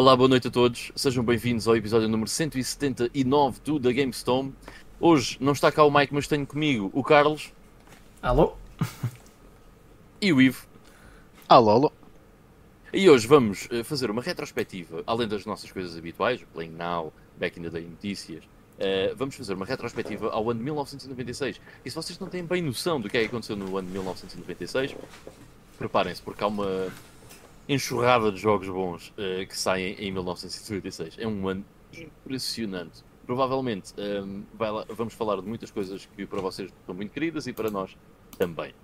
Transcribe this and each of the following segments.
Olá, boa noite a todos. Sejam bem-vindos ao episódio número 179 do The GameStone. Hoje não está cá o Mike, mas tenho comigo o Carlos Alô? e o Ivo. Alô, alô. E hoje vamos eh, fazer uma retrospectiva, além das nossas coisas habituais, o Playing Now, Back in the Day Notícias. eh, vamos fazer uma retrospectiva ao ano de 1996. E se vocês não têm bem noção do que é que aconteceu no ano de 1996, preparem-se, porque há uma enxurrada de jogos bons eh, que saem em 1996. É um ano impressionante. Provavelmente ehm, vai lá- vamos falar de muitas coisas que para vocês são muito queridas e para nós também.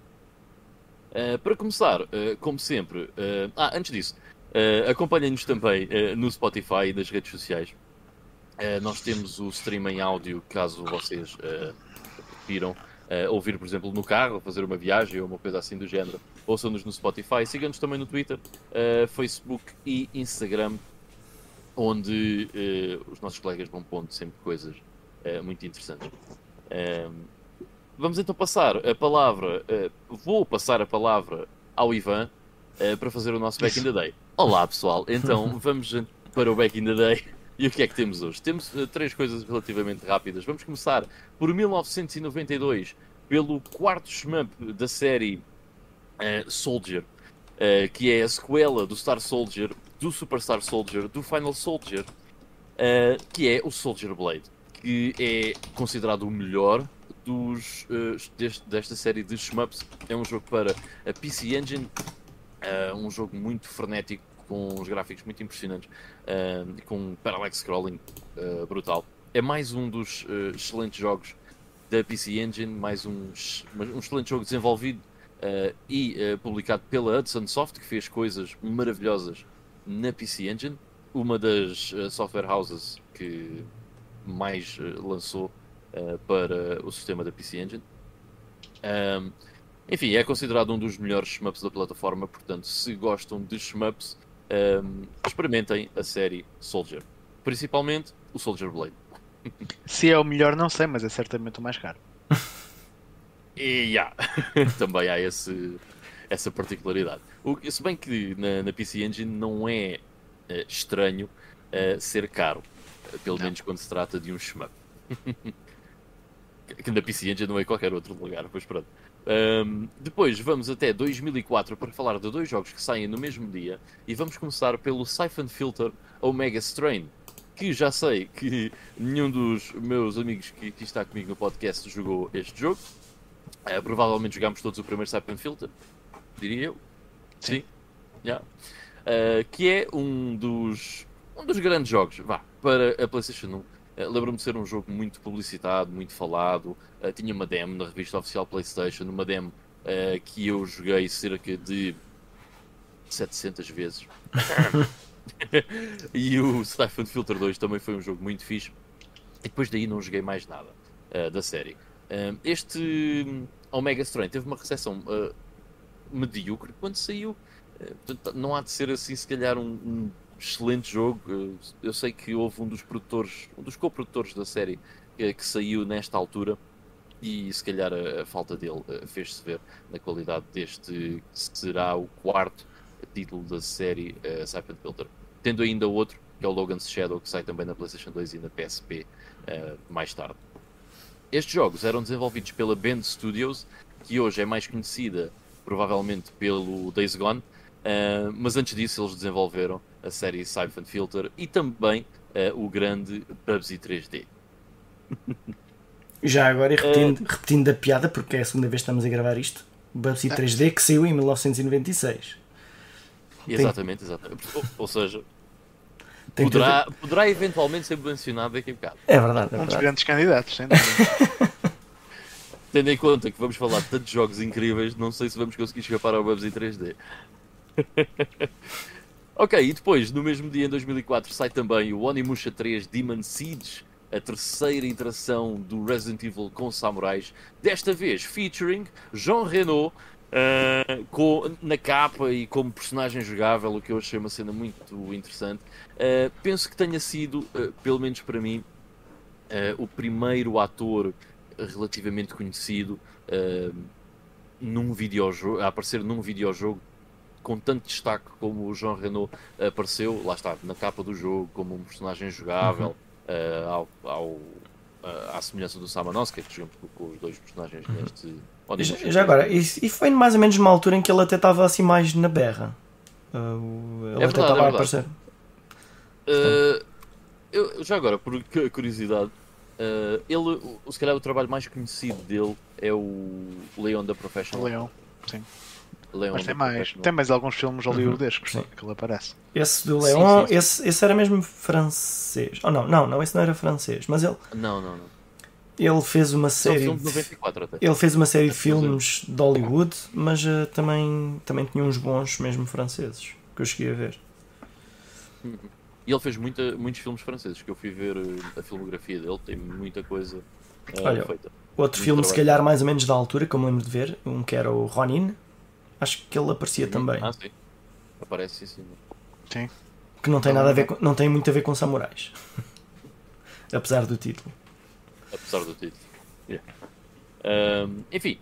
Uh, para começar, uh, como sempre, uh, ah, antes disso, uh, acompanhem-nos também uh, no Spotify e nas redes sociais. Uh, nós temos o stream em áudio, caso vocês uh, uh, ouvir, por exemplo, no carro, fazer uma viagem ou uma coisa assim do género. Ouçam-nos no Spotify, sigam-nos também no Twitter, uh, Facebook e Instagram, onde uh, os nossos colegas vão pondo sempre coisas uh, muito interessantes. Um, Vamos então passar a palavra. vou passar a palavra ao Ivan para fazer o nosso Back in the Day. Olá pessoal, então vamos para o Back in the Day. E o que é que temos hoje? Temos três coisas relativamente rápidas. Vamos começar por 1992, pelo quarto shmup da série eh, Soldier, eh, que é a sequela do Star Soldier, do Super Star Soldier, do Final Soldier, eh, que é o Soldier Blade, que é considerado o melhor dos, deste- desta série de shmups. É um jogo para a PC Engine, um jogo muito frenético, com uns gráficos muito impressionantes, e com um parallax scrolling brutal. É mais um dos excelentes jogos da PC Engine, mais um, um excelente jogo desenvolvido eh, e eh, publicado pela Hudson Soft, que fez coisas maravilhosas na PC Engine, uma das eh, software houses que mais lançou para o sistema da PC Engine. Ahm, enfim, é considerado um dos melhores shmups da plataforma, portanto, se gostam de shmups, ahm, experimentem a série Soldier. Principalmente o Soldier Blade. Se é o melhor, não sei, mas é certamente o mais caro. E já, também há esse, essa particularidade. O, se bem que na, na PC Engine não é eh, estranho eh, ser caro, pelo Não. menos quando se trata de um shmup. que na PC Engine não é qualquer outro lugar, pois pronto. Ahm, depois vamos até 2004 para falar de dois jogos que saem no mesmo dia e vamos começar pelo Siphon Filter Omega Strain, que já sei que nenhum dos meus amigos que, que está comigo no podcast jogou este jogo. Eh, provavelmente jogámos todos o primeiro Siphon Filter, diria eu. Sim. Yeah. Eh, que é um dos, um dos grandes jogos vá, para a PlayStation 1. Eh, Lembro-me de ser um jogo muito publicitado, muito falado. Eh, tinha uma demo na revista oficial PlayStation, uma demo que eu joguei cerca de 700 vezes. e o Siphon Filter 2 também foi um jogo muito fixe. E depois daí não joguei mais nada da série. Este Omega Strain teve uma recepção eh, medíocre quando saiu. Eh, portanto, não há de ser assim, se calhar, um, um excelente jogo. Eh, eu sei que houve um dos produtores, um dos co-produtores da série que saiu nesta altura e se calhar a, a falta dele fez-se ver na qualidade deste que será o quarto título da série uh, Siphon Filter. Tendo ainda outro, que é o Logan's Shadow, que sai também na PlayStation 2 e na PSP mais tarde. Estes jogos eram desenvolvidos pela Bend Studios, que hoje é mais conhecida provavelmente pelo Days Gone, eh, mas antes disso eles desenvolveram a série Siphon Filter e também eh, o grande Bubsy 3D. Já agora, e repetindo, repetindo a piada, porque é a segunda vez que estamos a gravar isto, Bubsy 3D que saiu em 1996. Exatamente, exatamente. Ou, ou seja, Tem poderá, poderá eventualmente ser mencionado daqui a bocado. É verdade, é Um dos verdade. grandes candidatos, sem dúvida. Tendo em conta que vamos falar de tantos jogos incríveis, não sei se vamos conseguir escapar ao Bubsy 3D. ok, e depois, no mesmo dia, em 2004, sai também o Onimusha 3 Demon Siege, a terceira iteração do Resident Evil com samurais, desta vez featuring Jean Reno ah, com- na capa e como personagem jogável, o que eu achei uma cena muito interessante. Ah, penso que tenha sido, ah, pelo menos para mim, o primeiro ator relativamente conhecido num videojogo, a aparecer num videojogo com tanto destaque como o Jean Renault apareceu, lá está, na capa do jogo, como um personagem jogável, uh, ao, ao, uh, à semelhança do Samanoska, que jogamos com, com, os dois personagens neste. Já, já agora, e, e, foi mais ou menos numa altura em que ele até estava assim mais na berra. Uh, ele é até verdade, estava é a aparecer. eu, já agora, por curiosidade, ele, se calhar o trabalho mais conhecido dele é o Leon da Professional. Leon, sim. Leon Mas tem mais, tem mais alguns filmes hollywoodescos uhum. que ele aparece. Esse do Leon, sim, sim, sim. Esse, esse era mesmo francês. Oh não, não, não, esse não era francês, mas ele. Não, não, não. Ele fez uma série. É um de 94, até. Ele fez uma série de filmes de Hollywood, mas uh, também, também tinha uns bons mesmo franceses que eu cheguei a ver. E ele fez muita, muitos filmes franceses que eu fui ver uh, a filmografia dele, tem muita coisa uh, Olha, feita. Outro Muito filme, se trabalho. calhar mais ou menos da altura, que eu me lembro de ver, um que era o Ronin. Acho que ele aparecia também. Ah, sim. Aparece sim, sim. Sim. Que não tem nada a ver com, não tem muito a ver com samurais. Apesar do título. Apesar do título. Yeah. Um, enfim,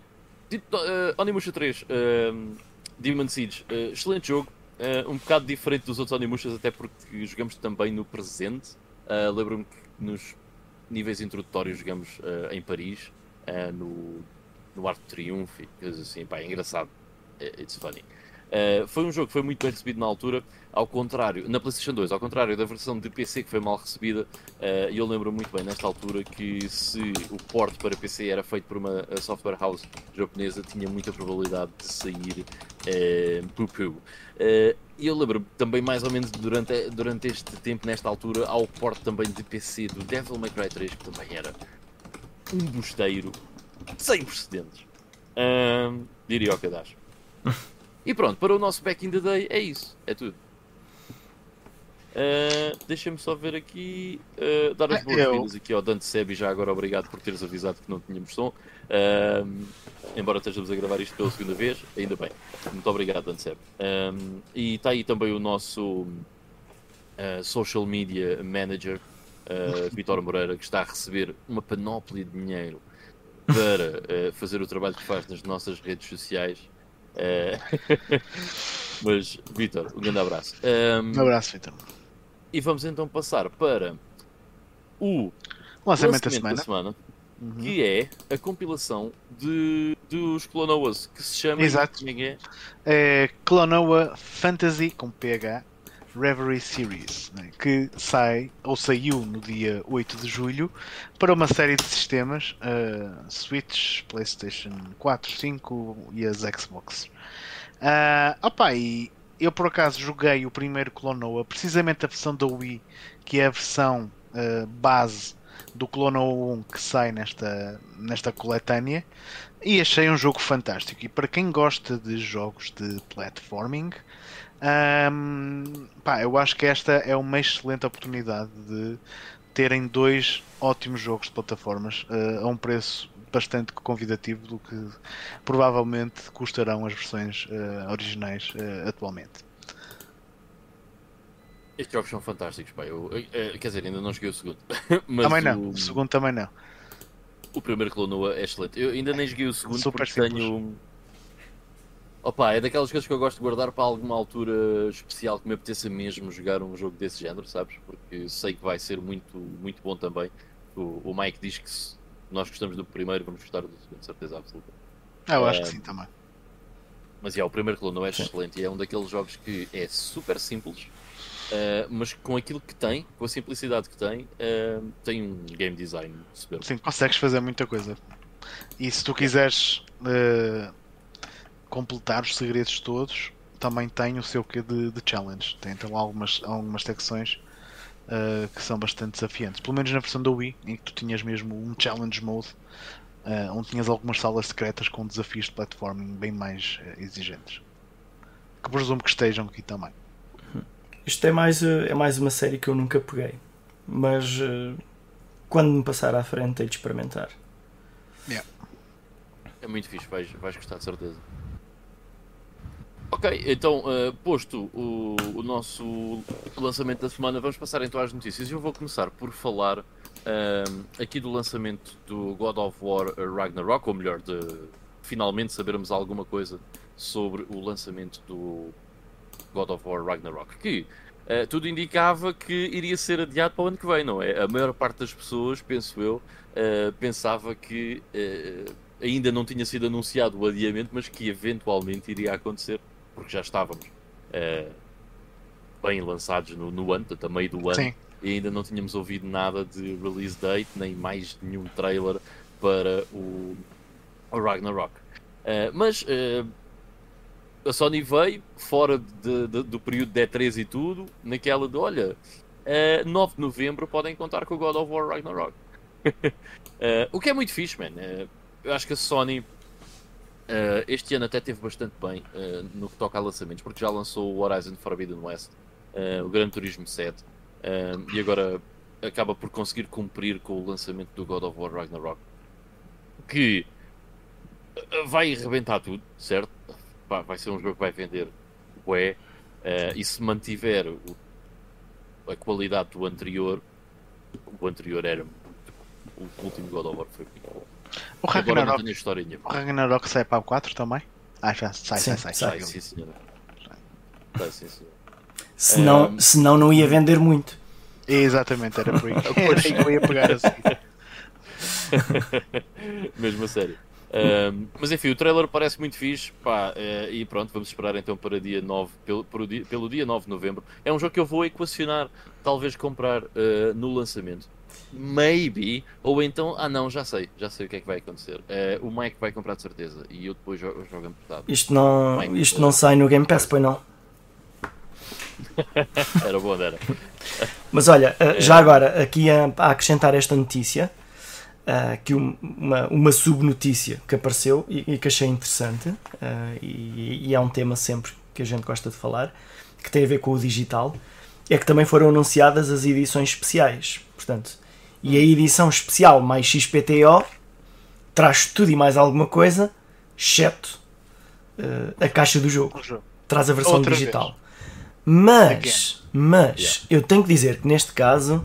uh, Onimusha 3, um, Demon Siege, uh, excelente jogo. Uh, um bocado diferente dos outros Onimushas, até porque jogamos também no presente. Uh, Lembro-me que nos níveis introdutórios jogamos uh, em Paris, uh, no, no Arco de Triunfo e coisas assim. Pá, é engraçado. It's funny. Uh, foi um jogo que foi muito bem recebido na altura, ao contrário, na PlayStation 2, ao contrário da versão de PC que foi mal recebida. E eu lembro muito bem nesta altura que se o port para PC era feito por uma software house japonesa, tinha muita probabilidade de sair uh, pupu. E eu lembro também, mais ou menos durante, durante este tempo, nesta altura, ao porte também de PC do Devil May Cry 3, que também era um bosteiro sem precedentes. Um, diria o das. E pronto, para o nosso Back in the Day é isso, é tudo. Uh, Deixa-me só ver aqui, uh, dar as boas-vindas aqui ao Dante Sebi, já agora obrigado por teres avisado que não tínhamos som. Uh, embora estejamos a gravar isto pela segunda vez, ainda bem. Muito obrigado, Dante Seb. Um, e está aí também o nosso social media manager, Vitor Moreira, que está a receber uma panóplia de dinheiro para fazer o trabalho que faz nas nossas redes sociais. Uh, mas, Vitor, um grande abraço. Um, um abraço, Vitor. E vamos então passar para o lançamento, da semana, da semana uhum. que é a compilação de, dos Clonoas, que se chama. Exato. Como é, é Clonoa Fantasy com PH Reverie Series, né, que sai ou saiu no dia 8 de julho para uma série de sistemas uh, Switch, PlayStation 4, 5 e as Xbox. Uh, opa, e eu por acaso joguei o primeiro Clonoa, precisamente a versão da Wii, que é a versão uh, base do Clonoa 1 que sai nesta, nesta coletânea, e achei um jogo fantástico. E para quem gosta de jogos de platforming, um, pá, eu acho que esta é uma excelente oportunidade de terem dois ótimos jogos de plataformas uh, a um preço bastante convidativo do que provavelmente custarão as versões uh, originais uh, atualmente. Estes jogos são fantásticos, pá. Eu, quer dizer, ainda não joguei o segundo. Também não, o... o segundo também não. O primeiro Clonoa é excelente. Eu ainda nem joguei o segundo Super porque simples. tenho. Opa, é daquelas coisas que eu gosto de guardar para alguma altura especial que me apeteça mesmo jogar um jogo desse género, sabes? Porque sei que vai ser muito, muito bom também. O, o Mike diz que se nós gostamos do primeiro, vamos gostar do segundo, certeza absoluta. Ah, eu acho É, que sim também. Mas é, o primeiro Clonoa é excelente e é um daqueles jogos que é super simples, eh, mas com aquilo que tem, com a simplicidade que tem, eh, tem um game design super. Sim, consegues fazer muita coisa. E se tu quiseres eh, completar os segredos todos, também tem o seu quê de, de challenge. Tem então algumas, algumas secções eh, que são bastante desafiantes. Pelo menos na versão da Wii, em que tu tinhas mesmo um challenge mode, eh, onde tinhas algumas salas secretas com desafios de platforming bem mais eh, exigentes. Que presumo que estejam aqui também. Isto é mais, é mais uma série que eu nunca peguei. Mas quando me passar à frente, hei de experimentar. É muito fixe, vais, vais gostar de certeza. Ok, então, uh, posto o, o nosso lançamento da semana, vamos passar então às notícias. Eu vou começar por falar um, aqui do lançamento do God of War Ragnarok, ou melhor, de finalmente sabermos alguma coisa sobre o lançamento do God of War Ragnarok, que uh, tudo indicava que iria ser adiado para o ano que vem, não é? A maior parte das pessoas, penso eu, uh, pensava que uh, ainda não tinha sido anunciado o adiamento, mas que eventualmente iria acontecer, porque já estávamos bem lançados no, no ano, meio do ano. Sim e ainda não tínhamos ouvido nada de release date, nem mais nenhum trailer para o, o Ragnarok. Uh, mas uh, a Sony veio, fora de, de, do período de E3 e tudo, naquela de olha, uh, eh, 9 de novembro podem contar com o God of War Ragnarok. o que é muito fixe, man. eu acho que a Sony este ano até teve bastante bem no que toca a lançamentos, porque já lançou o Horizon Forbidden West, o Gran Turismo 7 e agora acaba por conseguir cumprir com o lançamento do God of War Ragnarok, que vai arrebentar tudo, certo? Vai ser um jogo que vai vender ué, uh, e se mantiver o, a qualidade do anterior, o anterior era o último God of War foi o Ragnarok, o Ragnarok sai para o 4 também? Ah, já sai, sim, sai, sai. Sai, sim, senhora. Sai, sim, senhora. Senão, um... senão não ia vender muito. Exatamente, era por aí. aí que eu ia pegar assim. Mesmo a sério. Um, mas enfim, o trailer parece muito fixe pá, uh, e pronto, vamos esperar então para dia 9, pelo, pelo, dia, pelo dia 9 de novembro. É um jogo que eu vou equacionar, talvez comprar uh, no lançamento. Maybe, ou então, ah não, já sei, já sei o que é que vai acontecer. Uh, o Mike vai comprar de certeza e eu depois jogo, jogo amputado. Isto não, Mike, isto não sai no Game Pass, pois não? era bom, era. Mas olha, é. já agora, aqui a, a acrescentar esta notícia, uh, que uma, uma subnotícia que apareceu e, e que achei interessante, e, e, é um tema sempre que a gente gosta de falar, que tem a ver com o digital, é que também foram anunciadas as edições especiais. Portanto, e a edição especial mais XPTO traz tudo e mais alguma coisa, exceto uh, a caixa do jogo. Traz a versão Outra digital. Vez. Mas, mas, yeah. eu tenho que dizer que neste caso,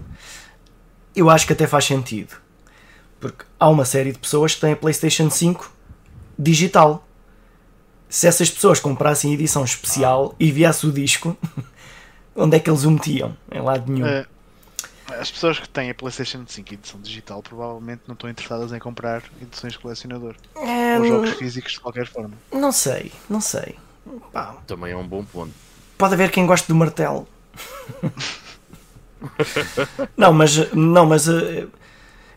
eu acho que até faz sentido. Porque há uma série de pessoas que têm a PlayStation 5 digital. Se essas pessoas comprassem edição especial ah. e viesse o disco, onde é que eles o metiam? Em lado nenhum. Uh, as pessoas que têm a PlayStation 5 edição digital provavelmente não estão interessadas em comprar edições de colecionador é, ou jogos físicos de qualquer forma. Não sei, não sei. Pá. Também é um bom ponto. Pode haver quem goste do martelo. não, mas, não, mas uh,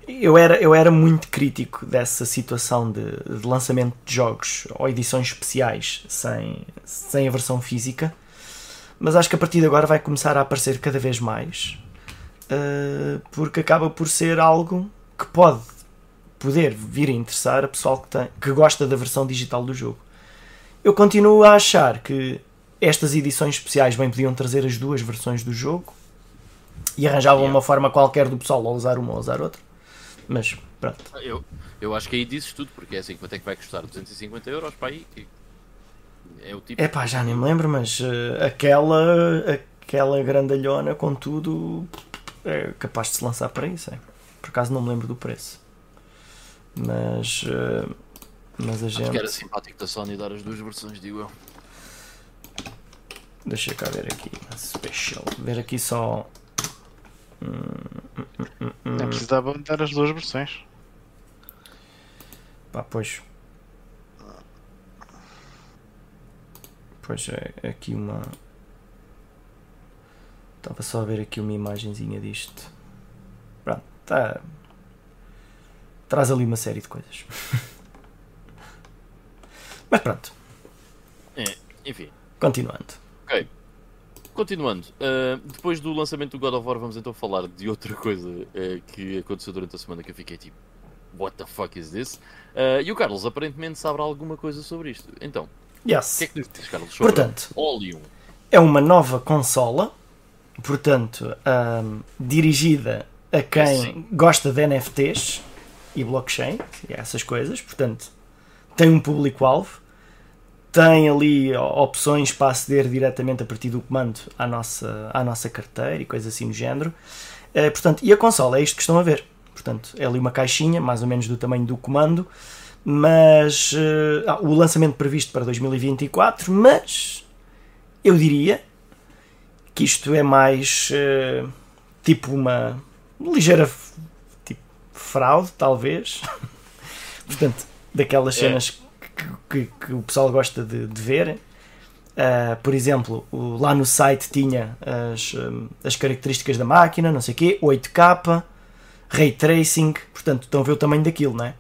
eu, era, eu era muito crítico dessa situação de, de, lançamento de jogos ou edições especiais sem, sem a versão física. Mas acho que a partir de agora vai começar a aparecer cada vez mais. Uh, porque acaba por ser algo que pode poder vir a interessar a pessoal que, tem, que gosta da versão digital do jogo. Eu continuo a achar que estas edições especiais bem podiam trazer as duas versões do jogo e arranjavam yeah. uma forma qualquer do pessoal a usar uma ou usar outra. Mas pronto. Eu, eu acho que aí dizes tudo, porque é assim, quanto é que vai custar? 250 euros para aí? É o tipo. É pá, já nem me lembro, mas uh, aquela, aquela grandalhona com tudo é capaz de se lançar para isso. É. Por acaso não me lembro do preço. Mas. Uh, mas a gente. Acho que era simpático da Sony dar as duas versões, digo eu. Deixa cá ver aqui. Special. Ver aqui só. Hum, hum, hum, hum. É precisava dar as duas versões. Pá, pois. Pois é, aqui uma. Estava só a ver aqui uma imagenzinha disto. Pronto, tá. Traz ali uma série de coisas. Mas pronto. É, enfim. Continuando. Ok. Continuando, uh, depois do lançamento do God of War, vamos então falar de outra coisa uh, que aconteceu durante a semana que eu fiquei tipo, what the fuck is this? Uh, e o Carlos aparentemente sabe alguma coisa sobre isto. Então, yes. o que é que diz, Carlos, sobre portanto, Olium? É uma nova consola, portanto, dirigida a quem Sim. gosta de NFTs e blockchain e essas coisas, portanto, tem um público-alvo tem ali opções para aceder diretamente a partir do comando à nossa, à nossa carteira e coisas assim do género. Uh, portanto, e a consola é isto que estão a ver. Portanto, é ali uma caixinha, mais ou menos do tamanho do comando, mas uh, o lançamento previsto para 2024, mas eu diria que isto é mais uh, tipo uma ligeira tipo, fraude, talvez. Portanto, daquelas é. cenas que, que, que, o pessoal gosta de, de ver. Uh, por exemplo, o, lá no site tinha as, um, as características da máquina, não sei o quê, 8K, Ray Tracing, portanto estão a ver o tamanho daquilo, não é?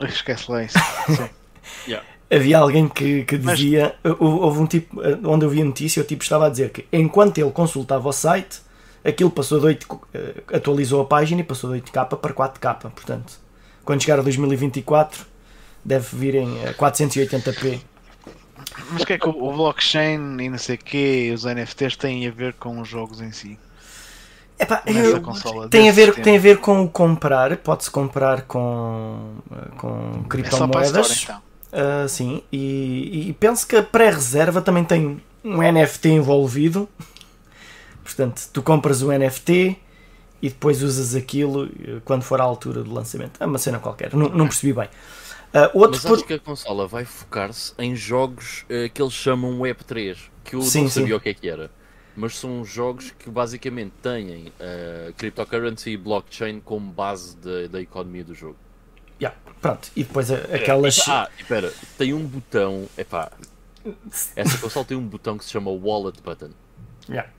Esquece lá isso. yeah. Havia alguém que, que dizia, Mas... houve um tipo, onde eu vi a notícia, o tipo estava a dizer que enquanto ele consultava o site, aquilo passou de 8, eh, atualizou a página e passou de 8K para 4K, portanto, quando chegar a 2024 deve vir em 480p. Mas o que é que o blockchain e não sei o que, os NFTs têm a ver com os jogos em si? Epá, eu, tem, a ver, tem a ver com o comprar, pode-se comprar com, com criptomoedas. É só então. Uh, sim, e, e, penso que a pré-reserva também tem um NFT envolvido. Portanto, tu compras o NFT e depois usas aquilo quando for à altura do lançamento. É uma cena qualquer, não, não percebi bem. Uh, outro Mas acho por... que a consola vai focar-se em jogos uh, que eles chamam Web3, que eu sim, não sabia sim. o que é que era. Mas são jogos que basicamente têm uh, cryptocurrency e blockchain como base da economia do jogo. Pronto, e depois aquelas. Ah, espera, tem um botão. Epá, essa consola tem um botão que se chama Wallet Button. Yeah.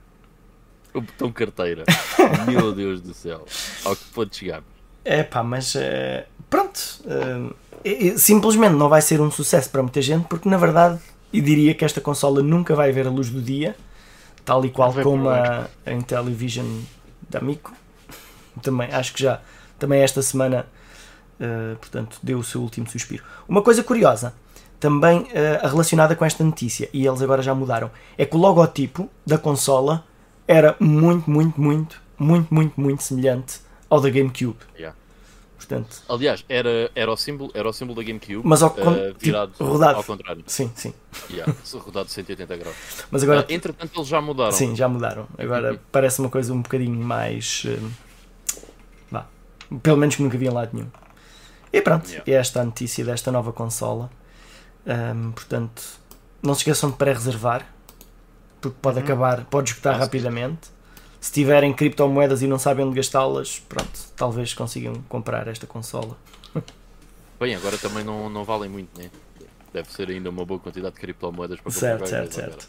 O botão carteira. Meu Deus do céu. Ao que pode chegar. É pá, mas uh, pronto. Uh, simplesmente não vai ser um sucesso para muita gente, porque na verdade eu diria que esta consola nunca vai ver a luz do dia, tal e qual como a, a Intellivision da Mico. Também, acho que já também esta semana uh, portanto, deu o seu último suspiro. Uma coisa curiosa, também uh, relacionada com esta notícia, e eles agora já mudaram, é que o logotipo da consola era muito, muito, muito, muito, muito, muito semelhante ao da GameCube. Yeah. Portanto, Aliás, era, era, o símbolo, era o símbolo da GameCube, mas ao, uh, virado tipo, rodado. ao contrário. Sim, sim. Yeah, rodado 180 graus. Mas agora, uh, entretanto, eles já mudaram. Sim, já mudaram. Agora uhum. parece uma coisa um bocadinho mais. Uh, vá. Pelo menos que nunca vi em lado nenhum. E pronto, yeah. é esta a notícia desta nova consola. Um, portanto, não se esqueçam de pré-reservar, porque pode uhum. acabar, pode esgotar rapidamente se tiverem criptomoedas e não sabem onde gastá-las, pronto, talvez consigam comprar esta consola. Bem, agora também não, não valem muito, né? Deve ser ainda uma boa quantidade de criptomoedas para comprar. Certo, certo, certo.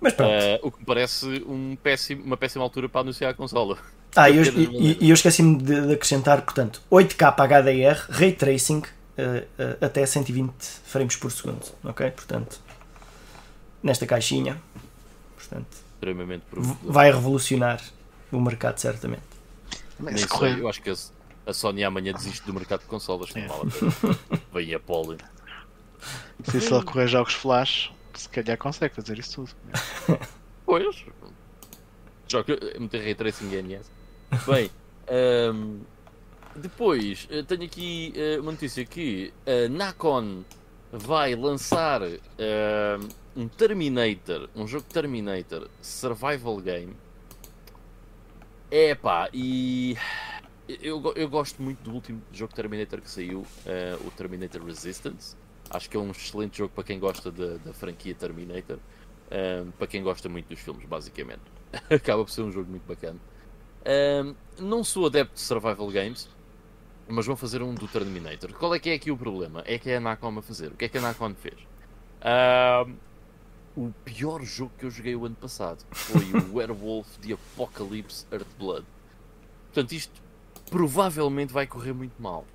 Mas pronto. Uh, o que me parece um péssimo, uma péssima altura para anunciar a consola. Ah, e eu, eu, eu esqueci-me de, de, acrescentar, portanto, 8K HDR, Ray Tracing, uh, uh, até 120 frames por segundo, ok? Portanto, nesta caixinha, portanto, extremamente Vai revolucionar o mercado, certamente. Nem sei, eu acho que a Sony amanhã desiste do mercado de consolas. É. Vem a Poli. Se ela correr jogos flash, se calhar consegue fazer isso tudo. Pois. Joga, meter ray tracing NS. Bem, um, depois eh, tenho aqui uh, uma notícia que a Nacon vai lançar uh, um Terminator, um jogo Terminator Survival Game. É pá, e eu, eu gosto muito do último jogo Terminator que saiu, uh, o Terminator Resistance. Acho que é um excelente jogo para quem gosta da, da franquia Terminator, uh, para quem gosta muito dos filmes, basicamente. Acaba por ser um jogo muito bacana. Não sou adepto de Survival Games, mas vão fazer um do Terminator. Qual é que é aqui o problema? É que é a Nacon a fazer. O que é que a Nacon fez? O pior jogo que eu joguei o ano passado foi o Werewolf de Apocalypse Earthblood. Portanto, isto provavelmente vai correr muito mal.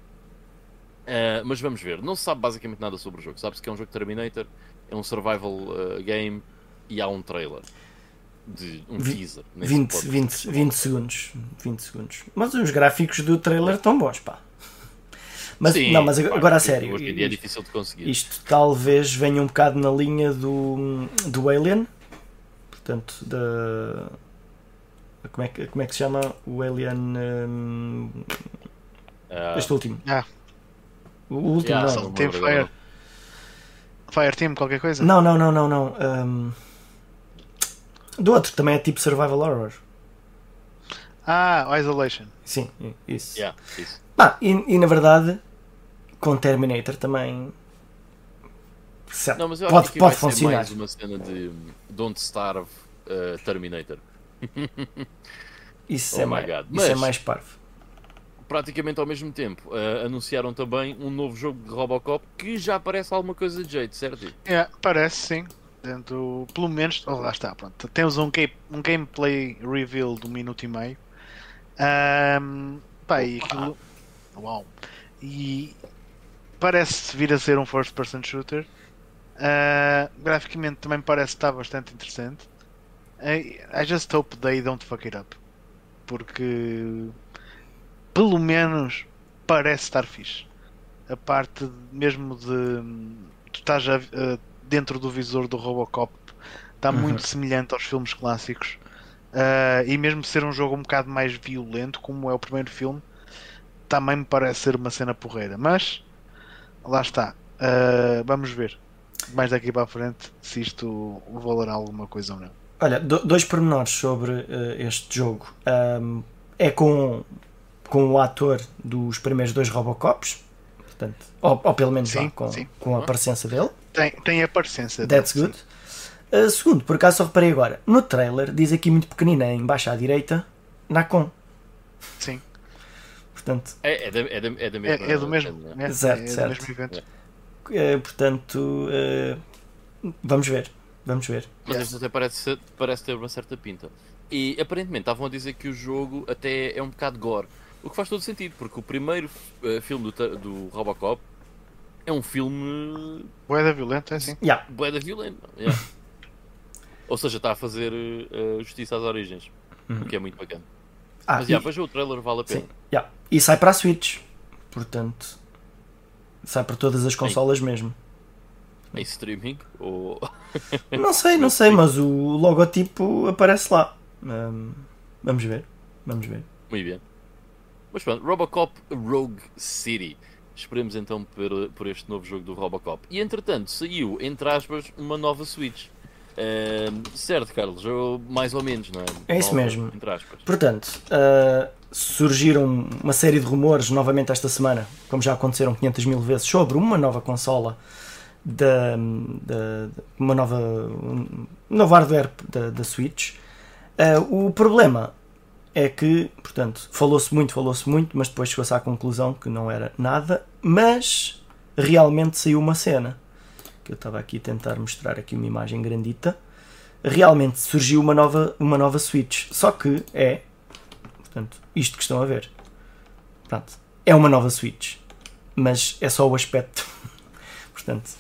Uh, mas vamos ver. Não se sabe basicamente nada sobre o jogo. Sabe-se que é um jogo Terminator, é um survival uh, game e há um trailer. De um teaser. 20, 20, 20 segundos. 20 segundos. Mas os gráficos do trailer estão bons, pá. Mas, Sim, não, mas agora, a sério. Hoje em dia é difícil de conseguir. Isto talvez venha um bocado na linha do, do Alien. Portanto, da. Como é, que, como é que se chama o Alien. Um, uh, este último. Ah. O último, yeah, não. Tem Fire. Fire Team, qualquer coisa? Não, não, não, não. não. Um, do outro, que também é tipo Survival Horror. Ah, Isolation. Sim, isso. Yeah, isso. Ah, e, e na verdade, com Terminator também certo. Não, mas eu pode acho que pode vai ser funcionar. mais uma cena de Don't Starve uh, Terminator. Isso, Oh é my mais, God. isso é Mas- mais parvo. Praticamente ao mesmo tempo, uh, anunciaram também um novo jogo de Robocop que já parece alguma coisa de jeito, certo? É, parece sim. Dentro, pelo menos, oh, lá está, pronto. Temos um, game, um gameplay reveal de um minuto e meio. Ahm, pá, e aquilo. Uau! E parece vir a ser um first person shooter. Ah, graficamente também parece estar bastante interessante. I, I just hope they don't fuck it up. Porque pelo menos parece estar fixe. A parte mesmo de tu estás a- a- dentro do visor do Robocop está Uhum. muito semelhante aos filmes clássicos. Ah, e mesmo ser um jogo um bocado mais violento, como é o primeiro filme, também me parece ser uma cena porreira. Mas lá está. Ah, vamos ver mais daqui para a frente se isto valerá alguma coisa ou não. Olha, do- dois pormenores sobre eh, este jogo. Ahm, é com, com o ator dos primeiros dois Robocops, portanto, ou, ou pelo menos Sim, vá, com, sim. com a presença dele. Tem, tem a parecença. That's good. Uh, segundo, por acaso só reparei agora, no trailer diz aqui muito pequenina, em baixo à direita, Nacon. Sim. Portanto, É, é, da, é, da, é da É, mesma. é do mesmo, né? Certo, é do certo. mesmo evento. uh, portanto uh, vamos ver. Vamos ver. Mas isto até parece, parece ter uma certa pinta. E aparentemente estavam a dizer que o jogo até é um bocado gore. O que faz todo sentido, porque o primeiro eh, filme do, do Robocop é um filme Boeda violenta, é assim. Yeah. bué da violento. yeah. Ou seja, está a fazer eh, justiça às origens. O que é muito bacana. Ah, Mas e, já, veja o trailer, vale a pena. sim, yeah. e sai para a Switch. Portanto, sai para todas as consolas mesmo. Em streaming ou. Não sei, não sei, mas o logotipo aparece lá. Um, vamos ver. Vamos ver. Muito bem. Mas pronto, Robocop Rogue City. Esperemos então por, por este novo jogo do Robocop. E entretanto, saiu, entre aspas, uma nova Switch. Ehm, certo, Carlos, ou mais ou menos, não é? É isso Nova, mesmo. Portanto, uh, surgiram uma série de rumores novamente esta semana, como já aconteceram 500 mil vezes, sobre uma nova consola, da, da- uma nova, um novo hardware da, da Switch. Uh, o problema é que, portanto, falou-se muito, falou-se muito, mas depois chegou-se à conclusão que não era nada, mas realmente saiu uma cena. Que eu estava aqui a tentar mostrar aqui uma imagem grandita. Realmente surgiu uma nova, uma nova Switch. Só que é, portanto, isto que estão a ver. Pronto, é uma nova Switch. Mas é só o aspecto. portanto,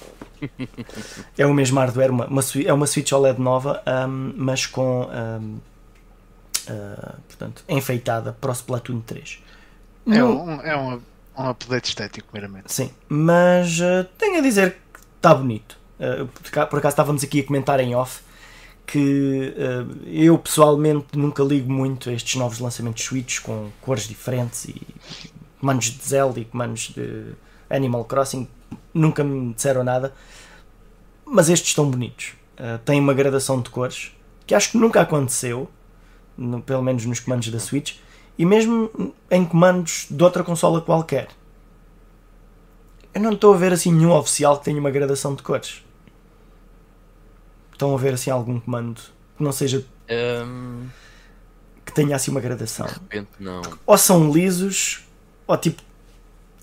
é o mesmo hardware, uma, uma, é uma Switch OLED nova, ahm, mas com, ahm, ah, portanto, enfeitada para o Splatoon 3. É No- um, é um, um update estético, meramente. Sim, mas eh, tenho a dizer que está bonito. Eh, por ca- por acaso estávamos aqui a comentar em off que eh, eu pessoalmente nunca ligo muito a estes novos lançamentos Switch com cores diferentes e comandos de Zelda e comandos de Animal Crossing. Nunca me disseram nada, mas estes estão bonitos. Eh, têm uma gradação de cores que acho que nunca aconteceu, no- pelo menos nos comandos da Switch, e mesmo em comandos de outra consola qualquer. Eu não estou a ver assim nenhum oficial que tenha uma gradação de cores. Estão a ver assim algum comando que não seja Ehm, que tenha assim uma gradação. de repente, não. Ou são lisos, ou tipo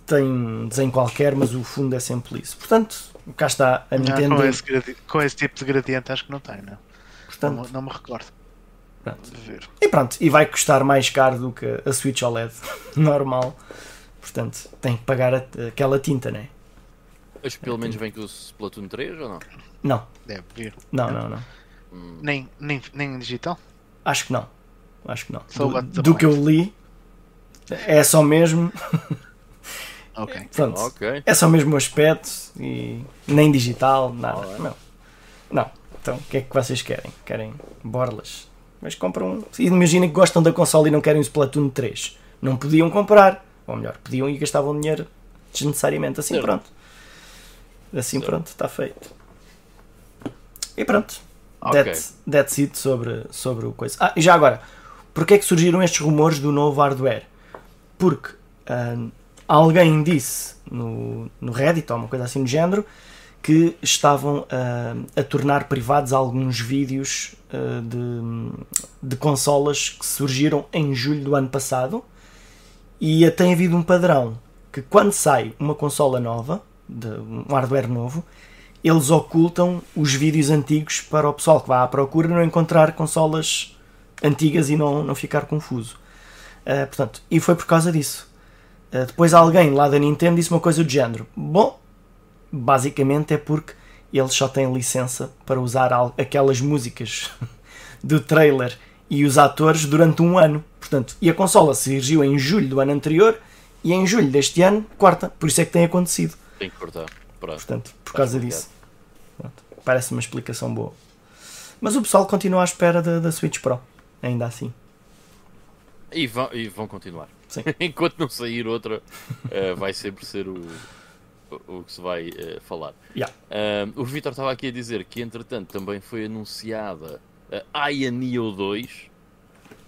tem um desenho qualquer, mas o fundo é sempre liso. Portanto, cá está a Não, Nintendo. com, esse gradi- com esse tipo de gradiente acho que não tem, não. Não, Portanto, me- não me recordo pronto. E pronto, e vai custar mais caro do que a Switch OLED normal. Portanto, tem que pagar a- aquela tinta, né? Mas pelo menos vem com o Splatoon 3 ou não? Não, Deve vir. não, não, não. Hum, Nem, nem, nem em digital? Acho que não. Acho que não. Só Do, do que eu li, é só mesmo. Ok. Pronto. ok. É só mesmo o aspecto e nem digital, nada. Não. Não. Então, o que é que vocês querem? Querem borlas? Mas compram. Imaginem que gostam da console e não querem o Splatoon 3. Não podiam comprar. Ou melhor, podiam e gastavam dinheiro desnecessariamente. Assim Certo. pronto. Assim Certo. pronto, está feito. E pronto. Ok. That's, that's it sobre, sobre o coisa. Ah, e já agora, porquê é que surgiram estes rumores do novo hardware? Porque ah, alguém disse no, no Reddit ou uma coisa assim do género que estavam a, a tornar privados alguns vídeos de, de consolas que surgiram em julho do ano passado e tem havido um padrão que quando sai uma consola nova, de um hardware novo, eles ocultam os vídeos antigos para o pessoal que vá à procura não encontrar consolas antigas e não, não ficar confuso. Uh, portanto, e foi por causa disso. Uh, depois alguém lá da Nintendo disse uma coisa do género: Bom, basicamente é porque eles só têm licença para usar aquelas músicas do trailer e os atores durante um ano. Portanto, e a consola surgiu em julho do ano anterior e em julho deste ano corta. Por isso é que tem acontecido. Tem que cortar. Pronto. Portanto, por causa disso. Parece uma explicação boa. Mas o pessoal continua à espera da, da Switch Pro, ainda assim. E vão, e vão continuar. Enquanto não sair outra, uh, vai sempre ser o, o que se vai uh, falar. Yeah. Uh, o Vitor estava aqui a dizer que, entretanto, também foi anunciada a Aya Neo 2.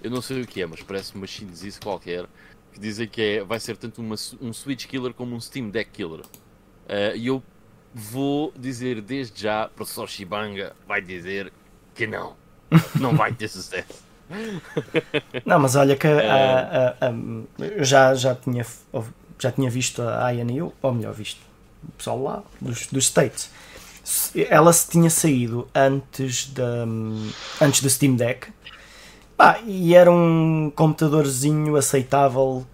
Eu não sei o que é, mas parece uma chinesice qualquer. Que dizem que é, vai ser tanto uma, um Switch Killer como um Steam Deck Killer. Uh, e eu vou dizer desde já, o professor Shibanga vai dizer que não. Não vai ter sucesso. Não, mas olha que a, a, a, eu já, já, tinha, já tinha visto a INU, ou melhor, visto o pessoal lá dos, dos States. Ela se tinha saído antes, da, antes do Steam Deck ah, e era um computadorzinho aceitável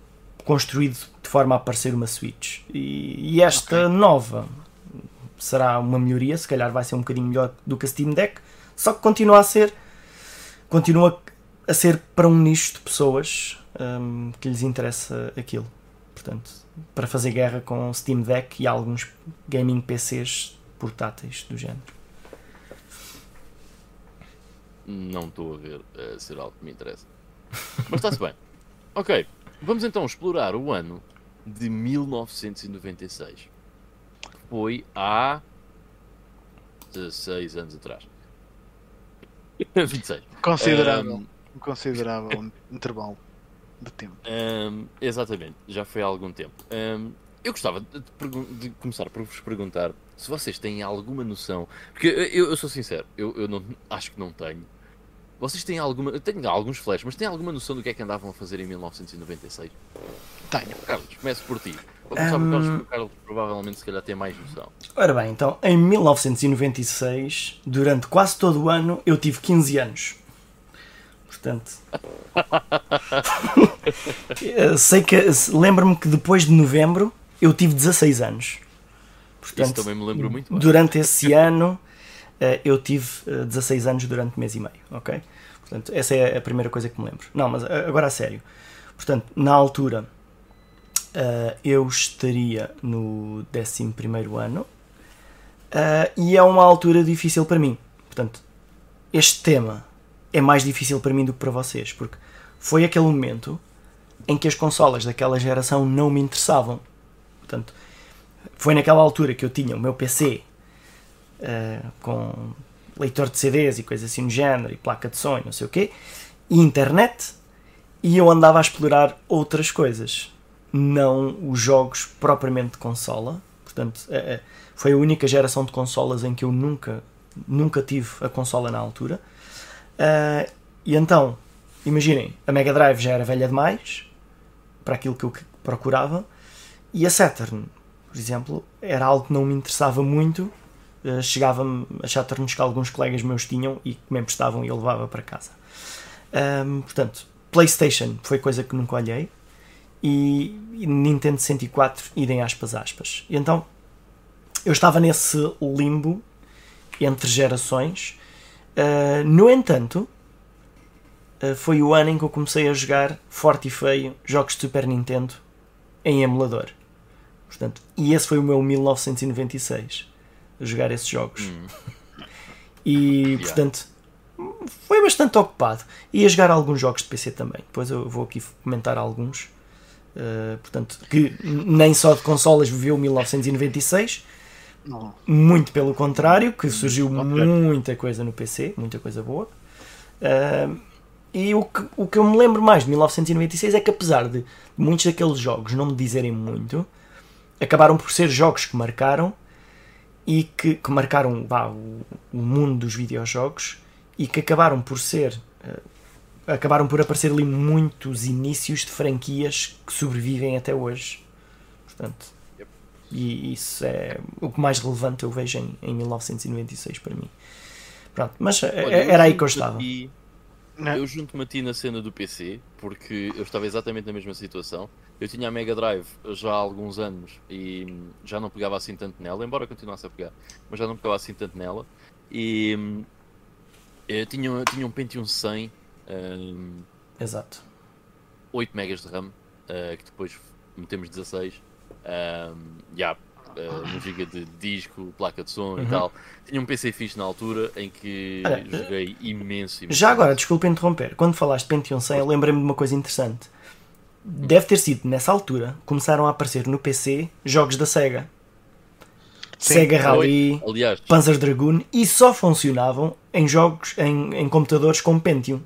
construído de forma a parecer uma Switch. E, e esta okay. nova será uma melhoria, se calhar vai ser um bocadinho melhor do que a Steam Deck, só que continua a ser continua a ser para um nicho de pessoas um, que lhes interessa aquilo. Portanto, para fazer guerra com o Steam Deck e alguns gaming PCs portáteis do género. Não estou a ver a ser algo que me interessa. Mas está-se bem. Ok, vamos então explorar o ano de 1996. Foi há 16 anos atrás. 26. Considerável. Um, um considerável intervalo de tempo. Um, exatamente, já foi há algum tempo. Um, eu gostava de, de, começar por vos perguntar se vocês têm alguma noção. Porque eu, eu sou sincero, eu, eu não, acho que não tenho. Vocês têm alguma. Eu tenho alguns flashes, mas têm alguma noção do que é que andavam a fazer em 1996? Tenho. Carlos, começo por ti. Vou começar um... por Carlos, porque o Carlos provavelmente se calhar tem mais noção. Ora bem, então, em 1996, durante quase todo o ano, eu tive 15 anos. Portanto. sei que. Lembro-me que depois de novembro eu tive 16 anos. Portanto, Isso também me lembro muito bem. Durante esse ano eh, eu tive 16 eh, anos durante mês e meio, ok? Portanto, essa é a primeira coisa que me lembro. Não, mas eh, agora a sério. Portanto, na altura eu estaria no 11 ano e é uma altura difícil para mim. Portanto, este tema é mais difícil para mim do que para vocês, porque foi aquele momento em que as consolas daquela geração não me interessavam. Portanto, foi naquela altura que eu tinha o meu PC uh, com leitor de CDs e coisas assim no género, e placa de som, não sei o quê, e internet, e eu andava a explorar outras coisas, não os jogos propriamente de consola. Portanto, uh, foi a única geração de consolas em que eu nunca, nunca tive a consola na altura. Uh, e então, imaginem, a Mega Drive já era velha demais para aquilo que eu procurava, e a Saturn, por exemplo, era algo que não me interessava muito. Uh, Chegava-me a Saturns que alguns colegas meus tinham e que me emprestavam e eu levava para casa. Um, portanto, PlayStation foi coisa que nunca olhei. E, e Nintendo 64, idem aspas aspas. E então, eu estava nesse limbo entre gerações Uh, no entanto, uh, foi o ano em que eu comecei a jogar forte e feio jogos de Super Nintendo em emulador. Portanto, e esse foi o meu 1996 a jogar esses jogos. Hum. E yeah. portanto foi bastante ocupado. E a jogar alguns jogos de PC também. Depois eu vou aqui comentar alguns. Uh, portanto, que nem só de consolas viveu 1996, não. Muito pelo contrário, que surgiu muita coisa no PC, muita coisa boa. Uh, e o que, o que eu me lembro mais de 1996 é que, apesar de muitos daqueles jogos não me dizerem muito, acabaram por ser jogos que marcaram e que, que marcaram vá, o, o mundo dos videojogos e que acabaram por ser uh, acabaram por aparecer ali muitos inícios de franquias que sobrevivem até hoje. Portanto. E isso é o que mais relevante eu vejo em, em 1996 para mim. Pronto, mas Olha, era aí que eu estava. Aqui, eu junto-me a ti na cena do PC, porque eu estava exatamente na mesma situação. Eu tinha a Mega Drive já há alguns anos e já não pegava assim tanto nela, embora continuasse a pegar, mas já não pegava assim tanto nela. E eu eh, tinha, tinha um Pentium 100 um, Exato. 8 megas de RAM, uh, que depois metemos 16. Um, yeah, uh, 1 GB de disco, placa de som uhum. e tal. Tinha um PC fixe na altura em que Olha, joguei imenso, imenso. Já agora, desculpa interromper, quando falaste de Pentium 100, eu lembrei-me de uma coisa interessante. Deve ter sido nessa altura começaram a aparecer no PC jogos da Sega. Sim, Sega Rally, Aliás, Panzer Dragoon e só funcionavam em jogos em, em computadores com Pentium.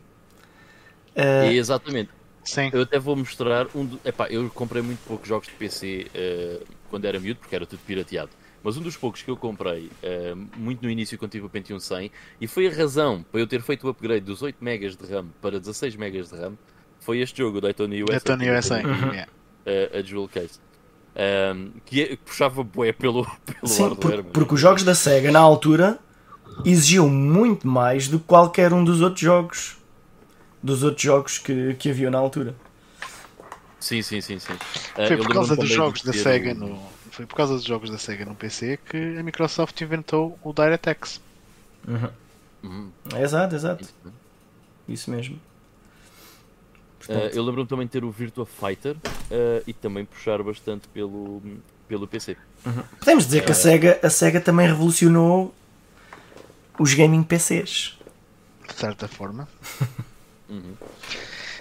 Uh, exatamente. Sim. Eu até vou mostrar um. Do... Epá, eu comprei muito poucos jogos de PC uh, eh, quando era miúdo, porque era tudo pirateado. Mas um dos poucos que eu comprei, uh, muito no início quando tive o Pentium 100, e foi a razão para eu ter feito o upgrade dos 8 MB de RAM para 16 MB de RAM, foi este jogo, o Daytona USA. Daytona USA, uhum. yeah. uh, a Jewel Case. Um, que, é, que, puxava bué pelo, pelo Sim, hardware. Por, porque os jogos da SEGA, na altura, exigiam muito mais do que qualquer um dos outros jogos dos outros jogos que, que havia na altura. Sim, sim, sim, sim. Uh, foi por causa dos jogos da Sega no, foi por causa dos jogos da Sega no PC que a Microsoft inventou o DirectX. Uhum. Uhum. Exato, exato. Isso mesmo. Uh, eu lembro-me também de ter o Virtua Fighter uh, e também puxar bastante pelo, pelo PC. Uhum. Podemos dizer que a Sega, a Sega também revolucionou os gaming PCs. De certa forma. Uhum.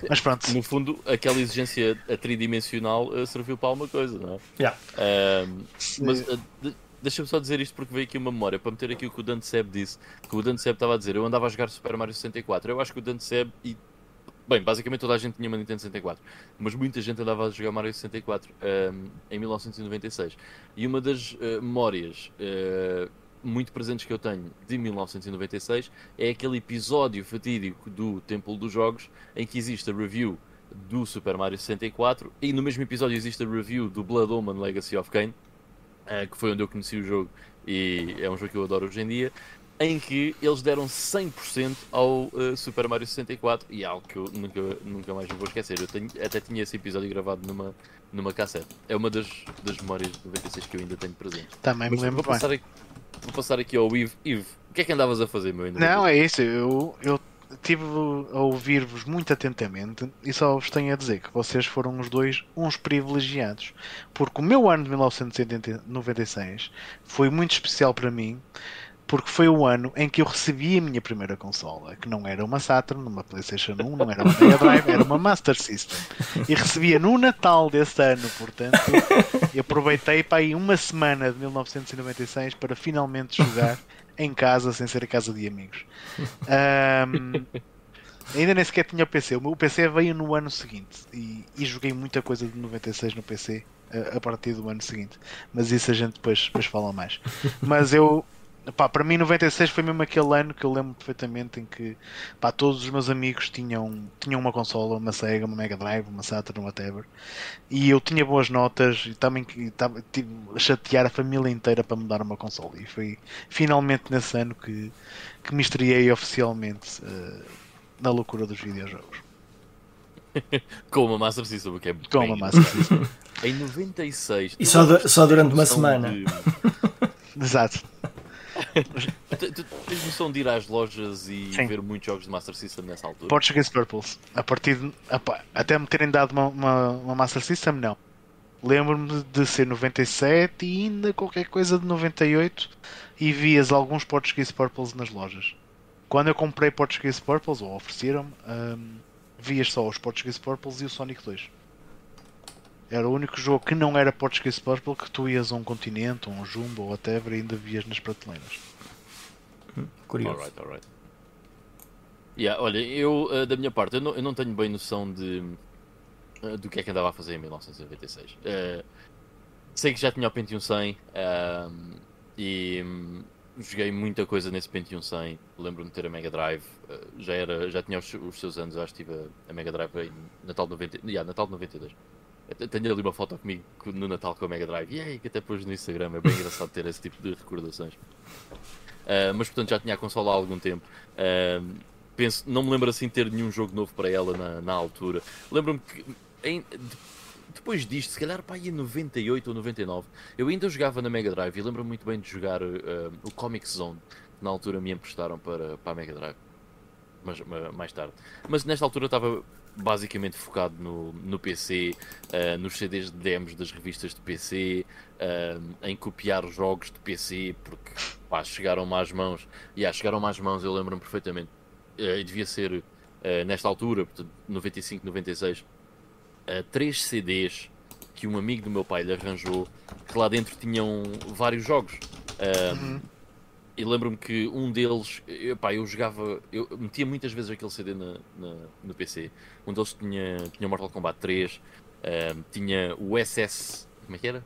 Mas pronto. No fundo, aquela exigência tridimensional uh, serviu para alguma coisa, não é? Yeah. Uh, mas uh, de, deixa-me só dizer isto porque veio aqui uma memória para meter aqui o que o Dante Seb disse. Que o Dante Seb estava a dizer: eu andava a jogar Super Mario 64. Eu acho que o Dante Seb e. Bem, basicamente toda a gente tinha uma Nintendo 64, mas muita gente andava a jogar Mario 64 em 1996. E uma das uh, memórias muito presentes que eu tenho de 1996 é aquele episódio fatídico do Templo dos Jogos em que existe a review do Super Mario 64 e no mesmo episódio existe a review do Blood Omen Legacy of Kain, uh, que foi onde eu conheci o jogo e é um jogo que eu adoro hoje em dia, em que eles deram 100% ao uh, Super Mario 64 e é algo que eu nunca, nunca mais vou esquecer. Eu tenho, até tinha esse episódio gravado numa, numa cassete. É uma das, das memórias de 96 que eu ainda tenho presente. Também Mas me lembro vou passar, aqui, vou passar aqui ao Ivo. Ivo, o que é que andavas a fazer, meu ainda? Não, é isso. Eu, eu tive a ouvir-vos muito atentamente e só vos tenho a dizer que vocês foram os dois uns privilegiados. Porque o meu ano de 1996 foi muito especial para mim porque foi o ano em que eu recebi a minha primeira consola, que não era uma Saturn, uma PlayStation 1, não era uma Mega Drive, era uma Master System. E recebia no Natal desse ano, portanto, e aproveitei para aí uma semana de 1996 para finalmente jogar em casa, sem ser a casa de amigos. Um, ainda nem sequer tinha o PC. O PC veio no ano seguinte e, e joguei muita coisa de 96 no PC a, a partir do ano seguinte. Mas isso a gente depois, depois fala mais. Mas eu Pá, para mim 96 foi mesmo aquele ano que eu lembro perfeitamente em que pá, todos os meus amigos tinham, tinham uma consola, uma Sega, uma Mega Drive, uma Saturn, whatever. E eu tinha boas notas e também estava tive a chatear a família inteira para me dar uma consola. E foi finalmente nesse ano que, que me estreiei oficialmente uh, na loucura dos videojogos. Com uma Master System, que é Com uma Master System. em 96. E só, só durante uma semana. De... Exato tu, tu tens noção de ir às lojas e Sim. ver muitos jogos de Master System nessa altura? Portuguese Purples. A partir de, até me terem dado uma, uma, uma Master System, não. Lembro-me de ser 97 e ainda qualquer coisa de 98 e vias alguns Portuguese Purples nas lojas. Quando eu comprei Portuguese Purples, ou ofereceram-me, um, vias só os Portuguese Purples e o Sonic 2. Era o único jogo que não era Portuguese Purple que tu ias a um continente, ou um jumbo, ou whatever, e ainda vias nas prateleiras. Hum, curioso. Alright, alright. Yeah, olha, eu, uh, da minha parte, eu não, eu não tenho bem noção de uh, do que é que andava a fazer em 1996. Uh, sei que já tinha o Pentium 100, e hum, joguei muita coisa nesse Pentium 100. Lembro-me de ter a Mega Drive. já, era, já tinha os, os seus anos, acho que tive a, a Mega Drive em Natal de 90, yeah, Natal de 92. Eu te- Tenho ali uma foto comigo co- no Natal com a Mega Drive. E aí, que até pôs no Instagram. É bem engraçado ter esse tipo de recordações. Uh, mas portanto já tinha a consola há algum tempo. Uh, penso, não me lembro assim ter nenhum jogo novo para ela na, na altura. Lembro-me que em- de- depois disto, se calhar para em 98 ou 99, eu ainda jogava na Mega Drive e lembro-me muito bem de jogar uh, o Comic Zone, que na altura me emprestaram para, para a Mega Drive. Mas, ma- mais tarde. Mas nesta altura estava basicamente focado no, no PC, uh, nos CDs de demos das revistas de PC, uh, em copiar jogos de PC, porque pá, chegaram-me às mãos. E ah, chegaram-me às mãos, eu lembro-me perfeitamente. Uh, devia ser nesta altura, portanto, 95, 96, uh, três CDs que um amigo do meu pai lhe arranjou, que lá dentro tinham vários jogos. Uh, E lembro-me que um deles, eu, pá, eu jogava, eu metia muitas vezes aquele CD na, na- no PC. Um deles tinha, tinha Mortal Kombat 3, um, tinha o SS, como é que era?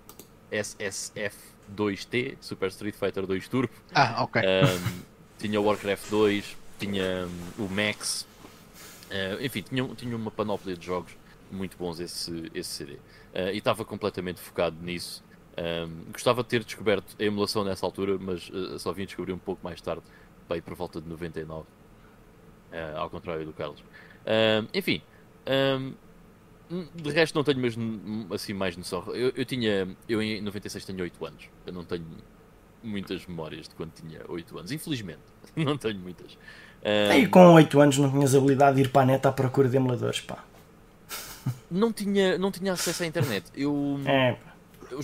SSF2T, Super Street Fighter 2 Turbo, Ah, ok. um, tinha o Warcraft 2, tinha um, o Max, uh, enfim, tinha, tinha uma panóplia de jogos muito bons esse, esse CD. Uh, e estava completamente focado nisso. Um, gostava de ter descoberto a emulação nessa altura, mas uh, só vim descobrir um pouco mais tarde, bem por volta de 99, uh, ao contrário do Carlos. Um, enfim, um, de resto não tenho mesmo assim mais noção. Eu, eu tinha, eu em 96 tenho 8 anos, eu não tenho muitas memórias de quando tinha 8 anos, infelizmente, não tenho muitas. Um, E com 8 anos não tinhas habilidade de ir para a net à procura de emuladores, pá. não, tinha, não tinha acesso à internet. Eu, É, eu,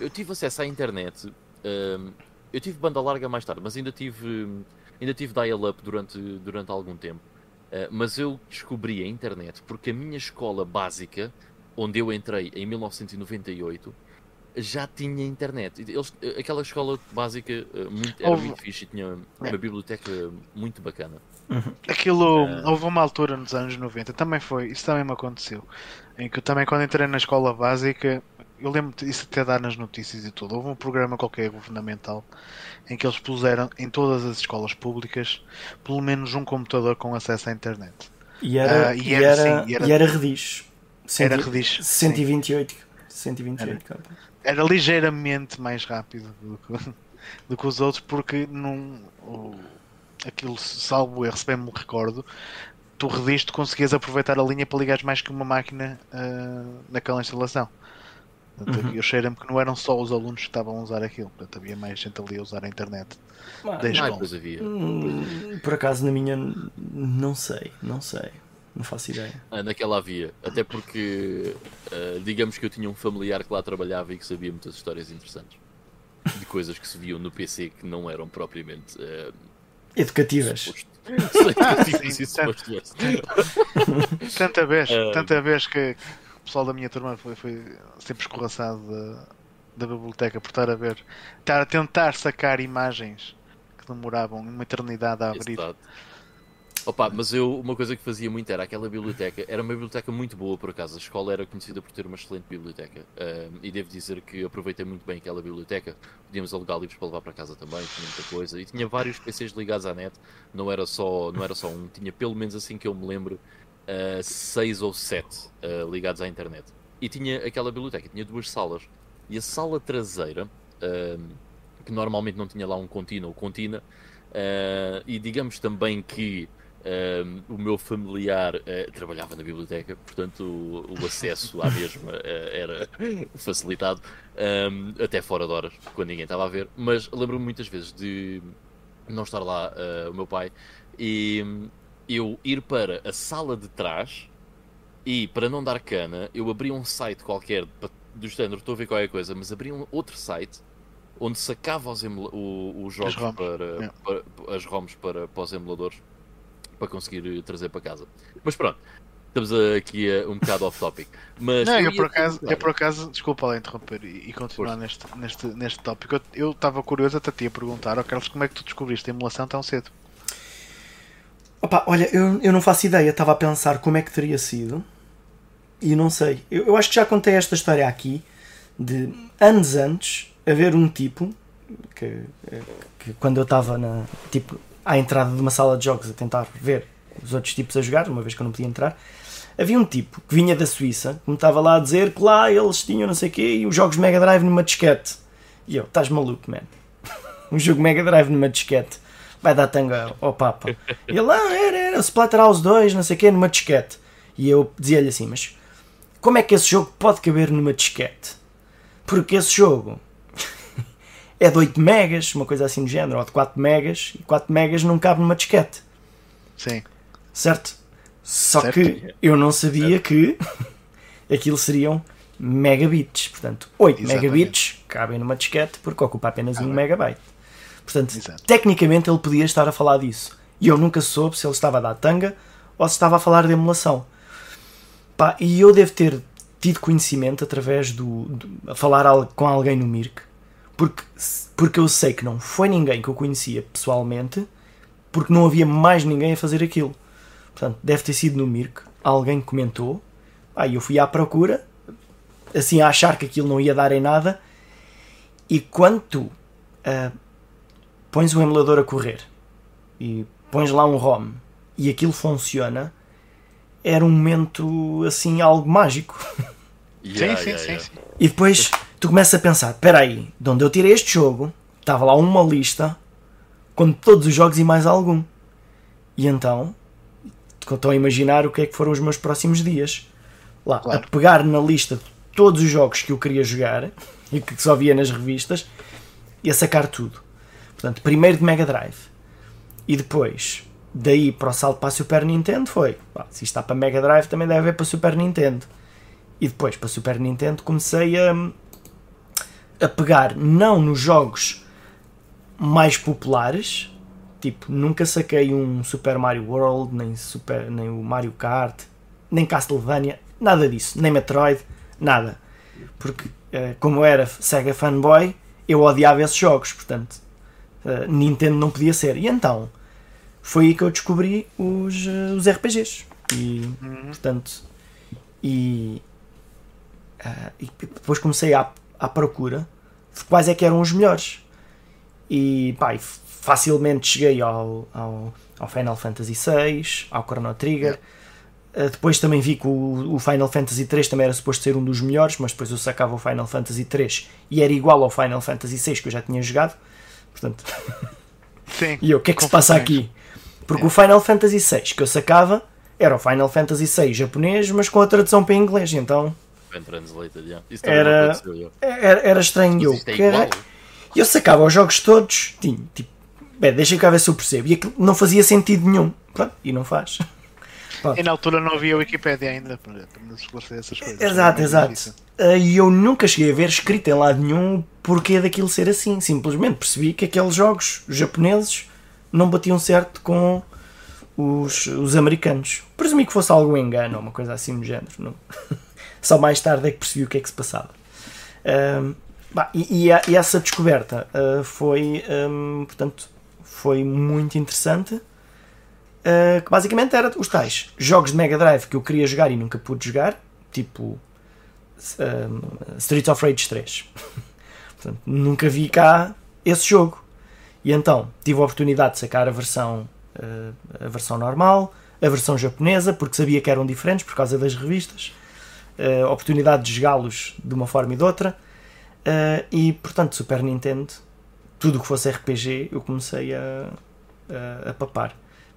eu tive acesso à internet. hum, eu tive banda larga mais tarde, mas ainda tive, ainda tive dial-up durante, durante algum tempo. Uh, mas eu descobri a internet porque a minha escola básica, onde eu entrei em 1998, já tinha internet. Eles, aquela escola básica uh, muito, era Houve- muito fixe e tinha uma biblioteca muito bacana. Aquilo, Ah. houve uma altura nos anos 90, também foi, isso também me aconteceu, em que eu também quando entrei na escola básica, eu lembro isso até dar nas notícias e tudo, houve um programa qualquer governamental em que eles puseram em todas as escolas públicas pelo menos um computador com acesso à internet. e era, Ah, e e era era, e era- e era rediz. Era Cento- rediz, sim. 128. 128, cara. Era ligeiramente mais rápido do que, do que os outros porque não, aquilo, salvo erro, se bem me recordo, tu redis, tu conseguias aproveitar a linha para ligares mais que uma máquina ah, naquela instalação. Portanto, Uhum. Eu cheiro-me que não eram só os alunos que estavam a usar aquilo, portanto havia mais gente ali a usar a internet. Bom. depois havia. hum, por acaso na minha. Não sei, não sei. Não faço ideia. Ah, naquela havia, até porque ah, digamos que eu tinha um familiar que lá trabalhava e que sabia muitas histórias interessantes de coisas que se viam no PC que não eram propriamente ah, Educativas. suposto. Sim, Sim, fosse. Tanta vez, Ah. tanta vez que o pessoal da minha turma foi, foi sempre escorraçado da, da biblioteca por estar a ver, estar a tentar sacar imagens que demoravam uma eternidade a abrir. Exato. Opa, mas eu, uma coisa que fazia muito era aquela biblioteca, era uma biblioteca muito boa por acaso, a escola era conhecida por ter uma excelente biblioteca. E devo dizer que aproveitei muito bem aquela biblioteca, podíamos alugar livros para levar para casa também, tinha muita coisa. E tinha vários PCs ligados à net, não era só, não era só um, tinha pelo menos assim que eu me lembro, ah, seis ou sete ah, ligados à internet. E tinha aquela biblioteca, tinha duas salas e a sala traseira, ahm, que normalmente não tinha lá um contínuo ou contina, ah, e digamos também que o meu familiar uh, trabalhava na biblioteca, portanto o, o acesso à mesma uh, era facilitado, até fora de horas, quando ninguém estava a ver. Mas lembro-me muitas vezes de não estar lá uh, o meu pai e eu ir para a sala de trás e para não dar cana, eu abri um site qualquer do género, estou a ver qualquer coisa, mas abri um outro site onde sacava os, o- os jogos ROMs, para, é. para- as ROMs para, para os emuladores para conseguir trazer para casa. Mas pronto, estamos aqui a, um bocado off topic. Mas Não, eu por acaso, eu por acaso, desculpa lá interromper e, e continuar Força. neste, neste, neste tópico. Eu- estava curioso até te ia perguntar, ó Carlos, como é que tu descobriste a emulação tão cedo? Opa, olha, eu, eu não faço ideia. Estava a pensar como é que teria sido. E não sei. Eu, eu acho que já contei esta história aqui. De anos antes, haver um tipo que, que quando eu estava na tipo à entrada de uma sala de jogos a tentar ver os outros tipos a jogar, uma vez que eu não podia entrar, havia um tipo que vinha da Suíça que me estava lá a dizer que lá eles tinham não sei o quê e os jogos Mega Drive numa disquete. E eu, estás maluco, man. um jogo Mega Drive numa disquete. Vai dar tanga ao Papa. E ele, ah, era, era, Splatterhouse 2, não sei o quê, numa disquete. E eu dizia-lhe assim, mas como é que esse jogo pode caber numa disquete? Porque esse jogo é de 8 megas, uma coisa assim do género, ou de 4 megas, e 4 megas não cabe numa disquete. Sim. Certo? Só Certo. que eu não sabia que aquilo seriam megabits. Portanto, 8 Exatamente. megabits cabem numa disquete porque ocupa apenas Ah, 1 bem. megabyte. Portanto, Exato. tecnicamente ele podia estar a falar disso. E eu nunca soube se ele estava a dar tanga ou se estava a falar de emulação. Pá, e eu devo ter tido conhecimento através do, do- a falar al- com alguém no Mirk, porque, porque eu sei que não foi ninguém que eu conhecia pessoalmente, porque não havia mais ninguém a fazer aquilo. Portanto, deve ter sido no Mirk, alguém comentou, aí eu fui à procura, assim a achar que aquilo não ia dar em nada, e quando tu ah, pões o emulador a correr e pões lá um ROM e aquilo funciona, era um momento assim algo mágico. Yeah, sim, sim, yeah, sim, yeah. sim. E depois tu começas a pensar: espera aí, de onde eu tirei este jogo, estava lá uma lista com todos os jogos e mais algum. E então, estou a imaginar o que é que foram os meus próximos dias. Lá, Claro. a pegar na lista de todos os jogos que eu queria jogar e que só via nas revistas e a sacar tudo. Portanto, primeiro de Mega Drive. E depois daí para o salto para a Super Nintendo foi pá, se está para Mega Drive também deve haver para Super Nintendo. E depois para Super Nintendo comecei a, a pegar não nos jogos mais populares tipo nunca saquei um Super Mario World nem, Super, nem o Mario Kart nem Castlevania nada disso nem Metroid nada. Porque eh, como era Sega fanboy eu odiava esses jogos portanto eh, Nintendo não podia ser. E então foi aí que eu descobri os, eh, os RPGs e portanto e, ah, e depois comecei à, à procura de quais é que eram os melhores. E pá, e facilmente cheguei ao, ao, ao Final Fantasy VI ao Chrono Trigger. Depois também vi que o, o Final Fantasy 3 também era suposto ser um dos melhores mas depois eu sacava o Final Fantasy 3 e era igual ao Final Fantasy 6 que eu já tinha jogado portanto Sim. e eu, o que é que se passa aqui? Porque o Final Fantasy VI que eu sacava era o Final Fantasy VI japonês, mas com a tradução para inglês, então Bem translated, yeah. Isso também Era- era, era estranho. E eu, é eu sacava os jogos todos, tinha, tipo, bem, deixa cá ver se eu percebo. E aquilo não fazia sentido nenhum. Pronto, e não faz. E na altura não havia Wikipédia ainda para, para nos esclarecer essas coisas. Exato, exato. Ah, E eu nunca cheguei a ver escrito em lado nenhum o porquê daquilo ser assim. Simplesmente percebi que aqueles jogos japoneses não batiam certo com os, os americanos. Presumi que fosse algum engano ou uma coisa assim do género. Não. Só mais tarde é que percebi o que é que se passava. Ahm, bah, e, e a- e essa descoberta ah, foi, ahm, portanto, foi muito interessante. Ah, que basicamente era os tais jogos de Mega Drive que eu queria jogar e nunca pude jogar, tipo um, Streets of Rage 3. Portanto, nunca vi cá esse jogo. E então tive a oportunidade de sacar a versão, uh, a versão normal, a versão japonesa, porque sabia que eram diferentes por causa das revistas. Uh, oportunidade de jogá-los de uma forma e de outra. Uh, e portanto, Super Nintendo, tudo o que fosse RPG, eu comecei a, a, a papar.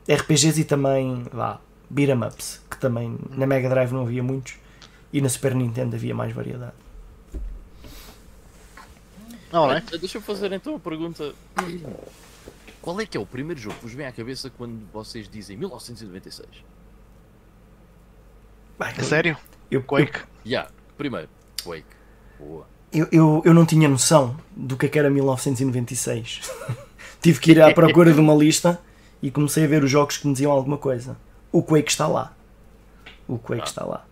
RPGs e também, vá, beat'em ups, que também na Mega Drive não havia muitos e na Super Nintendo havia mais variedade. Alright. Eh, Deixa eu fazer então a pergunta. Qual é que é o primeiro jogo que vos vem à cabeça quando vocês dizem 1996? Bem, A sério? eu, eu, Quake? Yeah, primeiro, Quake. Boa. eu, eu, eu não tinha noção do que é que era 1996. Tive que ir à procura de uma lista e comecei a ver os jogos que me diziam alguma coisa. O Quake está lá. O Quake Ah. está lá.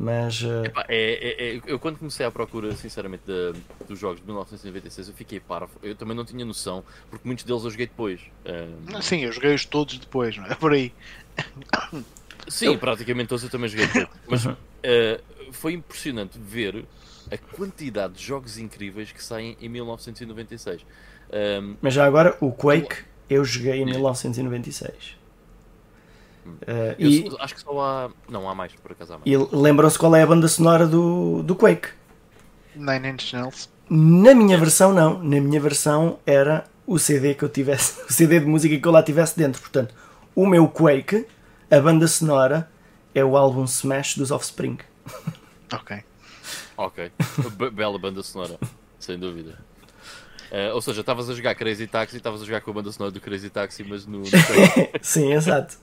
Mas eh, Epá, é, é- é- eu quando comecei à procura, sinceramente, da- dos jogos de 1996, eu fiquei parvo. Eu também não tinha noção, porque muitos deles eu joguei depois. Ahm, Sim, eu joguei-os todos depois, não é? Por aí. sim, praticamente todos eu também joguei depois. Mas Uh, foi impressionante ver a quantidade de jogos incríveis que saem em 1996. Um, Mas já agora, o Quake eu joguei em 1996. Hum. Uh, eu e, só- acho que só há. Não, há mais, por acaso há mais. e lembram-se qual é a banda sonora do, do Quake? Nine Inch Nails. Na minha versão, não. Na minha versão era o CD que eu tivesse, o CD de música que eu lá tivesse dentro. Portanto, o meu Quake, a banda sonora, é o álbum Smash dos Offspring. Ok. Ok. Be- Bela banda sonora, sem dúvida. Uh, ou seja, estavas a jogar Crazy Taxi e estavas a jogar com a banda sonora do Crazy Taxi, mas no. no. Sim, exato.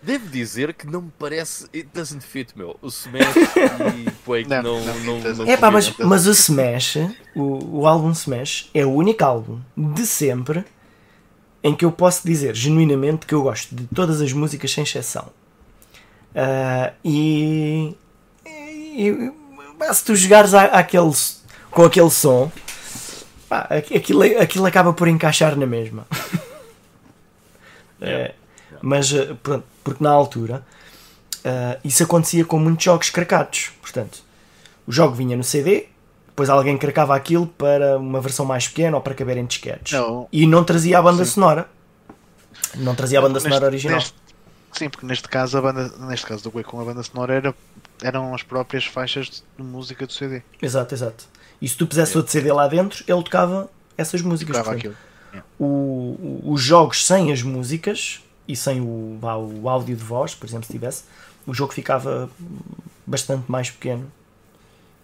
Devo dizer que não me parece. It doesn't fit, meu. O Smash e Quake Não, não. não, não, não É pá, mas, mas o Smash, o, o álbum Smash, é o único álbum de sempre em que eu posso dizer genuinamente que eu gosto de todas as músicas sem exceção. Ah, e, e- pá, se tu jogares a- àquele, com aquele som, pá, aqu- aquilo, aquilo acaba por encaixar na mesma. Yeah. É, mas eh, pronto, porque na altura ah, isso acontecia com muitos jogos cracados. Portanto, o jogo vinha no CD, depois alguém cracava aquilo para uma versão mais pequena ou para caber em disquetes. Não. E não trazia a banda Sim. sonora. Não trazia a banda Neste- sonora original. neste- sim, porque neste caso, a banda, neste caso do Quake com a banda sonora era, eram as próprias faixas de música do CD. Exato, exato. E se tu pusesse outro CD lá dentro, ele tocava essas músicas. Tocava aquilo. o- o- os jogos sem as músicas e sem o, o áudio de voz, por exemplo, se tivesse, o jogo ficava bastante mais pequeno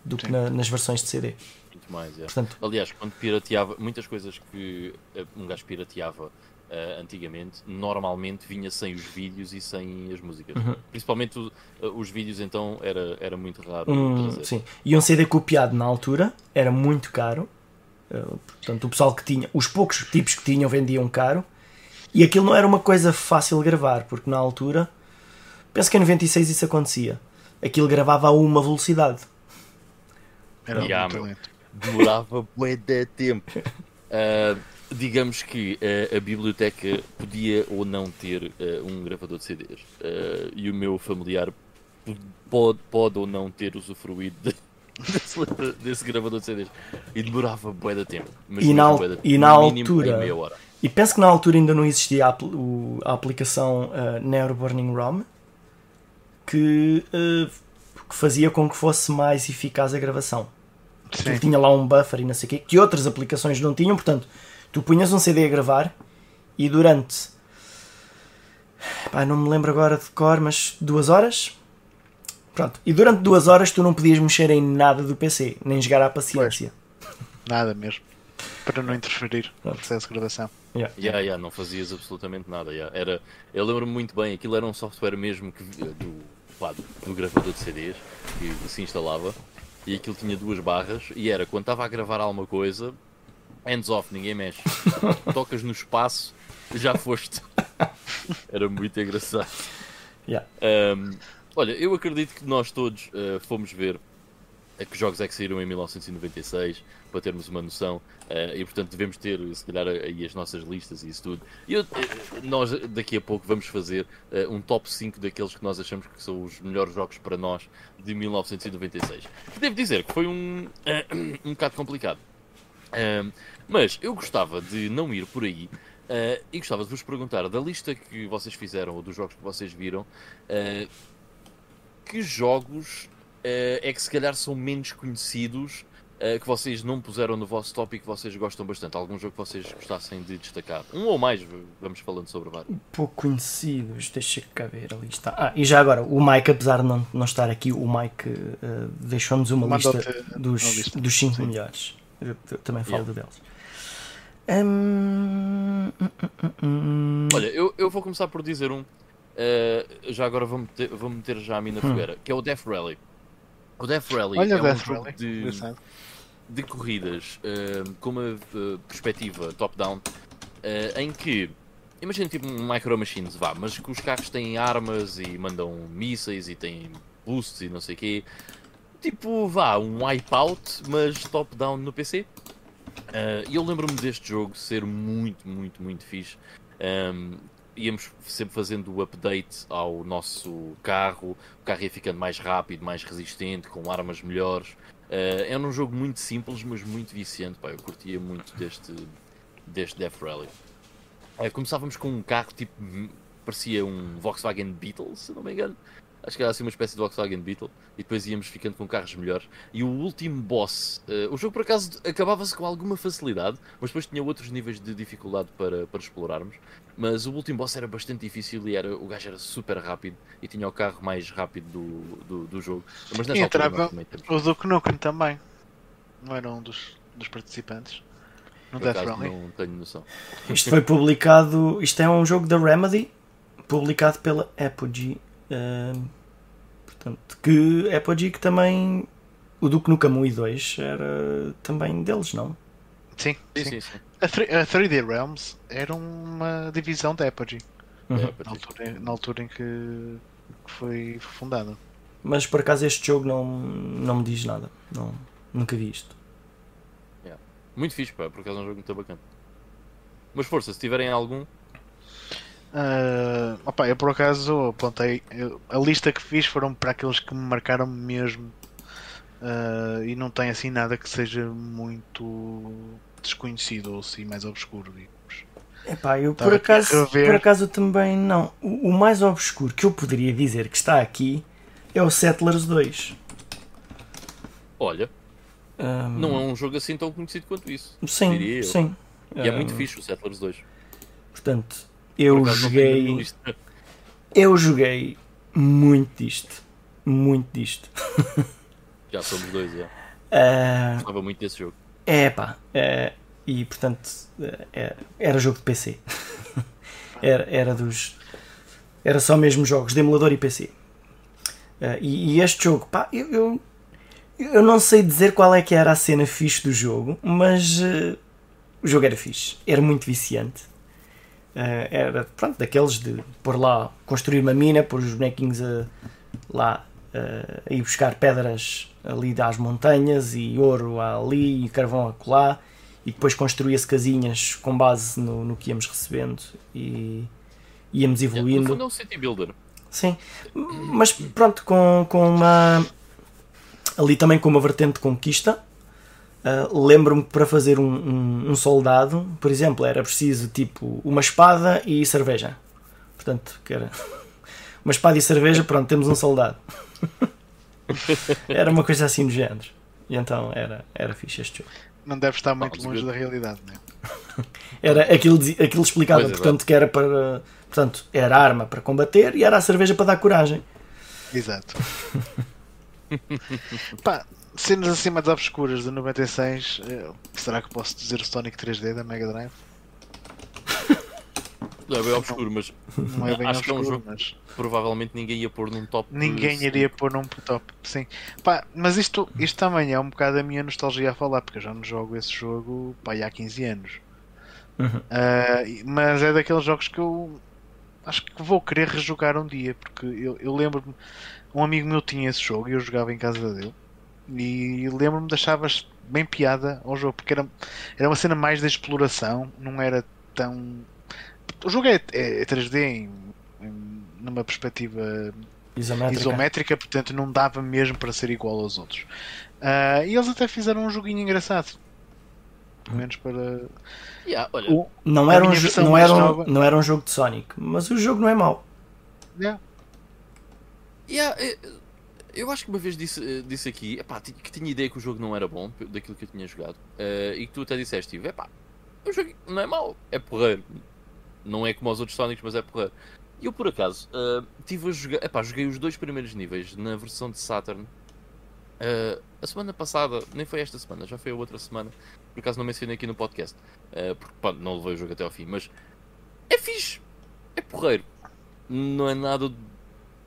do que Sim. na- nas versões de CD. Muito mais, é. Portanto, Aliás, quando pirateava, muitas coisas que eh, um gajo pirateava eh, antigamente, normalmente vinha sem os vídeos e sem as músicas. Uhum. Principalmente o- eh, os vídeos, então, era, era muito raro um, sim. E um CD copiado na altura era muito caro. Uh, portanto, o pessoal que tinha, os poucos tipos que tinham vendiam caro. E aquilo não era uma coisa fácil de gravar, porque na altura, penso que em 96 isso acontecia. Aquilo gravava a uma velocidade. Era Yeah, muito lento. demorava bué de tempo. Digamos que ah, a biblioteca podia ou não ter ah, um gravador de CDs. Ah, e o meu familiar pode, pode ou não ter usufruído de- desse, desse gravador de CDs. E demorava bué de tempo. Mas E na de- e na altura- em meia hora. E penso que na altura ainda não existia a, o- a aplicação uh, Nero Burning ROM que, uh, que fazia com que fosse mais eficaz a gravação. Sim. tinha lá um buffer e não sei o quê, que outras aplicações não tinham, portanto, tu punhas um CD a gravar e durante. Pá, não me lembro agora de cor, mas duas horas. Pronto, e durante duas horas tu não podias mexer em nada do PC, nem jogar à paciência. Nada mesmo. Para não interferir no processo de gravação. Yeah. Yeah, yeah, não fazias absolutamente nada. yeah. Era, eu lembro-me muito bem, aquilo era um software mesmo que, do, pá, do, do gravador de CDs que se instalava e aquilo tinha duas barras e era quando estava a gravar alguma coisa, hands off, ninguém mexe. Tocas no espaço, já foste. Era muito engraçado. Yeah. Um, olha, eu acredito que nós todos uh, fomos ver a que jogos é que saíram em 1996 para termos uma noção uh, e portanto devemos ter se calhar aí as nossas listas e isso tudo e eu, eh, nós daqui a pouco vamos fazer uh, um top 5 daqueles que nós achamos que são os melhores jogos para nós de 1996 devo dizer que foi um, um bocado complicado um, mas eu gostava de não ir por aí uh, e gostava de vos perguntar da lista que vocês fizeram ou dos jogos que vocês viram uh, que jogos uh, é que se calhar são menos conhecidos uh, que vocês não puseram no vosso top e que vocês gostam bastante? Algum jogo que vocês gostassem de destacar? Um ou mais, vamos falando sobre vários. pouco conhecidos, deixa cá ver a lista. Ah, e já agora, o Mike, apesar de não, não estar aqui, o Mike eh, deixou-nos uma lista Mandou-te dos, uma lista. dos 5 Sim. melhores. Eu, também falo Yeah. deles. Hum, hum, hum, hum. Olha, eu, eu vou começar por dizer um. uh, já agora vou meter, vou meter já a mim na fogueira, que é o Death Rally. O Death Rally Olha, é um jogo Rally. de, de corridas uh, com uma uh, perspectiva top-down uh, em que imagina tipo um Micro Machines, vá, mas que os carros têm armas e mandam mísseis e têm boosts e não sei o quê. Tipo, vá, um wipeout, mas top-down no PC. Uh, E eu lembro-me deste jogo ser muito, muito, muito fixe. Um, íamos sempre fazendo o update ao nosso carro, o carro ia ficando mais rápido, mais resistente, com armas melhores. Uh, era um jogo muito simples, mas muito viciante. Pá, eu curtia muito deste, deste Death Rally. Uh, começávamos com um carro tipo. parecia um Volkswagen Beetle, se não me engano. Acho que era assim uma espécie de Volkswagen Beetle. E depois íamos ficando com carros melhores. E o último boss. Uh, o jogo por acaso acabava-se com alguma facilidade, mas depois tinha outros níveis de dificuldade para, para explorarmos. Mas o último boss era bastante difícil e era, o gajo era super rápido e tinha o carro mais rápido do, do, do jogo. Mas nessa e entrava altura, o Duke Nukem também. Não era um dos, dos participantes. No Death. Não tenho noção. Isto foi publicado. Isto é um jogo da Remedy, publicado pela Apogee Uh, portanto, que Apogee que também o Duke Nukem 1 e 2 era também deles, não? Sim, sim, sim. sim. A, 3D Realms era uma divisão da Apogee uhum. na, altura, na, altura, em que, foi fundada. Mas por acaso este jogo não, não me diz nada. Não, nunca vi isto. Yeah. Muito fixe, pá, por acaso é um jogo muito bacana. Mas força, se tiverem algum, Uh, opa, eu por acaso apontei eu, a lista que fiz foram para aqueles que me marcaram mesmo uh, e não tem assim nada que seja muito desconhecido ou assim mais obscuro digamos. Epá, eu por acaso, por acaso também não. O, o, mais obscuro que eu poderia dizer que está aqui é o Settlers 2. Olha, um... não é um jogo assim tão conhecido quanto isso. Sim, sim. E é muito fixe o Settlers 2. Portanto, eu joguei. Eu joguei muito disto. Muito disto. Já somos dois, já. Uh, Gostava muito desse jogo. É pá. Uh, e portanto, uh, era jogo de PC. era, era dos. Era só mesmo jogos de emulador e PC. E, e, este jogo, pá, eu, eu, eu, não sei dizer qual é que era a cena fixe do jogo, mas o jogo era fixe. Era muito viciante. Uh, era pronto, daqueles de pôr lá, construir uma mina, pôr os bonequinhos a, lá uh, a ir buscar pedras ali das montanhas e ouro ali e carvão a colar e depois construía-se casinhas com base no, no que íamos recebendo e íamos evoluindo. É, um city builder. Sim, mas pronto, com, com uma ali também com uma vertente de conquista Uh, Lembro-me que para fazer um, um, um, soldado, por exemplo, era preciso tipo uma espada e cerveja. Portanto, que era uma espada e cerveja, pronto, temos um soldado. era uma coisa assim do género. E então era, era fixe este jogo. Não deve estar muito longe da realidade, não é? era aquilo, aquilo explicava, pois portanto, é, que era para. Portanto, era a arma para combater e era a cerveja para dar coragem. Exato. Pá, cenas assim mais obscuras de 96, eh, será que posso dizer o Sonic 3D da Mega Drive? Não é bem obscuro, mas não é bem acho obscuro, que é um jogo mas... provavelmente ninguém ia pôr num top. Ninguém iria pôr num top, sim. Pá, mas isto, isto também é um bocado a minha nostalgia a falar, porque eu já não jogo esse jogo pá, há 15 anos. Uhum. Uh, mas é daqueles jogos que eu acho que vou querer rejogar um dia, porque eu, eu lembro-me, um amigo meu tinha esse jogo e eu jogava em casa dele. E lembro-me de achavas bem piada ao jogo, porque era, era uma cena mais de exploração, não era tão. O jogo é, é 3D em, em, numa perspectiva isométrica. isométrica. portanto não dava mesmo para ser igual aos outros. Uh, e eles até fizeram um joguinho engraçado. Pelo menos para. Yeah, olha, o, não, era um, não, era um, não era um jogo de Sonic, mas o jogo não é mau. Yeah. Yeah, eu acho que uma vez disse, eh, disse aqui epá, que tinha ideia que o jogo não era bom, daquilo que eu tinha jogado, uh, e que tu até disseste, Steve, epá, o jogo não é mau, é porreiro. Não é como os outros Sonics, mas é porreiro. Eu, por acaso, uh, tive a jogar, epá, joguei os dois primeiros níveis na versão de Saturn. Uh, a semana passada, nem foi esta semana, já foi a outra semana. Por acaso não mencionei aqui no podcast, porque pá, não levei o jogo até ao fim, mas é fixe, é porreiro. Não é nada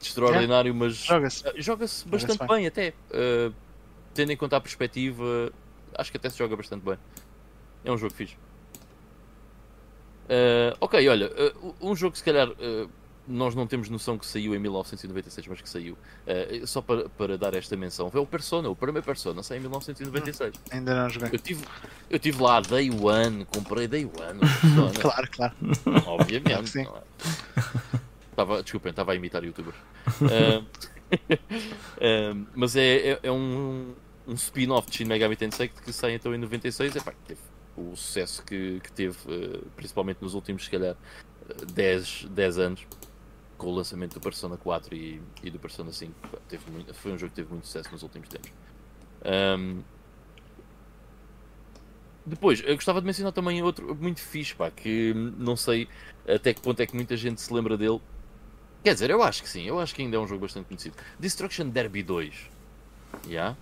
extraordinário, mas joga-se uh, joga bastante joga bem, até. Uh, tendo em conta a perspectiva, acho que até se joga bastante bem. É um jogo fixe. Uh, ok, olha, uh, um jogo que se calhar nós não temos noção que saiu em 1996, mas que saiu. Uh, só para, para dar esta menção, é o Persona, o primeiro Persona saiu em 1996. Hum, ainda não joguei. Eu tive, eu tive lá Day One, comprei Day One. Claro, claro. Obviamente. Sim. Tava, desculpem, estava a imitar youtubers. Uh, uh, mas é, é, é um, um spin-off de Shin Megami Tensei que sai então em 96. Epá, teve o sucesso que, que teve, uh, principalmente nos últimos, se calhar, 10, 10 anos com o lançamento do Persona 4 e, e do Persona 5. Teve muito, foi um jogo que teve muito sucesso nos últimos tempos. Um, depois, eu gostava de mencionar também outro muito fixe, pá, que não sei até que ponto é que muita gente se lembra dele. Quer dizer, eu acho que sim, eu acho que ainda é um jogo bastante conhecido. Destruction Derby 2. Já? Yeah?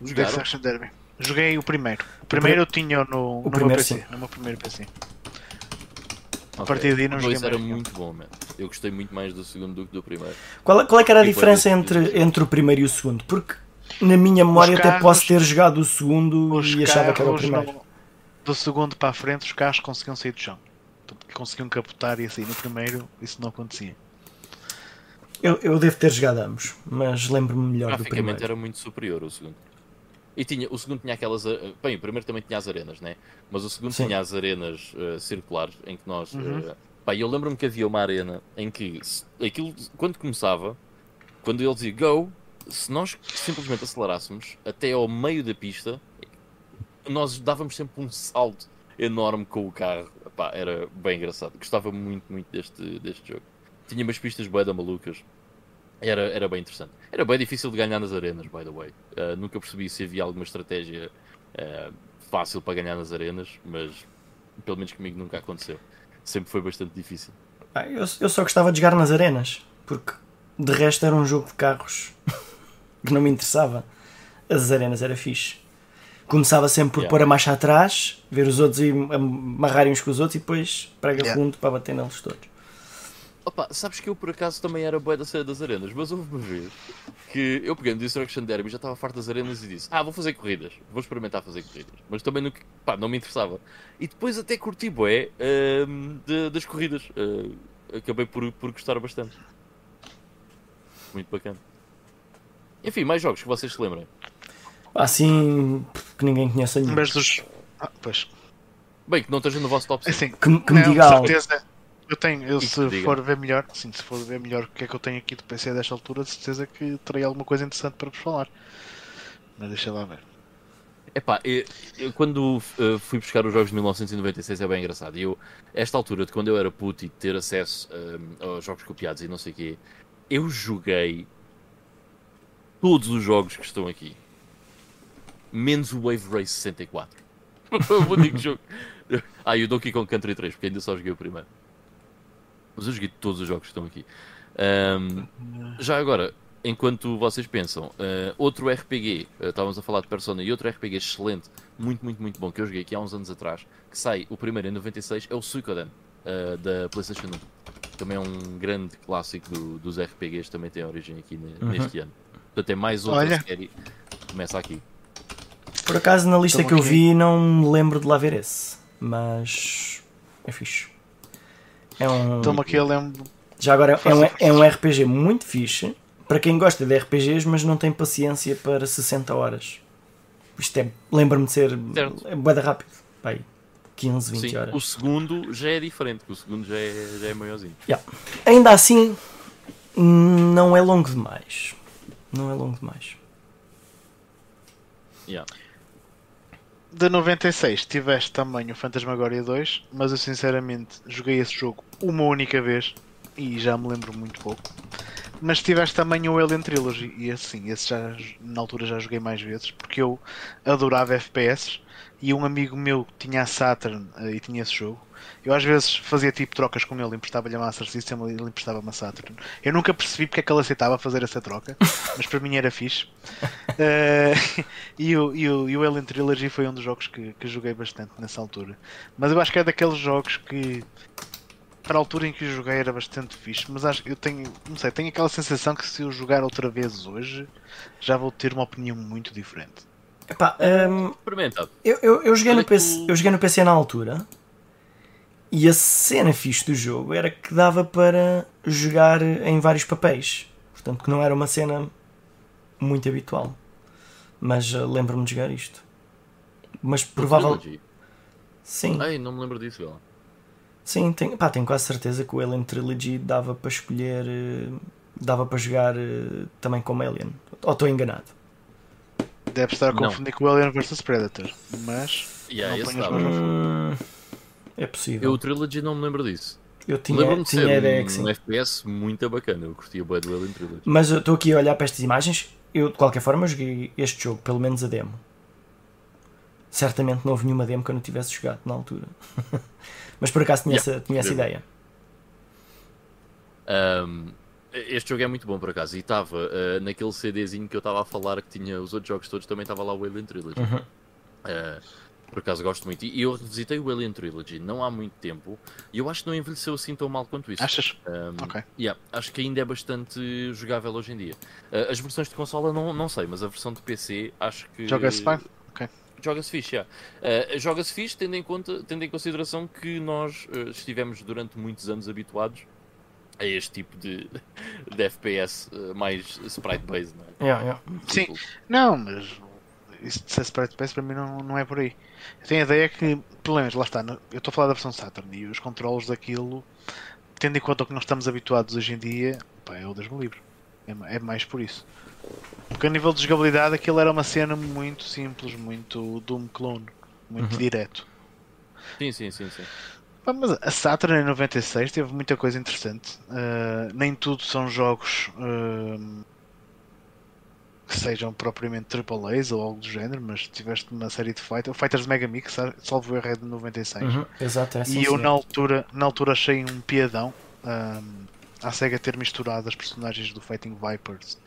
Destruction Derby. Joguei o primeiro. O primeiro eu tinha no, no meu PC. Sim. No meu primeiro PC. Okay. A partir daí não joguei mais. era muito bom, man. Eu gostei muito mais do segundo do que do primeiro. Qual, qual é que era a diferença entre, entre o primeiro e o segundo? Porque na minha memória carros, até posso ter jogado o segundo e achava que era o primeiro. No, do segundo para a frente os carros conseguiam sair do chão. Conseguiam capotar e assim. No primeiro isso não acontecia. Eu, eu devo ter jogado ambos, mas lembro-me melhor do primeiro. era muito superior o segundo. E tinha, o segundo tinha aquelas. Bem, o primeiro também tinha as arenas, né? Mas o segundo Sim. tinha as arenas uh, circulares em que nós. Uhum. Uh, pá, eu lembro-me que havia uma arena em que aquilo, quando começava, quando ele dizia go, se nós simplesmente acelerássemos até ao meio da pista, nós dávamos sempre um salto enorme com o carro. Pá, era bem engraçado. Gostava muito, muito deste, deste jogo. Tinha umas pistas bué da malucas. Era, era bem interessante. Era bem difícil de ganhar nas arenas, by the way. Uh, nunca percebi se havia alguma estratégia uh, fácil para ganhar nas arenas, mas pelo menos comigo nunca aconteceu. Sempre foi bastante difícil. Ah, eu, eu só gostava de jogar nas arenas, porque de resto era um jogo de carros que não me interessava. As arenas era fixe. Começava sempre por yeah. pôr a marcha atrás, ver os outros e amarrarem uns com os outros e depois prega yeah. fundo para bater neles todos. Opa, sabes que eu por acaso também era boa da cena das arenas, mas houve uma vez que eu peguei no Destruction Derby já estava farto das arenas e disse: Ah, vou fazer corridas, vou experimentar fazer corridas, mas também não, pá, não me interessava. E depois até curti bué uh, de, das corridas, uh, acabei por, por gostar bastante. Muito bacana. Enfim, mais jogos que vocês se lembrem. Assim que ninguém conhece nenhum. Mas dos. Ah, pois. Bem, que não esteja no vosso top 5. Assim, que, que me diga algo. Certeza eu tenho, eu, se for ver melhor, sim, se for ver melhor o que é que eu tenho aqui do PC desta altura, de certeza que terei alguma coisa interessante para vos falar. Mas deixa lá ver. Epá, eu, eu quando uh, fui buscar os jogos de 1996 é bem engraçado. Eu, esta altura de quando eu era puto e ter acesso uh, aos jogos copiados e não sei o quê, eu joguei todos os jogos que estão aqui. Menos o Wave Race 64. o único jogo. Ah, e o Donkey Kong Country 3, porque ainda só joguei o primeiro. Mas eu joguei todos os jogos que estão aqui. Um, já agora, enquanto vocês pensam, uh, outro RPG, uh, estávamos a falar de Persona, e outro RPG excelente, muito, muito, muito bom, que eu joguei aqui há uns anos atrás, que sai o primeiro em 96, é o Suikoden, uh, da PlayStation 1. Também é um grande clássico do, dos RPGs, também tem origem aqui uhum. neste ano. Portanto, é mais outra Olha. série começa aqui. Por acaso, na lista que aqui. eu vi, não me lembro de lá ver esse, mas é fixe. É um. Toma aqui, eu lembro. Já agora é um, é um RPG muito fixe para quem gosta de RPGs, mas não tem paciência para 60 horas. Isto é. Lembra-me de ser. Certo. É boeda rápido. Pai, 15, 20 Sim, horas. O segundo já é diferente, o segundo já é, já é maiorzinho. Yeah. Ainda assim, não é longo demais. Não é longo demais. Yeah de 96 tiveste também o Fantasmagoria 2, mas eu sinceramente joguei esse jogo uma única vez e já me lembro muito pouco. Mas tiveste também o Alien Trilogy e assim, esse já na altura já joguei mais vezes porque eu adorava FPS e um amigo meu tinha a Saturn uh, e tinha esse jogo. Eu às vezes fazia tipo trocas com ele, emprestava-lhe a Master System e ele emprestava-me a Saturn. Eu nunca percebi porque é que ele aceitava fazer essa troca, mas para mim era fixe. Uh, e, o, e, o, e o Alien Trilogy foi um dos jogos que, que joguei bastante nessa altura. Mas eu acho que é daqueles jogos que para a altura em que eu joguei era bastante fixe, mas acho que eu tenho, não sei, tenho aquela sensação que se eu jogar outra vez hoje já vou ter uma opinião muito diferente. Epá, um, eu, eu, eu, joguei no PC, eu joguei no PC na altura E a cena fixe do jogo era que dava para jogar em vários papéis. Portanto, que não era uma cena muito habitual. Mas uh, lembro-me de jogar isto. Mas provável. Trilogy. Sim, Ai, não me lembro disso, Bela. sim, tenho, pá, tenho quase certeza que o Alien Trilogy dava para escolher. eh, dava para jogar eh, também como Alien. Ou estou enganado? Deve estar a Não. confundir com o Alien vs Predator. Mas. Yeah, não ponhas dava. É Eu possível. o Trilogy não me lembro disso. Eu tinha, Lembro-me de tinha ser ideia um, que sim. um FPS muito bacana. Eu curtia bué do Alien Trilogy. Mas eu estou aqui a olhar para estas imagens. Eu, de qualquer forma, joguei este jogo, pelo menos a demo. Certamente não houve nenhuma demo que eu não tivesse jogado na altura. Mas por acaso tinha, Yeah, essa, tinha essa ideia. Um, este jogo é muito bom por acaso. E estava uh, naquele CDzinho que eu estava a falar que tinha os outros jogos todos, também estava lá o Alien Trilogy. Uh, por acaso gosto muito. E eu revisitei o Alien Trilogy não há muito tempo e eu acho que não envelheceu assim tão mal quanto isso. Achas? Um, Ok. yeah, acho que ainda é bastante jogável hoje em dia. Uh, as versões de consola não, não sei, mas a versão de PC acho que. Joga-se bem? Ok. Joga-se fixe, yeah. Uh, Joga-se fixe, tendo em, conta, tendo em consideração que nós uh, estivemos durante muitos anos habituados a este tipo de, de FPS uh, mais sprite-based, não é? Yeah, yeah. Sim. Tipo, Não, mas isso de ser Sprite Base para mim não, não é por aí. Eu tenho a ideia que, pelo menos, lá está, eu estou a falar da versão Saturn e os controles daquilo, tendo em conta o que nós estamos habituados hoje em dia, pá, é o Deus me livre. É, é mais por isso. Porque a nível de jogabilidade aquilo era uma cena muito simples, muito Doom clone, muito Uhum. direto. Sim, sim, sim, sim. Mas a Saturn em 96 teve muita coisa interessante. Uh, nem tudo são jogos um, que sejam propriamente AAAs ou algo do género, mas tiveste uma série de fighters. Fighters Mega Mix, sa- salvo erro, é de 96. Uhum, Exato, é assim. e eu sim. na altura, na altura achei um piadão um, à SEGA ter misturado as personagens do Fighting Vipers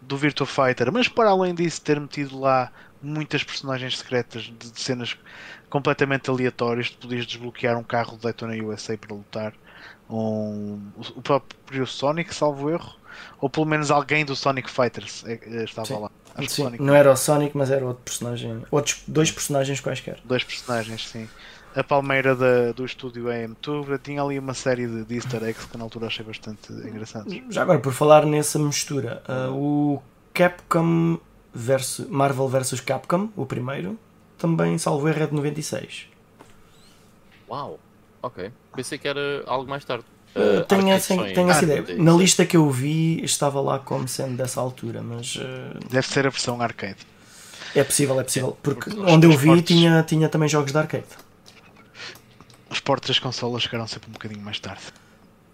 do Virtua Fighter, mas para além disso ter metido lá muitas personagens secretas de, de cenas completamente aleatórias, tu podias desbloquear um carro do Daytona USA para lutar, um, o próprio Sonic, salvo erro, ou pelo menos alguém do Sonic Fighters eh, eh, estava Sim. lá. Sonic não era o Sonic, mas era outro personagem. Outros dois personagens quaisquer. dois personagens, sim. A palmeira da- do estúdio AM2 tinha ali uma série de, de easter eggs que na altura achei bastante engraçados. Já agora, por falar nessa mistura, uh, o Capcom versus Marvel vs Capcom, o primeiro, também salvo erro é de 96. Uau, ok. Pensei que era algo mais tarde. Uh, Uh, tenho essa, tenho essa Ah, ideia. 96. Na lista que eu vi estava lá como sendo dessa altura, mas uh, Deve ser a versão arcade. é possível, é possível. Porque porque onde eu vi portes- tinha, tinha também jogos de arcade. Os portos das consolas chegaram sempre um bocadinho mais tarde.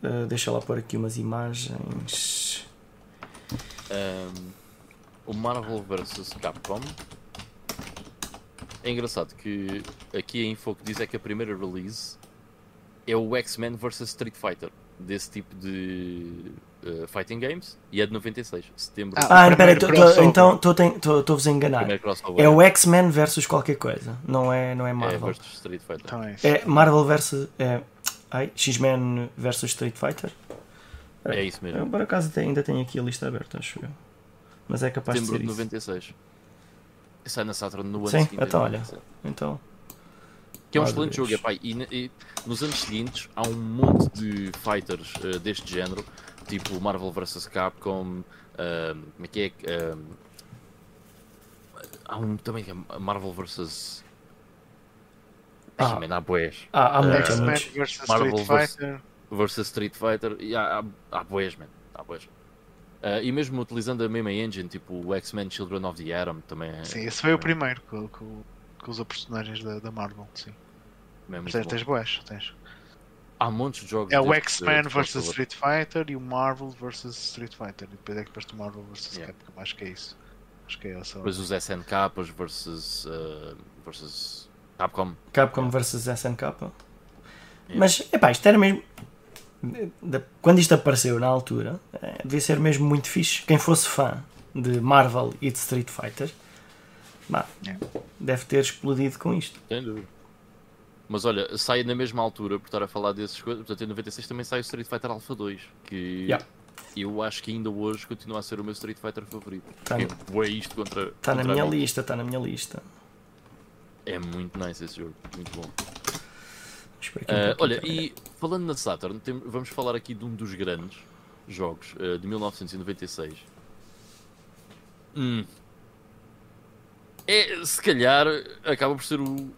Uh, deixa lá pôr aqui umas imagens. Um, o Marvel vs Capcom. É engraçado que aqui a info que diz é que a primeira release é o X-Men vs Street Fighter, desse tipo de uh, fighting games, e é de 96, setembro. Ah, Ah, crossover. então estou-vos a enganar. É o X-Men versus qualquer coisa, não é, não é é Marvel. versus Street Fighter. Então é isso. É Marvel versus. É, X-Men versus Street Fighter. É isso Eu, mesmo. por acaso até- ainda tenho aqui a lista aberta, acho eu. Mas é capaz de Setembro ser de isso. 96. E sai na Saturn no ano Sim, seguinte. então olha. 97. Então, Que é um Ah, excelente jogo, epá, e, e nos anos seguintes há um monte de fighters eh, deste género, tipo Marvel vs Capcom, ahm, como é que é? Ahm, há um também que é Marvel vs. Ah. Ah, man, há boés. há, há muitos, há X-Men muitos. vs Marvel Street Fighter. Versus Street Fighter, e há, há, há boés, man. Há boés. Ah, e mesmo utilizando a mesma engine, tipo o X-Men Children of the Atom, também é, Sim, esse foi o primeiro que, que, que usa personagens da, da Marvel. Sim. É Tens, bom. tens boas, tens. Há montes de jogos. É o X-Men vs. Street Fighter e o Marvel vs Street Fighter. E depois é que depois o Marvel vs Yeah. Capcom. Acho que é isso. Acho que é essa. Depois os SNKs versus, uh, versus Capcom. Capcom versus SNK. Yeah. Mas, epá, isto era mesmo. Quando isto apareceu na altura, eh, devia ser mesmo muito fixe. Quem fosse fã de Marvel e de Street Fighter, bah, Yeah. deve ter explodido com isto. Sem dúvida. Mas olha, sai na mesma altura, por estar a falar dessas coisas, portanto em 96 também sai o Street Fighter Alpha 2, que Yeah. eu acho que ainda hoje continua a ser o meu Street Fighter favorito. Tá é bué isto contra. Está na minha lista, está na minha lista. É muito nice esse jogo, muito bom. Uh, olha, e falando na Saturn, tem- vamos falar aqui de um dos grandes jogos uh, de 1996. Hum. É, se calhar, acaba por ser o.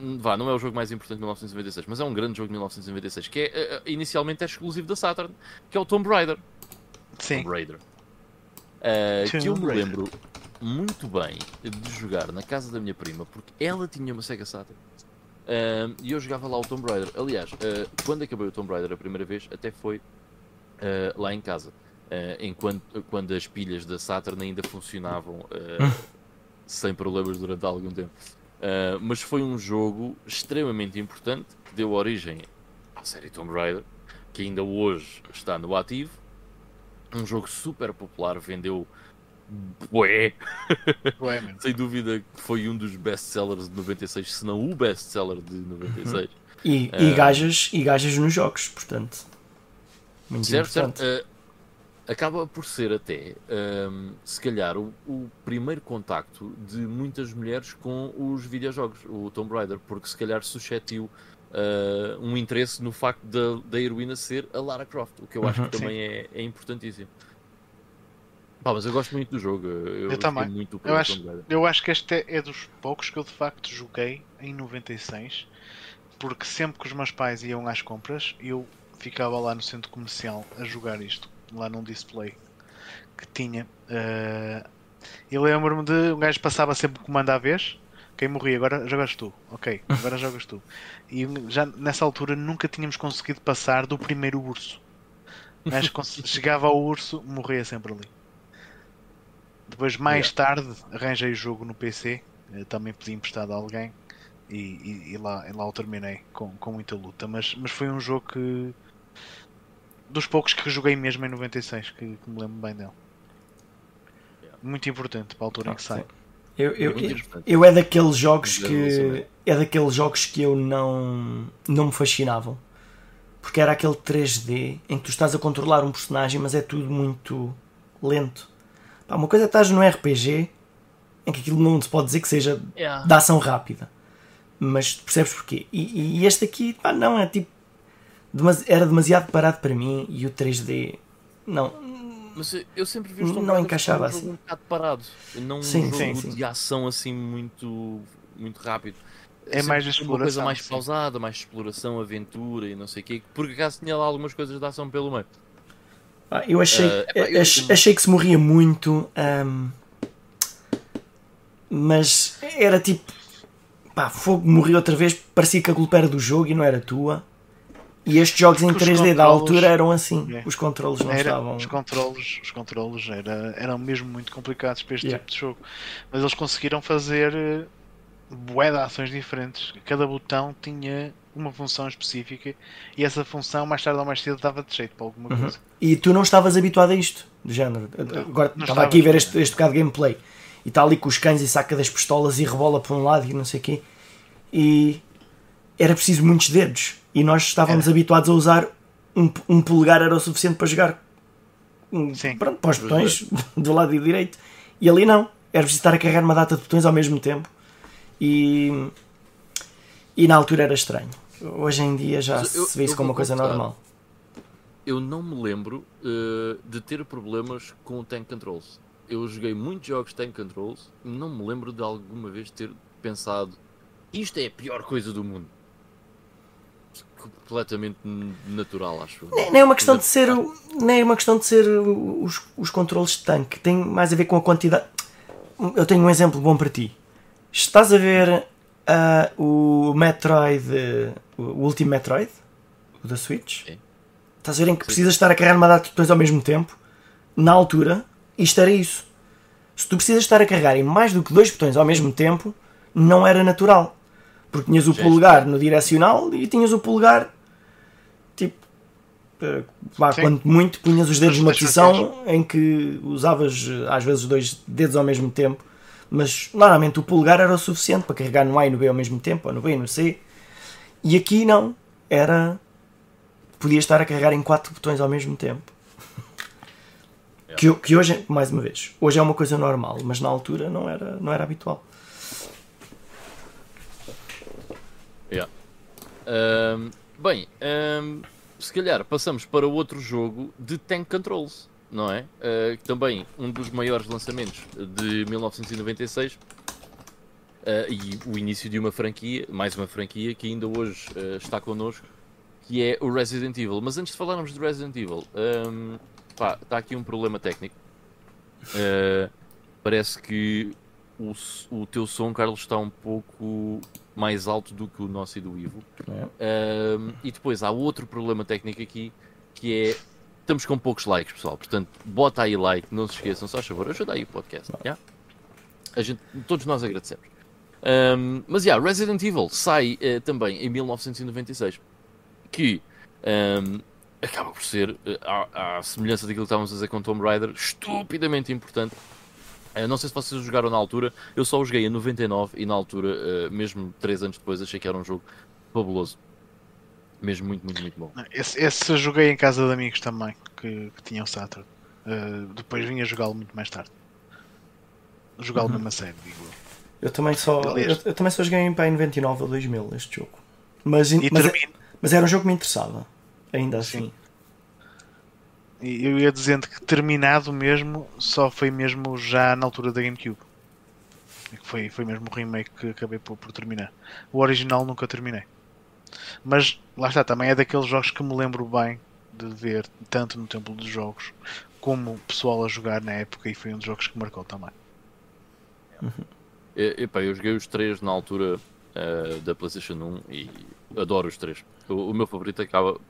hum, Vá, não é o jogo mais importante de 1996, mas é um grande jogo de 1996, que é, uh, uh, inicialmente é exclusivo da Saturn, que é o Tomb Raider. Sim. Tomb Raider. Uh, que eu Tomb me lembro muito bem de jogar na casa da minha prima, porque ela tinha uma Sega Saturn. Uh, e eu jogava lá o Tomb Raider. Aliás, uh, quando acabei o Tomb Raider a primeira vez, até foi lá em casa. Enquanto, quando as pilhas da Saturn ainda funcionavam uh, sem problemas durante algum tempo. Uh, mas foi um jogo extremamente importante que deu origem à série Tomb Raider, que ainda hoje está no ativo. Um jogo super popular, vendeu bué, Ué, sem dúvida que foi um dos best-sellers de 96, se não o best-seller de 96. E, uh, e, gajas, e gajas nos jogos, portanto. Muito Certo, importante. certo. Uh, acaba por ser até, um, se calhar, o, o primeiro contacto de muitas mulheres com os videojogos, o Tomb Raider, porque se calhar suscetiu uh, um interesse no facto da, da heroína ser a Lara Croft, o que eu acho Uhum. que também é, é importantíssimo. Pá, mas eu gosto muito do jogo. Eu, Eu também. Muito Eu acho- Tomb Raider. Eu acho que este é, é dos poucos que eu de facto joguei em 96, porque sempre que os meus pais iam às compras, eu ficava lá no centro comercial a jogar isto, lá num display que tinha. eh, eu lembro-me de um gajo passava sempre o comando à vez. Quem morria, agora jogas tu. Ok, agora jogas tu. E já nessa altura nunca tínhamos conseguido passar do primeiro urso. Cons- chegava ao urso, morria sempre ali. Depois, mais tarde, arranjei o jogo no PC, eh, também pedi emprestado a alguém e, e- e lá, e lá o terminei com, com muita luta. Mas, mas foi um jogo que. Dos poucos que joguei mesmo em 96, que, que me lembro bem dele. Muito importante para a altura em que Ah, sai. Eu, eu, eu, é daqueles jogos Mas é que relacionado. é daqueles jogos que eu não não me fascinavam porque era aquele 3D em que tu estás a controlar um personagem mas é tudo muito lento Pá, uma coisa é estás no RPG em que aquilo não se pode dizer que seja Yeah. da ação rápida mas tu percebes porquê e, e este aqui pá, não é tipo era demasiado parado para mim e o 3D não Mas eu- sempre vi os Tomb Não encaixava um jogo assim. um bocado parado. Não Sim, um jogo sim, sim. de ação assim muito, muito rápido. É Sempre mais foi uma coisa exploração, mais sim. pausada, mais exploração, aventura e não sei o quê. Por acaso tinha lá algumas coisas de ação pelo meio. Pá, eu achei, epá, eu- ach- achei que se morria muito, ahm, mas era tipo, pá, fogo morreu outra vez, parecia que a culpa era do jogo e não era tua. E estes jogos em Porque os 3D da altura eram assim, É. os controles não Era, estavam. os controlos, os controlos era, eram mesmo muito complicados para este Yeah. tipo de jogo. Mas eles conseguiram fazer eh, bué de ações diferentes. Cada botão tinha uma função específica e essa função mais tarde ou mais cedo dava de jeito para alguma Uhum. coisa. E tu não estavas habituado a isto, do género. Agora não estava estava, aqui a ver não. este, este bocado de gameplay e está ali com os cães e saca das pistolas e rebola para um lado e não sei o quê. E era preciso muitos dedos. E nós estávamos Era. habituados a usar um, um polegar era o suficiente para jogar Sim. pronto, para os botões do lado direito. E ali não. Era preciso estar a carregar uma data de botões ao mesmo tempo. E, e na altura era estranho. Hoje em dia já eu- se vê isso como uma coisa confessar. normal. Eu não me lembro eh, de ter problemas com o Tank Controls. Eu joguei muitos jogos Tank Controls e não me lembro de alguma vez ter pensado isto é a pior coisa do mundo. Completamente natural, acho. Nem- Nem é uma questão de ser, nem é uma questão de ser os, os controles de tanque, tem mais a ver com a quantidade. Eu tenho um exemplo bom para ti. Estás a ver ah, o Metroid, o último Metroid, o da Switch? Sim. Estás a ver em que precisas estar a carregar uma data de botões ao mesmo tempo? Na altura, isto era isso. Se tu precisas estar a carregar em mais do que dois botões ao mesmo tempo, não era natural. Porque tinhas o Sim. polegar no direcional e tinhas o polegar tipo. eh, Vá, Sim. quanto muito punhas os dedos numa posição em que usavas eh, às vezes dois dedos ao mesmo tempo, mas normalmente o polegar era o suficiente para carregar no A e no B ao mesmo tempo, ou no B e no C. E aqui não, era. Podia estar a carregar em quatro botões ao mesmo tempo. Que, que hoje, mais uma vez, hoje é uma coisa normal, mas na altura não era, não era habitual. Yeah. Ahm, bem, ahm, se calhar passamos para outro jogo de Tank Controls, não é? Que também um dos maiores lançamentos de 1996 ah, e o início de uma franquia, mais uma franquia que ainda hoje ah, está connosco, que é o Resident Evil. Mas antes de falarmos de Resident Evil, ahm, pá, está aqui um problema técnico. Ah, parece que o, o teu som, Carlos, está um pouco mais alto do que o nosso e do Ivo. É. Um, e depois há outro problema técnico aqui que é estamos com poucos likes, pessoal. Portanto, bota aí like, não se esqueçam, só favor, ajuda aí o podcast. já? A gente, todos nós agradecemos. Um, mas já, Resident Evil sai eh, também em 1996, que um, acaba por ser, eh, à, à semelhança daquilo que estávamos a dizer com Tomb Raider, estupidamente importante. Eh, não sei se vocês jogaram na altura, eu só o joguei em 99 e na altura, eh, mesmo 3 anos depois, achei que era um jogo fabuloso. Mesmo muito, muito, muito bom. Esse, esse eu joguei em casa de amigos também, que, que tinham Saturn. Uh, depois vim a jogá-lo muito mais tarde. Jogá-lo Uhum. mesmo a sério, digo eu. Eu também só, eu, eu também só joguei em, pá, em 99 ou 2000 este jogo. Mas, E mas, é- mas era um jogo que me interessava, ainda assim. Sim. Eu ia dizendo que terminado mesmo só foi mesmo já na altura da GameCube. Que Foi, foi mesmo o remake que acabei por, por terminar. O original nunca terminei. Mas lá está, também é daqueles jogos que me lembro bem de ver tanto no Templo dos Jogos como o pessoal a jogar na época e foi um dos jogos que marcou também. E, epá, eu joguei os três na altura eh, da PlayStation 1 e adoro os três. O, o meu favorito acaba.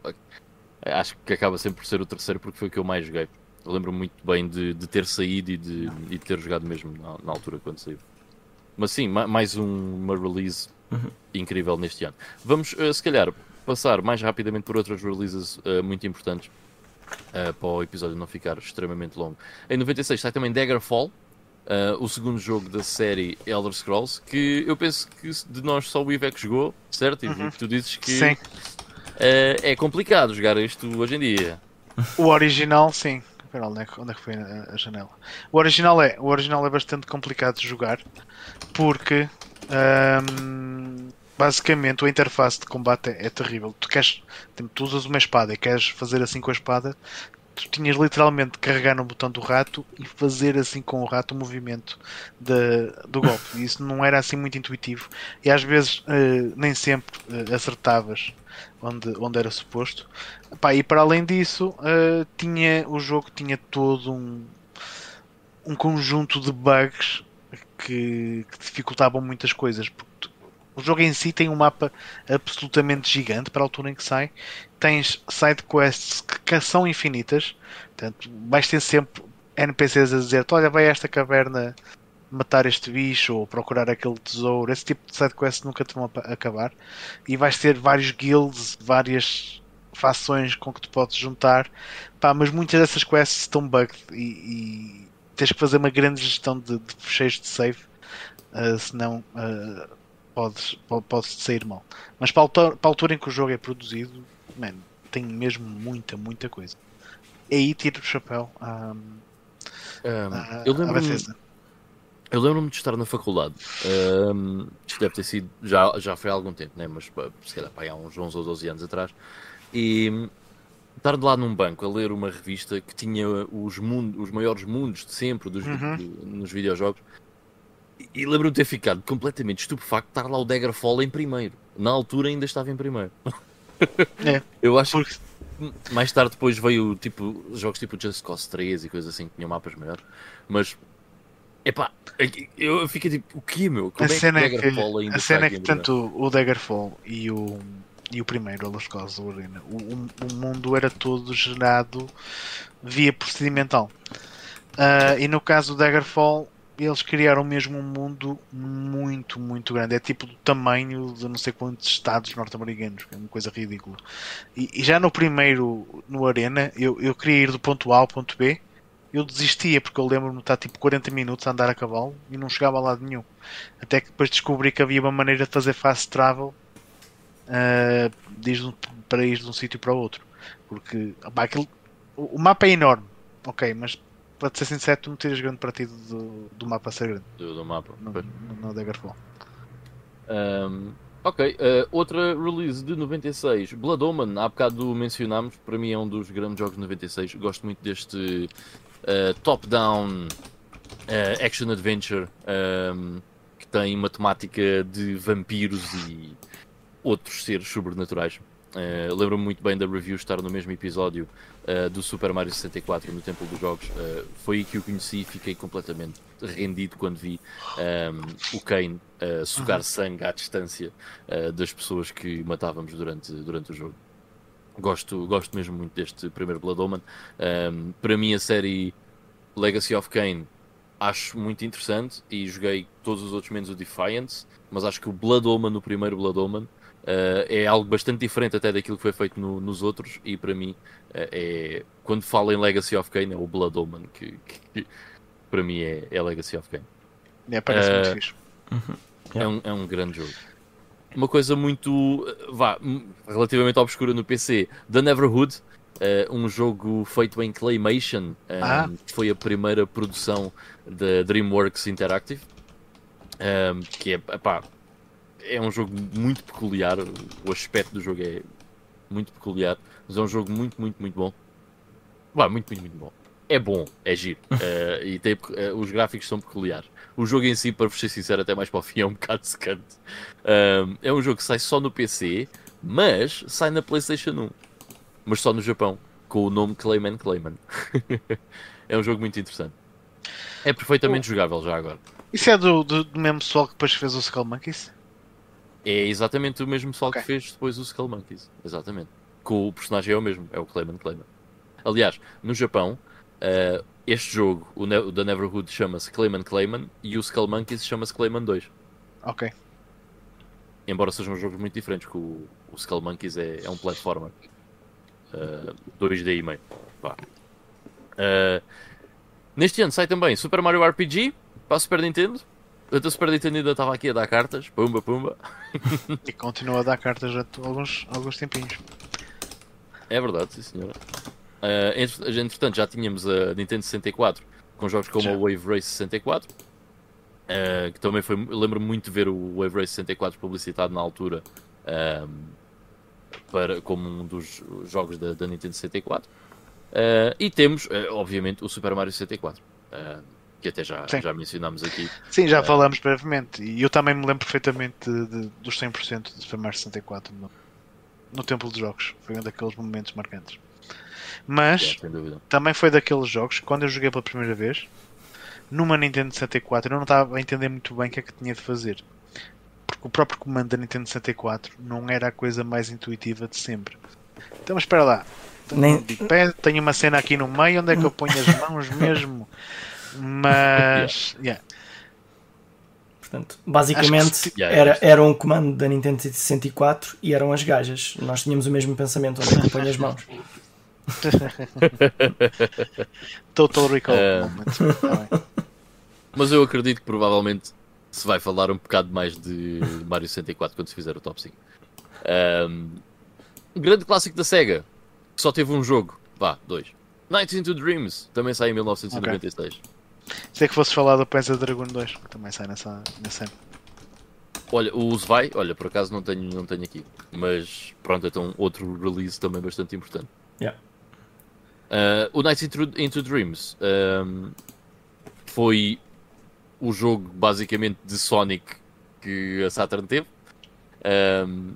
Acho que acaba sempre por ser o terceiro porque foi o que eu mais joguei. Eu lembro-me muito bem de, de ter saído e de, e de ter jogado mesmo na, na altura quando saiu. Mas sim, ma- mais um- uma release incrível neste ano. Vamos, eh, se calhar, passar mais rapidamente por outras releases eh, muito importantes eh, para o episódio não ficar extremamente longo. Em 96 sai também Daggerfall, eh, o segundo jogo da série Elder Scrolls, que eu penso que de nós só o que jogou, certo? E Uhum. tu dizes que Sim, eh, é complicado jogar isto hoje em dia. o original sim. Espera, onde é que, onde é que foi a, a janela? O original é, o original é bastante complicado de jogar porque ahm, basicamente a interface de combate é, é terrível. Tu queres, tipo, tu usas uma espada e queres fazer assim com a espada, tu tinhas literalmente de carregar no botão do rato e fazer assim com o rato o movimento de- do golpe. E isso não era assim muito intuitivo e às vezes eh, nem sempre eh, acertavas onde, onde era suposto. Pá, e para além disso, eh, tinha, o jogo tinha todo um, um conjunto de bugs que, que dificultavam muitas coisas. porque o jogo em si tem um mapa absolutamente gigante para a altura em que sai. Tens side quests que, que são infinitas, portanto, vais ter sempre NPCs a dizer: Olha, vai a esta caverna matar este bicho ou procurar aquele tesouro. Esse tipo de side quests nunca te vão acabar. E vais ter vários guilds, várias fações com que tu podes juntar. Pá, mas muitas dessas quests estão bugged e, e tens que fazer uma grande gestão de, de fecheiros de save, ah, senão ah, podes, po- podes sair mal. Mas para a, altura, para a altura em que o jogo é produzido, man, tem mesmo muita, muita coisa. E aí tiro o chapéu à, Ahm, à, eu Bethesda. Eu lembro-me de estar na faculdade. Ahm, isto deve ter sido. Já, já foi há algum tempo, né? mas se calhar pá, há uns 11 ou 12 anos atrás. E estar de lá num banco a ler uma revista que tinha os, mundo, os maiores mundos de sempre dos, Uhum. do- nos videojogos. E, e lembro-me de ter ficado completamente estupefacto de estar lá o Daggerfall em primeiro. Na altura ainda estava em primeiro. É. Eu acho Porque que mais tarde depois veio tipo, jogos tipo Just Cause 3 e coisas assim que tinham mapas maiores. Mas. Epá, eu fiquei tipo, o quê, meu? Como a é que cena o é que, Daggerfall ainda a cena é que tanto o Daggerfall e o, e o primeiro, a Los Cosas do Arena, o, o, o mundo era todo gerado via procedimental. Ah, e no caso do Daggerfall, eles criaram mesmo um mundo muito, muito grande. É tipo do tamanho de não sei quantos estados norte-americanos, é uma coisa ridícula. E, e já no primeiro, no Arena, eu, eu queria ir do ponto A ao ponto B. Eu desistia porque eu lembro-me de estar tipo 40 minutos a andar a cavalo e não chegava a lado nenhum. Até que depois descobri que havia uma maneira de fazer fast travel ah, de um- para ir de um sítio para outro. Porque pá, aquilo- o, mapa é enorme, ok, mas para ser sincero, tu não tiras grande partido do, do mapa ser grande Do, do mapa. no, Pois. no, no Daggerfall. Ahm, Ok, uh, outra release de 96, Blood Omen, há bocado mencionámos, para mim é um dos grandes jogos de 96, gosto muito deste uh, top-down uh, action adventure um, que tem uma temática de vampiros e outros seres sobrenaturais. Uh, Lembro-me muito bem da review estar no mesmo episódio uh, do Super Mario 64 no Templo dos Jogos. Uh, foi aí que eu conheci e fiquei completamente rendido quando vi um, o Kane sugar uhum. sangue à distância das pessoas que matávamos durante, durante o jogo. Gosto, gosto mesmo muito deste primeiro Blood Omen. Um, para mim, a série Legacy of Kane acho muito interessante e joguei todos os outros menos o Defiance, mas acho que o Blood Omen, no primeiro Blood Omen, Uh, é algo bastante diferente até daquilo que foi feito no, nos outros e para mim uh, é quando falo em Legacy of Kane é o Blood Omen que, que, que para mim é, é, Legacy of Kane é, parece uh, muito fixe uhum. é, um, é um grande jogo uma coisa muito vá, relativamente obscura no PC The Neverhood um jogo feito em Claymation ah. que foi a primeira produção da DreamWorks Interactive um, que é pá, é um jogo muito peculiar. O aspecto do jogo é muito peculiar. Mas é um jogo muito, muito, muito bom. Bah, muito, muito, muito bom. É bom, é giro. uh, e tem, uh, os gráficos são peculiares. O jogo em si, para ser sincero, até mais para o fim, é um bocado secante. Uh, é um jogo que sai só no PC, mas sai na PlayStation 1. Mas só no Japão, com o nome Clayman Clayman. é um jogo muito interessante. É perfeitamente jogável já agora. Isso é do, do, do mesmo pessoal que depois fez o Skull Monkeys? É exatamente o mesmo pessoal okay. que fez depois o Skull Monkeys. Exatamente. Que o personagem é o mesmo, é o Clayman Clayman. Aliás, no Japão, uh, este jogo, o, ne o da Neverhood, chama-se Clayman Clayman e o Skull Monkeys chama-se Clayman 2. Ok. Embora sejam jogos muito diferentes, que o, o Skull Monkeys é, é um platformer. Uh, 2D e meio. Uh, neste ano sai também Super Mario RPG para a Super Nintendo. A Super Nintendo ainda estava aqui a dar cartas, pumba, pumba. E continua a dar cartas há alguns, alguns tempinhos. É verdade, sim senhora. Uh, entretanto, já tínhamos a Nintendo 64 com jogos como já. o Wave Race 64, uh, que também foi. Lembro-me muito de ver o Wave Race 64 publicitado na altura uh, para, como um dos jogos da, da Nintendo 64. Uh, e temos, obviamente, o Super Mario 64 que até já, já mencionámos aqui. Sim, já uh, falamos brevemente. E eu também me lembro perfeitamente de, de, dos 100% de Super Mario 64 no, no Templo dos Jogos. Foi um daqueles momentos marcantes. Mas também foi daqueles jogos que quando eu joguei pela primeira vez, numa Nintendo 64, eu não estava a entender muito bem o que é que tinha de fazer. Porque o próprio comando da Nintendo 64 não era a coisa mais intuitiva de sempre. Então, mas espera lá. Tenho, Nem... um tenho uma cena aqui no meio, onde é que eu ponho as mãos mesmo? Mas. yeah. Portanto, basicamente que... era, era um comando da Nintendo 64 e eram as gajas. Nós tínhamos o mesmo pensamento, onde é que põe as mãos. Total recall uh... Mas eu acredito que provavelmente se vai falar um bocado mais de Mario 64 quando se fizer o top 5. Um, grande clássico da SEGA, que só teve um jogo, vá, dois. Nights into Dreams, também sai em 1996. Okay. Se é que fosses falar do Panzer Dragon 2, que também sai nessa, nessa. Olha, o vai, olha, por acaso não tenho, não tenho aqui. Mas pronto, então outro release também bastante importante. Yeah. Uh, o Nights into, into Dreams um, foi o jogo basicamente de Sonic que a Saturn teve. Um,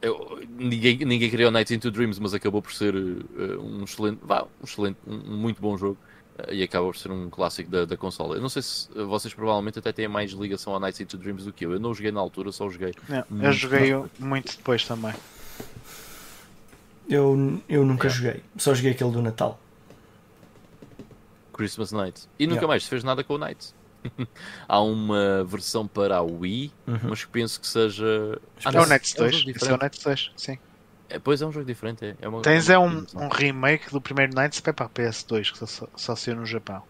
eu, ninguém, ninguém criou Nights into Dreams, mas acabou por ser uh, um excelente, vá, um excelente, um muito bom jogo. Eh, e acaba por ser um clássico da, da consola. Eu não sei se vocês provavelmente até têm mais ligação a Night City Dreams do que eu. Eu não joguei na altura, só joguei. É, eu joguei muito depois também. Eu, eu nunca é. joguei, só joguei aquele do Natal. Christmas Night. E nunca yeah. mais se fez nada com o Night. Há uma versão para a Wii, uhum. mas que penso que seja. Ah, é o Night 2. É o Night 2, sim. É, pois é um jogo diferente. É, é uma, Tens é um, um, remake do primeiro Nights para a PS2 que só, só saiu no Japão.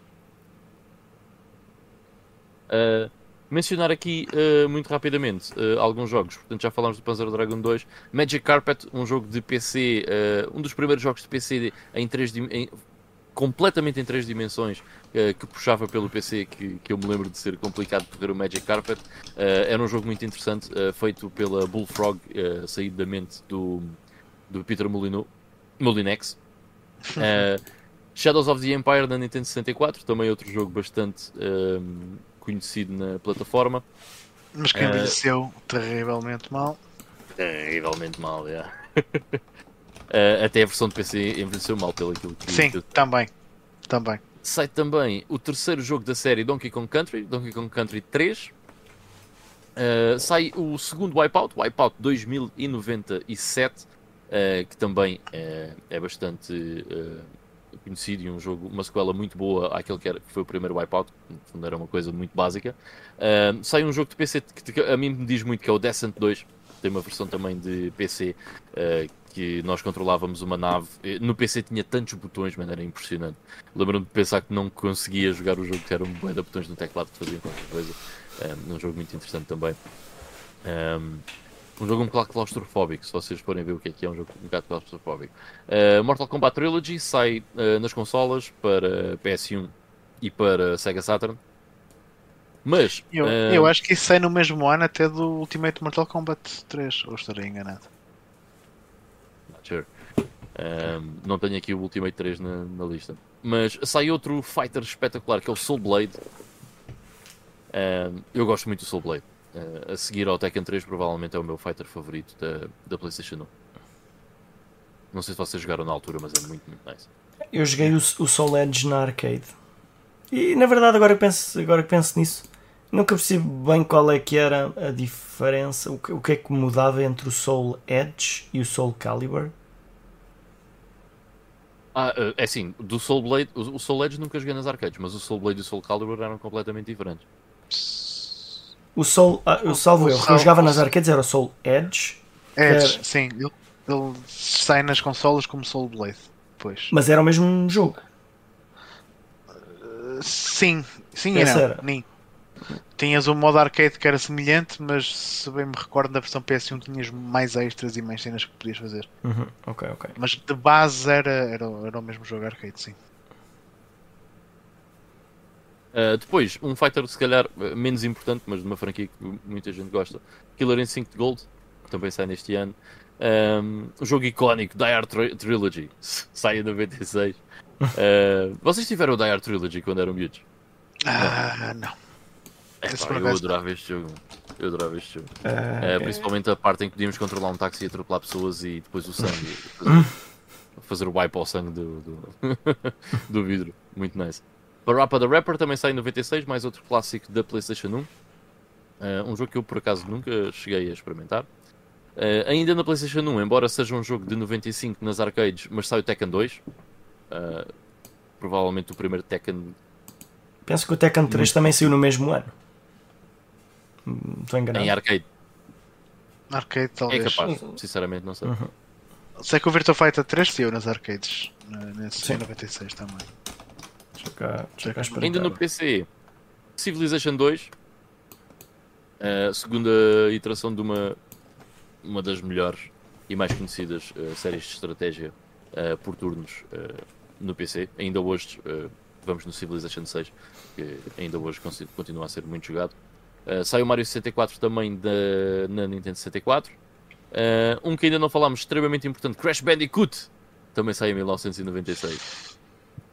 Uh, mencionar aqui uh, muito rapidamente uh, alguns jogos. Portanto, já falámos do Panzer Dragon 2. Magic Carpet, um jogo de PC, um dos primeiros jogos de PC em 3D, em, completamente em três dimensões uh, que puxava pelo PC, que, que eu me lembro de ser complicado de ver o Magic Carpet. Uh, era um jogo muito interessante, uh, feito pela Bullfrog, saído da mente do, do Peter Molino, Molinex. Shadows of the Empire da Nintendo 64, também outro jogo bastante conhecido na plataforma. Mas que envelheceu terrivelmente mal. Terrivelmente mal, é. Yeah. Uh, até a versão de PC envelheceu mal pelo aquilo que. Sim, que... também. Também. Sai também o terceiro jogo da série Donkey Kong Country, Donkey Kong Country 3. Uh, eh, sai o segundo Wipeout, Wipeout 2097, uh, que também é bastante conhecido e um jogo, uma sequela muito boa àquele que, era, que foi o primeiro Wipeout, que no era uma coisa muito básica. sai um jogo de PC que a mim me diz muito que é o Descent 2, tem uma versão também de PC uh, que nós controlávamos uma nave. No PC tinha tantos botões, mas era impressionante. Lembro-me de pensar que não conseguia jogar o jogo, que eram um de botões no teclado que faziam qualquer coisa. Um, um jogo muito interessante também. Um jogo um bocado claustrofóbico, se vocês forem ver o que é que é um jogo um bocado claustrofóbico. Uh, Mortal Kombat Trilogy sai uh, nas consolas para PS1 e para Sega Saturn. Mas. Eu, uh... eu acho que isso sai no mesmo ano até do Ultimate Mortal Kombat 3, ou estarei enganado. Not sure. Um, não tenho aqui o Ultimate 3 na, na, lista. Mas sai outro fighter espetacular que é o Soul Blade. Um, eu gosto muito do Soul Blade. Uh, a seguir ao Tekken 3, provavelmente é o meu fighter favorito da, da PlayStation 1. Não sei se vocês jogaram na altura, mas é muito, muito nice. Eu joguei o, o Soul Edge na arcade. E na verdade, agora que penso, agora que penso nisso, Nunca percebi bem qual é que era a diferença, o que, o que é que mudava entre o Soul Edge e o Soul Calibur. Ah, eh, é assim, do Soul Blade, o Soul Edge nunca joguei nas arcades, mas o Soul Blade e o Soul Calibur eram completamente diferentes. O Soul, ah, eu salvo eu, que eu jogava nas arcades era o Soul Edge. Edge, era... sim, ele, ele sai nas consolas como Soul Blade, pois. Mas era o mesmo jogo. Uh, sim, sim não. Era. Nem. Tinhas o modo arcade que era semelhante, mas se bem me recordo da versão PS1 tinhas mais extras e mais cenas que podias fazer. Uhum. Ok, ok. Mas de base era, era, era o mesmo jogo arcade, sim. Uh, depois, um fighter se calhar menos importante, mas de uma franquia que muita gente gosta, Killer Instinct Gold, que também sai neste ano. Um, um jogo icónico, Die Hard Trilogy, sai em 96. Uh, ah, vocês tiveram o Hard Trilogy quando eram miúdos? Ah, não. É, pá, eu adorava este jogo. Eu adorava este jogo. Uh, é, principalmente a parte em que podíamos controlar um táxi e atropelar pessoas e depois o sangue. fazer, fazer o wipe ao sangue do, do, do vidro. Muito nice. Parappa the Rapper também sai em 96, mais outro clássico da PlayStation 1. Uh, um jogo que eu por acaso nunca cheguei a experimentar. Uh, ainda na PlayStation 1, embora seja um jogo de 95 nas arcades, mas sai o Tekken 2. Uh, provavelmente o primeiro Tekken. Penso que o Tekken 3 Muito... também saiu no mesmo ano. Estou enganado. Em arcade. Arcade, talvez. É capaz, sinceramente, não sei. Uhum. Sei que o Virtua Fighter 3 saiu nas arcades, nesse Sim. 96 também. Cá, Ainda no PC, Civilization 2, a segunda iteração de uma, uma das melhores e mais conhecidas uh, séries de estratégia uh, por turnos uh, no PC. Ainda hoje vamos no Civilization 6, que ainda hoje continua a ser muito jogado. Sai o Mario 64 também da, na Nintendo 64. Uh, eh, um que ainda não falámos, extremamente importante, Crash Bandicoot, também sai em 1996.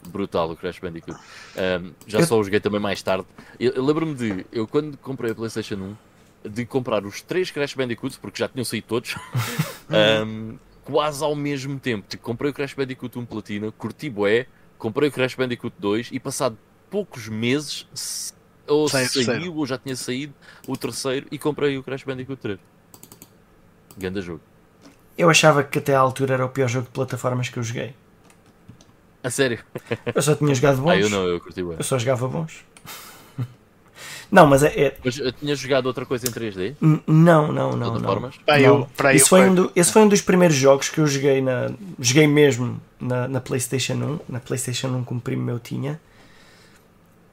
Brutal o Crash Bandicoot. Uh, já só o joguei também mais tarde. Eu, eu lembro-me de, eu quando comprei a PlayStation 1, de comprar os três Crash Bandicoots, porque já tinham saído todos, um, quase ao mesmo tempo. Tipo, comprei o Crash Bandicoot 1 Platina, curti bué, comprei o Crash Bandicoot 2 e passado poucos meses ou Sai saiu, ou já tinha saído o terceiro e comprei o Crash Bandicoot 3. Ganda jogo. Eu achava que até à altura era o pior jogo de plataformas que eu joguei. A sério? Eu só tinha jogado bons. Ah, eu não, eu curti bem. Eu só jogava bons. Não, mas é. é... Mas eu tinha jogado outra coisa em 3D? N não, não, não. não. Eu, para esse, foi um do, esse foi um dos primeiros jogos que eu joguei na. Joguei mesmo na, na PlayStation 1. Na PlayStation 1 que um primo meu tinha.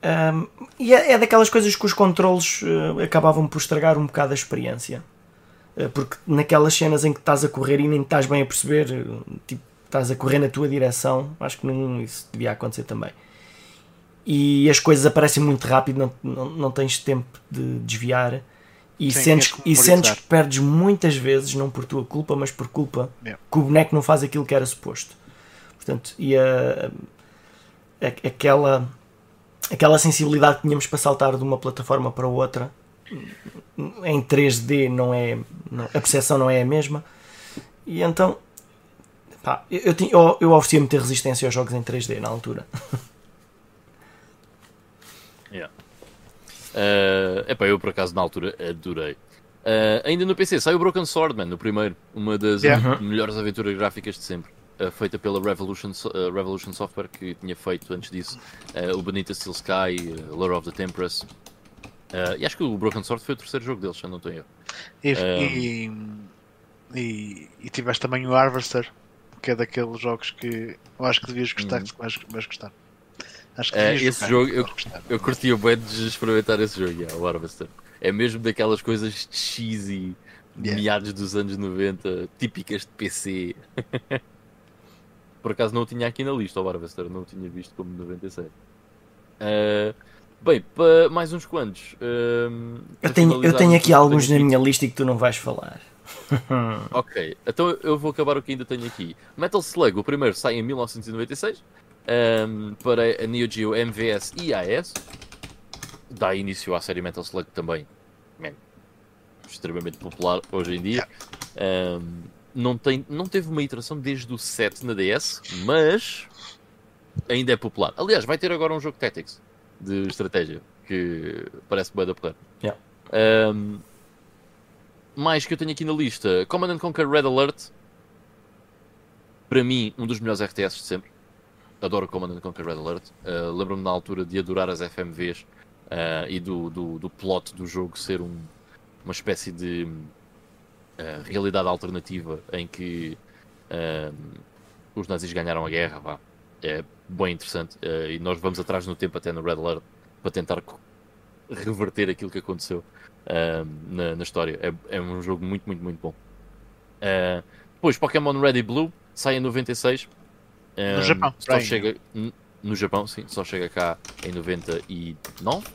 Um, e é, é, daquelas coisas que os controles uh, acabavam por estragar um bocado a experiência. Uh, porque naquelas cenas em que estás a correr e nem estás bem a perceber, uh, tipo, estás a correr na tua direção, acho que num isso devia acontecer também. E as coisas aparecem muito rápido, não, não, não tens tempo de desviar e, Sim, sentes, e sentes que perdes muitas vezes, não por tua culpa, mas por culpa Yeah. que o boneco não faz aquilo que era suposto. Portanto, e a, a- aquela, aquela sensibilidade que tínhamos para saltar de uma plataforma para outra em 3D não é não- a percepção não é a mesma e então pá, eu, eu, eu, eu oferecia muita resistência aos jogos em 3D na altura Yeah. Uh, epá, eu por acaso na altura adorei. Uh, ainda no PC sai o Broken Swordman, no primeiro, uma das Yeah. melhores aventuras gráficas de sempre. uh, feita pela Revolution, uh, Revolution Software, que tinha feito antes disso uh, o Bonita Steel Sky, uh, Lure of the Temperance. Uh, e acho que o Broken Sword foi o terceiro jogo deles, se eu não tenho erro. E, e, e, e tiveste também o Harvester, que é daqueles jogos que eu acho que devias gostar, Uhum. que vais, vais gostar. Acho que É, esse jogar, jogo eu- gostar. Eu curtia bem de experimentar esse jogo, yeah, o Harvester. É mesmo daquelas coisas cheesy, de Yeah. meados dos anos 90, típicas de PC. Por acaso não o tinha aqui na lista, o Harvester, não o tinha visto como 96. Ah, bem, para mais uns quantos. ahm, eu tenho, eu tenho aqui alguns na aqui- minha lista e que tu não vais falar Ok, então eu vou acabar o que ainda tenho aqui. Metal Slug, o primeiro sai em 1996 ahm, para a Neo Geo MVS e AES. Dá início à série Metal Slug também. Man, extremamente popular hoje em dia. Ahm, não, tem, não teve uma iteração desde o 7 na DS, mas ainda é popular. Aliás, vai ter agora um jogo Tactics de estratégia que parece bem da porra. Yeah. Ahm, mais que eu tenho aqui na lista: Command and Conquer Red Alert. Para mim, um dos melhores RTS de sempre. Adoro Command and Conquer Red Alert. Ah, Lembro-me na altura de adorar as FMVs ah, e do, do, do plot do jogo ser um- uma espécie de ah, realidade alternativa em que os nazis ganharam a guerra. Vá. É bem interessante. e nós vamos atrás no tempo, até no Red Alert, para tentar reverter aquilo que aconteceu ah, na, na história. É, é um jogo muito, muito, muito bom. Ah, depois, Pokémon Red e Blue sai em 96. Ah, No Japão, Só chega, no Japão, sim. Só chega cá em 99.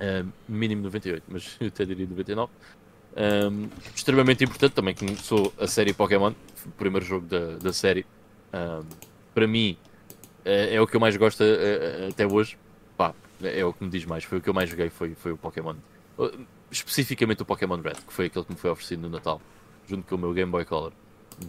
Ah, mínimo 98, mas eu até diria 99. Um, extremamente importante também começou a série Pokémon, o primeiro jogo da, da série. Um, para mim é, é o que eu mais gosto eh, eh, até hoje. Pá, é o que me diz mais. Foi o que eu mais joguei, foi, foi o Pokémon. Especificamente o Pokémon Red, que foi aquele que me foi oferecido no Natal, junto com o meu Game Boy Color.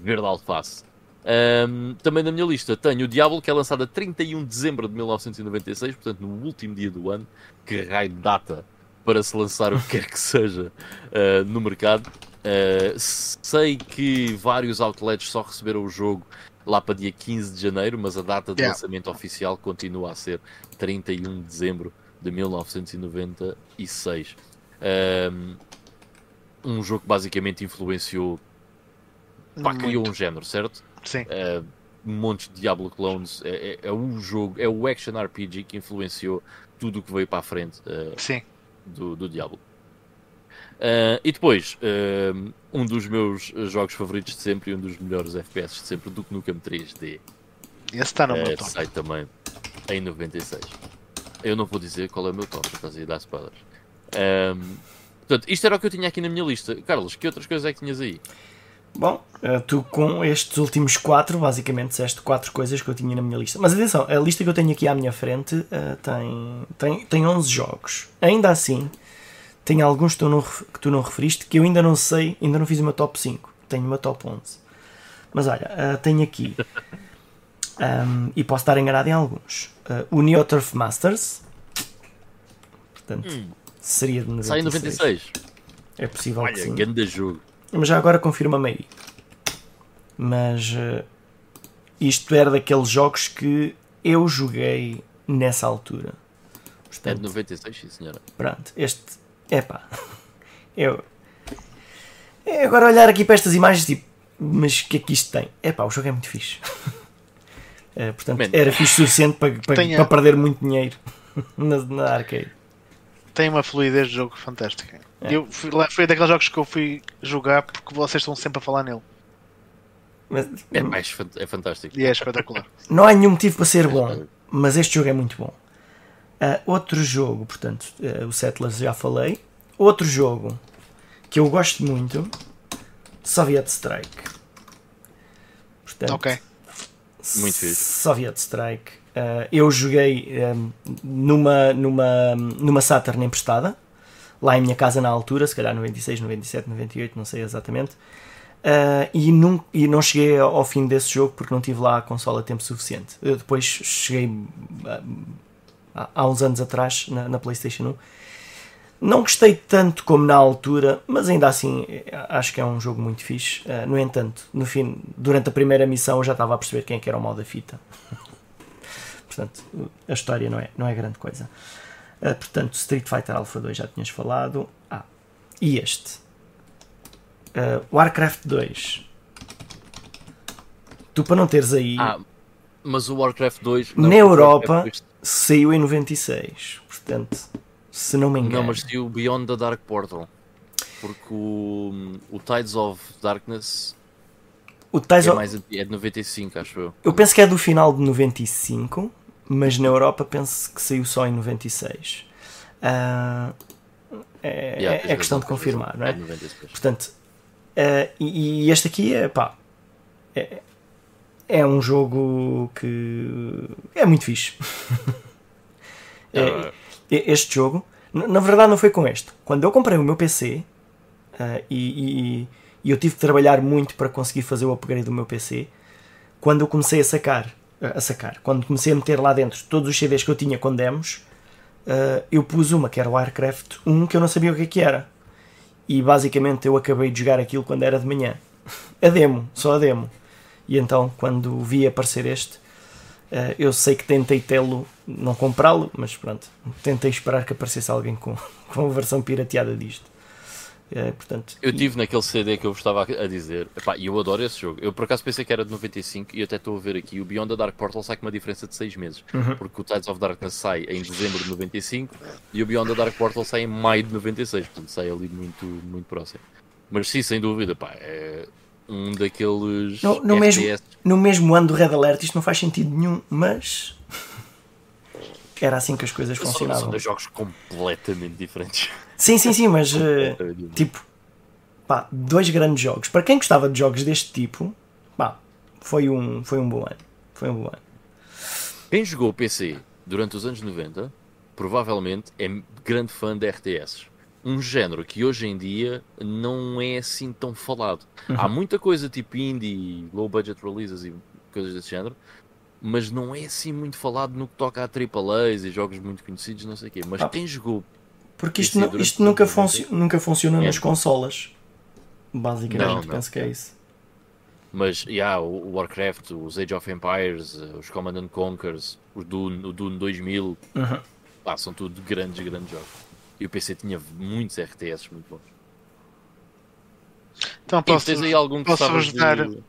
Verde alface. Um, também na minha lista tenho o Diablo, que é lançado a 31 de dezembro de 1996, portanto no último dia do ano. Que raio de data para se lançar o que quer que seja uh, no mercado. Uh, sei que vários outlets só receberam o jogo lá para dia 15 de janeiro, mas a data de Yeah. lançamento oficial continua a ser 31 de dezembro de 1996. Um, um jogo que basicamente influenciou, pá, criou um género, certo? Sim. uh, um monte de Diablo clones. É, é, é o jogo, é o action RPG que influenciou tudo o que veio para a frente uh, Sim. do, do Diablo. Uh, e depois, uh, um dos meus jogos favoritos de sempre e um dos melhores FPS de sempre, Duke Nukem 3D, Esse está no meu uh, top. sai também em 96. Eu não vou dizer qual é o meu top, estás a dar spoilers. Um, portanto, isto era o que eu tinha aqui na minha lista. Carlos, que outras coisas é que tinhas aí? Bom, eh, tu com estes últimos quatro, basicamente disseste quatro coisas que eu tinha na minha lista. Mas atenção, a lista que eu tenho aqui à minha frente eh, tem, tem, tem 11 jogos. Ainda assim, tem alguns que tu, não, que tu não referiste que eu ainda não sei, ainda não fiz meu top 5. Tenho meu top 11. Mas olha, eh, tenho aqui, ahm, e posso estar enganado em alguns, eh, o Neo Turf Masters. Portanto, seria de 96. Sai em 96. É possível que Olha, sim. grande jogo. Mas já agora confirma-me aí. Mas eh, isto era daqueles jogos que eu joguei nessa altura. É de Portanto, 96, sim senhora. pronto, este. Epá. Eu. é agora olhar aqui para estas imagens tipo. Mas o que é que isto tem? Epá, o jogo é muito fixe. Eh, portanto, Man. era fixe o suficiente para, para, Tenha- para perder muito dinheiro na, na arcade. Tem uma fluidez de jogo fantástica. É. Eu fui, lá, foi daqueles jogos que eu fui jogar porque vocês estão sempre a falar nele. Mas- É, mais é fantástico. E é espetacular. Não há nenhum motivo para ser bom, mas este jogo é muito bom. Ah, outro jogo, portanto, ah, o Settlers já falei. Outro jogo que eu gosto muito, Soviet Strike. Portanto, ok. Muito fixe. Soviet Strike. Ah, eu joguei ah, numa, numa, numa Saturn emprestada, lá em minha casa na altura, se calhar 96, 97, 98, não sei exatamente. Uh, e, não, e não cheguei ao fim desse jogo porque não tive lá a consola tempo suficiente. Eu depois cheguei uh, há, uns anos atrás na, na PlayStation 1. Não gostei tanto como na altura, mas ainda assim eh, acho que é um jogo muito fixe. Uh, no entanto, no fim, durante a primeira missão eu já estava a perceber quem é que era o mal da fita. Portanto, a história não é, não é grande coisa. Uh, portanto, Street Fighter Alpha 2 já tinhas falado. Ah, e este. Uh, Warcraft 2. Tu para não teres aí, Ah, mas o Warcraft 2. Na o Europa- Warcraft 2 saiu em 96. Portanto, se não me engano. Não, mas saiu Beyond the Dark Portal. Porque o, o Tides of Darkness o Ties é, mais, é de 95, acho eu. Eu penso que é do final de 95, mas na Europa penso que saiu só em 96. Ah, é, Yeah, é- é questão de razão, confirmar, não É é? de 96. Portanto, eh, e, e este aqui é pá. É, é um jogo que é muito fixe. É, Ah, e- este jogo, na verdade, não foi com este. Quando eu comprei o meu PC eh, e, e- e eu tive que trabalhar muito para conseguir fazer o upgrade do meu PC, quando eu comecei a sacar, a sacar, quando comecei a meter lá dentro todos os CDs que eu tinha com demos, eh, eu pus uma que era o Warcraft 1 que eu não sabia o que, é que era. E basicamente eu acabei de jogar aquilo quando era de manhã. A demo, só a demo. E então, quando vi aparecer este, eh, eu sei que tentei tê-lo, não comprá-lo, mas pronto, tentei esperar que aparecesse alguém com, com a versão pirateada disto. Eh, portanto, Eu tive naquele CD que eu vos estava a dizer, epá, e eu adoro esse jogo. Eu por acaso pensei que era de 95 e até estou a ver aqui. O Beyond the Dark Portal sai com uma diferença de 6 meses. Uhum. Porque o Tides of Darkness sai em dezembro de 95 e o Beyond the Dark Portal sai em maio de 96. Portanto, sai ali muito, muito próximo. Mas sim, sem dúvida, pá, é um daqueles. No- no mesmo- no mesmo ano do Red Alert isto não faz sentido nenhum, mas era assim que as coisas São, são funcionavam. dois jogos completamente diferentes. Sim, sim, sim, mas eh, tipo, pá, dois grandes jogos. Para quem gostava de jogos deste tipo, pá, foi um, foi um bom ano. Foi um bom ano. Quem jogou PC durante os anos 90 provavelmente é grande fã de RTS. Um género que hoje em dia não é assim tão falado. Há muita coisa tipo indie, low budget releases e coisas desse género, mas não é assim muito falado no que toca a AAAs e jogos muito conhecidos, não sei o quê. Mas Ah. quem jogou, Porque isto, não- isto nunca, os nunca funciona É. nas consolas. Basicamente, Não, não. penso que é isso. mas yeah, o Warcraft, os Age of Empires, eh, os Command and Conquers, o Dune, o Dune 2000, Uhum. pá, são tudo grandes, grandes jogos. E o PC tinha muitos RTS muito bons. Então posso, tens aí algum que posso-vos sabes dar- de...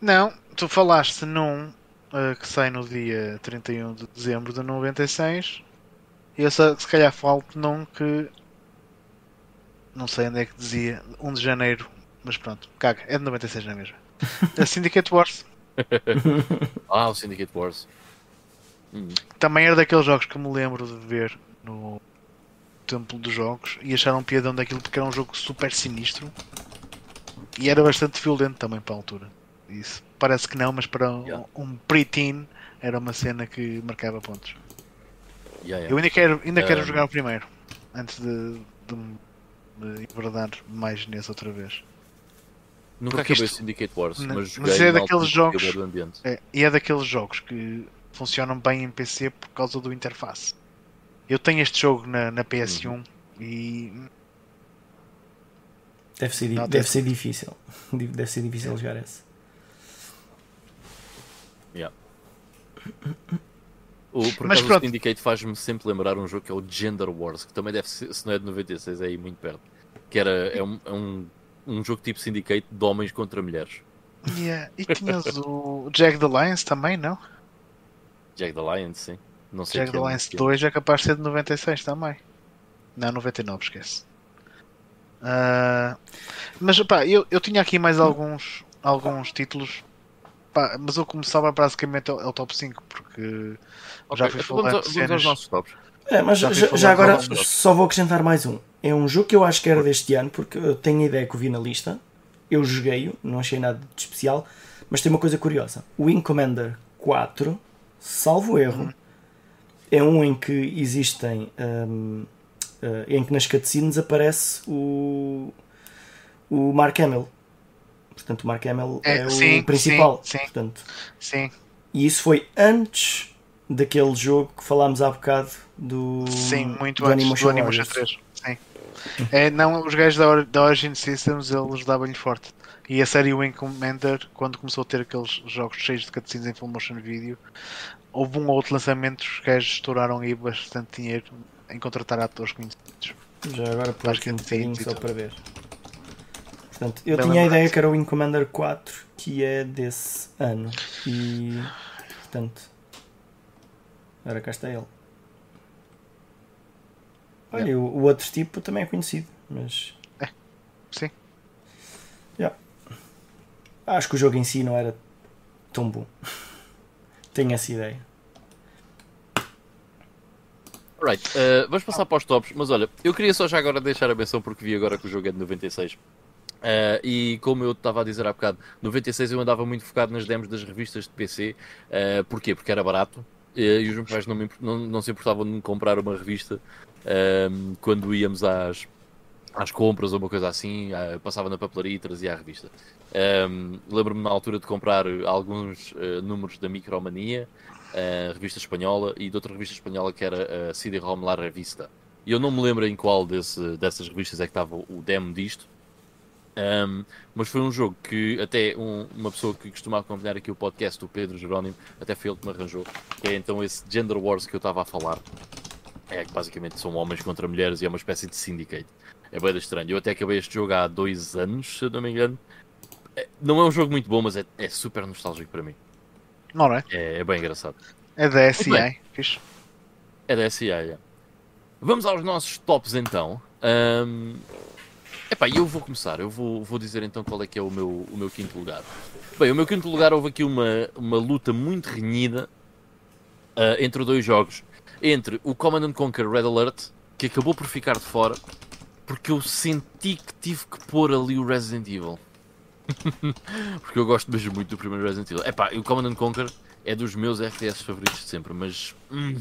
Não, tu falaste num uh, que sai no dia 31 de dezembro de 96 e eu se, se calhar falo num que não sei onde é que dizia 1 de janeiro, mas pronto, caga, é de 96 na mesma. A Syndicate Wars Ah, o Syndicate Wars. Hum. também era daqueles jogos que me lembro de ver no Templo dos Jogos e acharam piadão daquilo porque era um jogo super sinistro e era bastante violento também para a altura. Isso parece que não, mas para um, Yeah. um pre-teen era uma cena que marcava pontos. Yeah, yeah. Eu ainda quero, ainda quero jogar o primeiro antes de, de me enverdar mais nesse outra vez. Nunca porque acabei isto- o Syndicate Wars, Não, mas mas joguei é na daqueles jogos- acabei do ambiente. É, e é daqueles jogos que funcionam bem em PC por causa do interface. Eu tenho este jogo na, na PS1 Uhum. e Deve ser, Não, deve tem- ser difícil. Deve ser difícil jogar esse. Yeah. O, por Mas o pronto. Syndicate faz-me sempre lembrar um jogo que é o Gender Wars, que também deve ser, se não é de 96, é aí muito perto. Que era, é um, é um, um jogo tipo Syndicate de homens contra mulheres. Yeah, E tinhas o Jack the Lions também, não? Jack the Lion, sim. Não sei Jack the ano Lions que é. 2 é capaz de ser de 96 também. Não, 99, esquece. Ah, mas pá, eu, eu tinha aqui mais alguns, alguns títulos Pá, mas eu começava basicamente é o top 5, porque Ok, já fui então falar vamos, vamos aos cenas. nossos tops. É, mas Já já, já agora só vou acrescentar mais um. É um jogo que eu acho que era deste ano, porque eu tenho a ideia que o vi na lista. Eu joguei-o, não achei nada de especial, mas tem uma coisa curiosa. O Wing Commander 4, salvo erro, é um em que existem. hum, eh, em que nas cutscenes aparece o. o Mark Hamill. Portanto, o Mark Hamill é, É, o sim, principal. sim, sim. Portanto, Sim, e isso foi antes daquele jogo que falámos há bocado do, sim, muito do antes Animation do Animation Warriors. 3. Sim. É, não, os gajos da, da Origin Systems eles davam-lhe forte. E a série Wing Commander, quando começou a ter aqueles jogos cheios de cutscenes em full motion video, houve um ou outro lançamento, os gajos estouraram aí bastante dinheiro em contratar atores conhecidos. Já agora por aqui que um bocadinho só para ver. Portanto, eu Bem tinha a ideia que era o Wing Commander 4, que é desse ano. E portanto. Ora, cá está ele. Olha, o, o outro tipo também é conhecido, mas. Sim. Yeah. Acho que o jogo em si não era tão bom. Tenho essa ideia. Right, uh, vamos passar para os tops, mas olha, eu queria só já agora deixar a menção porque vi agora que o jogo é de 96. Uh, e como eu estava a dizer há bocado, 96 eu andava muito focado nas demos das revistas de PC. Uh, porquê? Porque era barato uh, e os meus pais não, me não, não se importavam de me comprar uma revista um, quando íamos às, às compras ou uma coisa assim. uh, passava na papelaria e trazia a revista. Lembro-me na altura de comprar alguns uh, números da Micromania revista espanhola e de outra revista espanhola que era a CD-ROM La Revista. E eu não me lembro em qual desse, dessas revistas é que estava o demo disto, Ahm, mas foi um jogo que até um- uma pessoa que costumava acompanhar aqui o podcast, o Pedro Jerónimo, até foi ele que me arranjou, que é então esse Gender Wars que eu estava a falar. É que basicamente são homens contra mulheres e é uma espécie de syndicate. É bem estranho. Eu até acabei este jogo há dois anos, se eu não me engano. É- Não é um jogo muito bom, mas é, é super nostálgico para mim. Não é? É, é bem engraçado. É da. SI. Fixe. É da SIA, é. Vamos aos nossos tops então. Ahm, Epá, eu vou começar. Eu vou, vou dizer então qual é que é o meu, o meu quinto lugar. Bem, o meu quinto lugar houve aqui uma, uma luta muito renhida ah, entre dois jogos. Entre o Command and Conquer Red Alert, que acabou por ficar de fora, porque eu senti que tive que pôr ali o Resident Evil. porque eu gosto mesmo muito do primeiro Resident Evil. Epá, o Command and Conquer é dos meus RTS favoritos de sempre, mas... hum,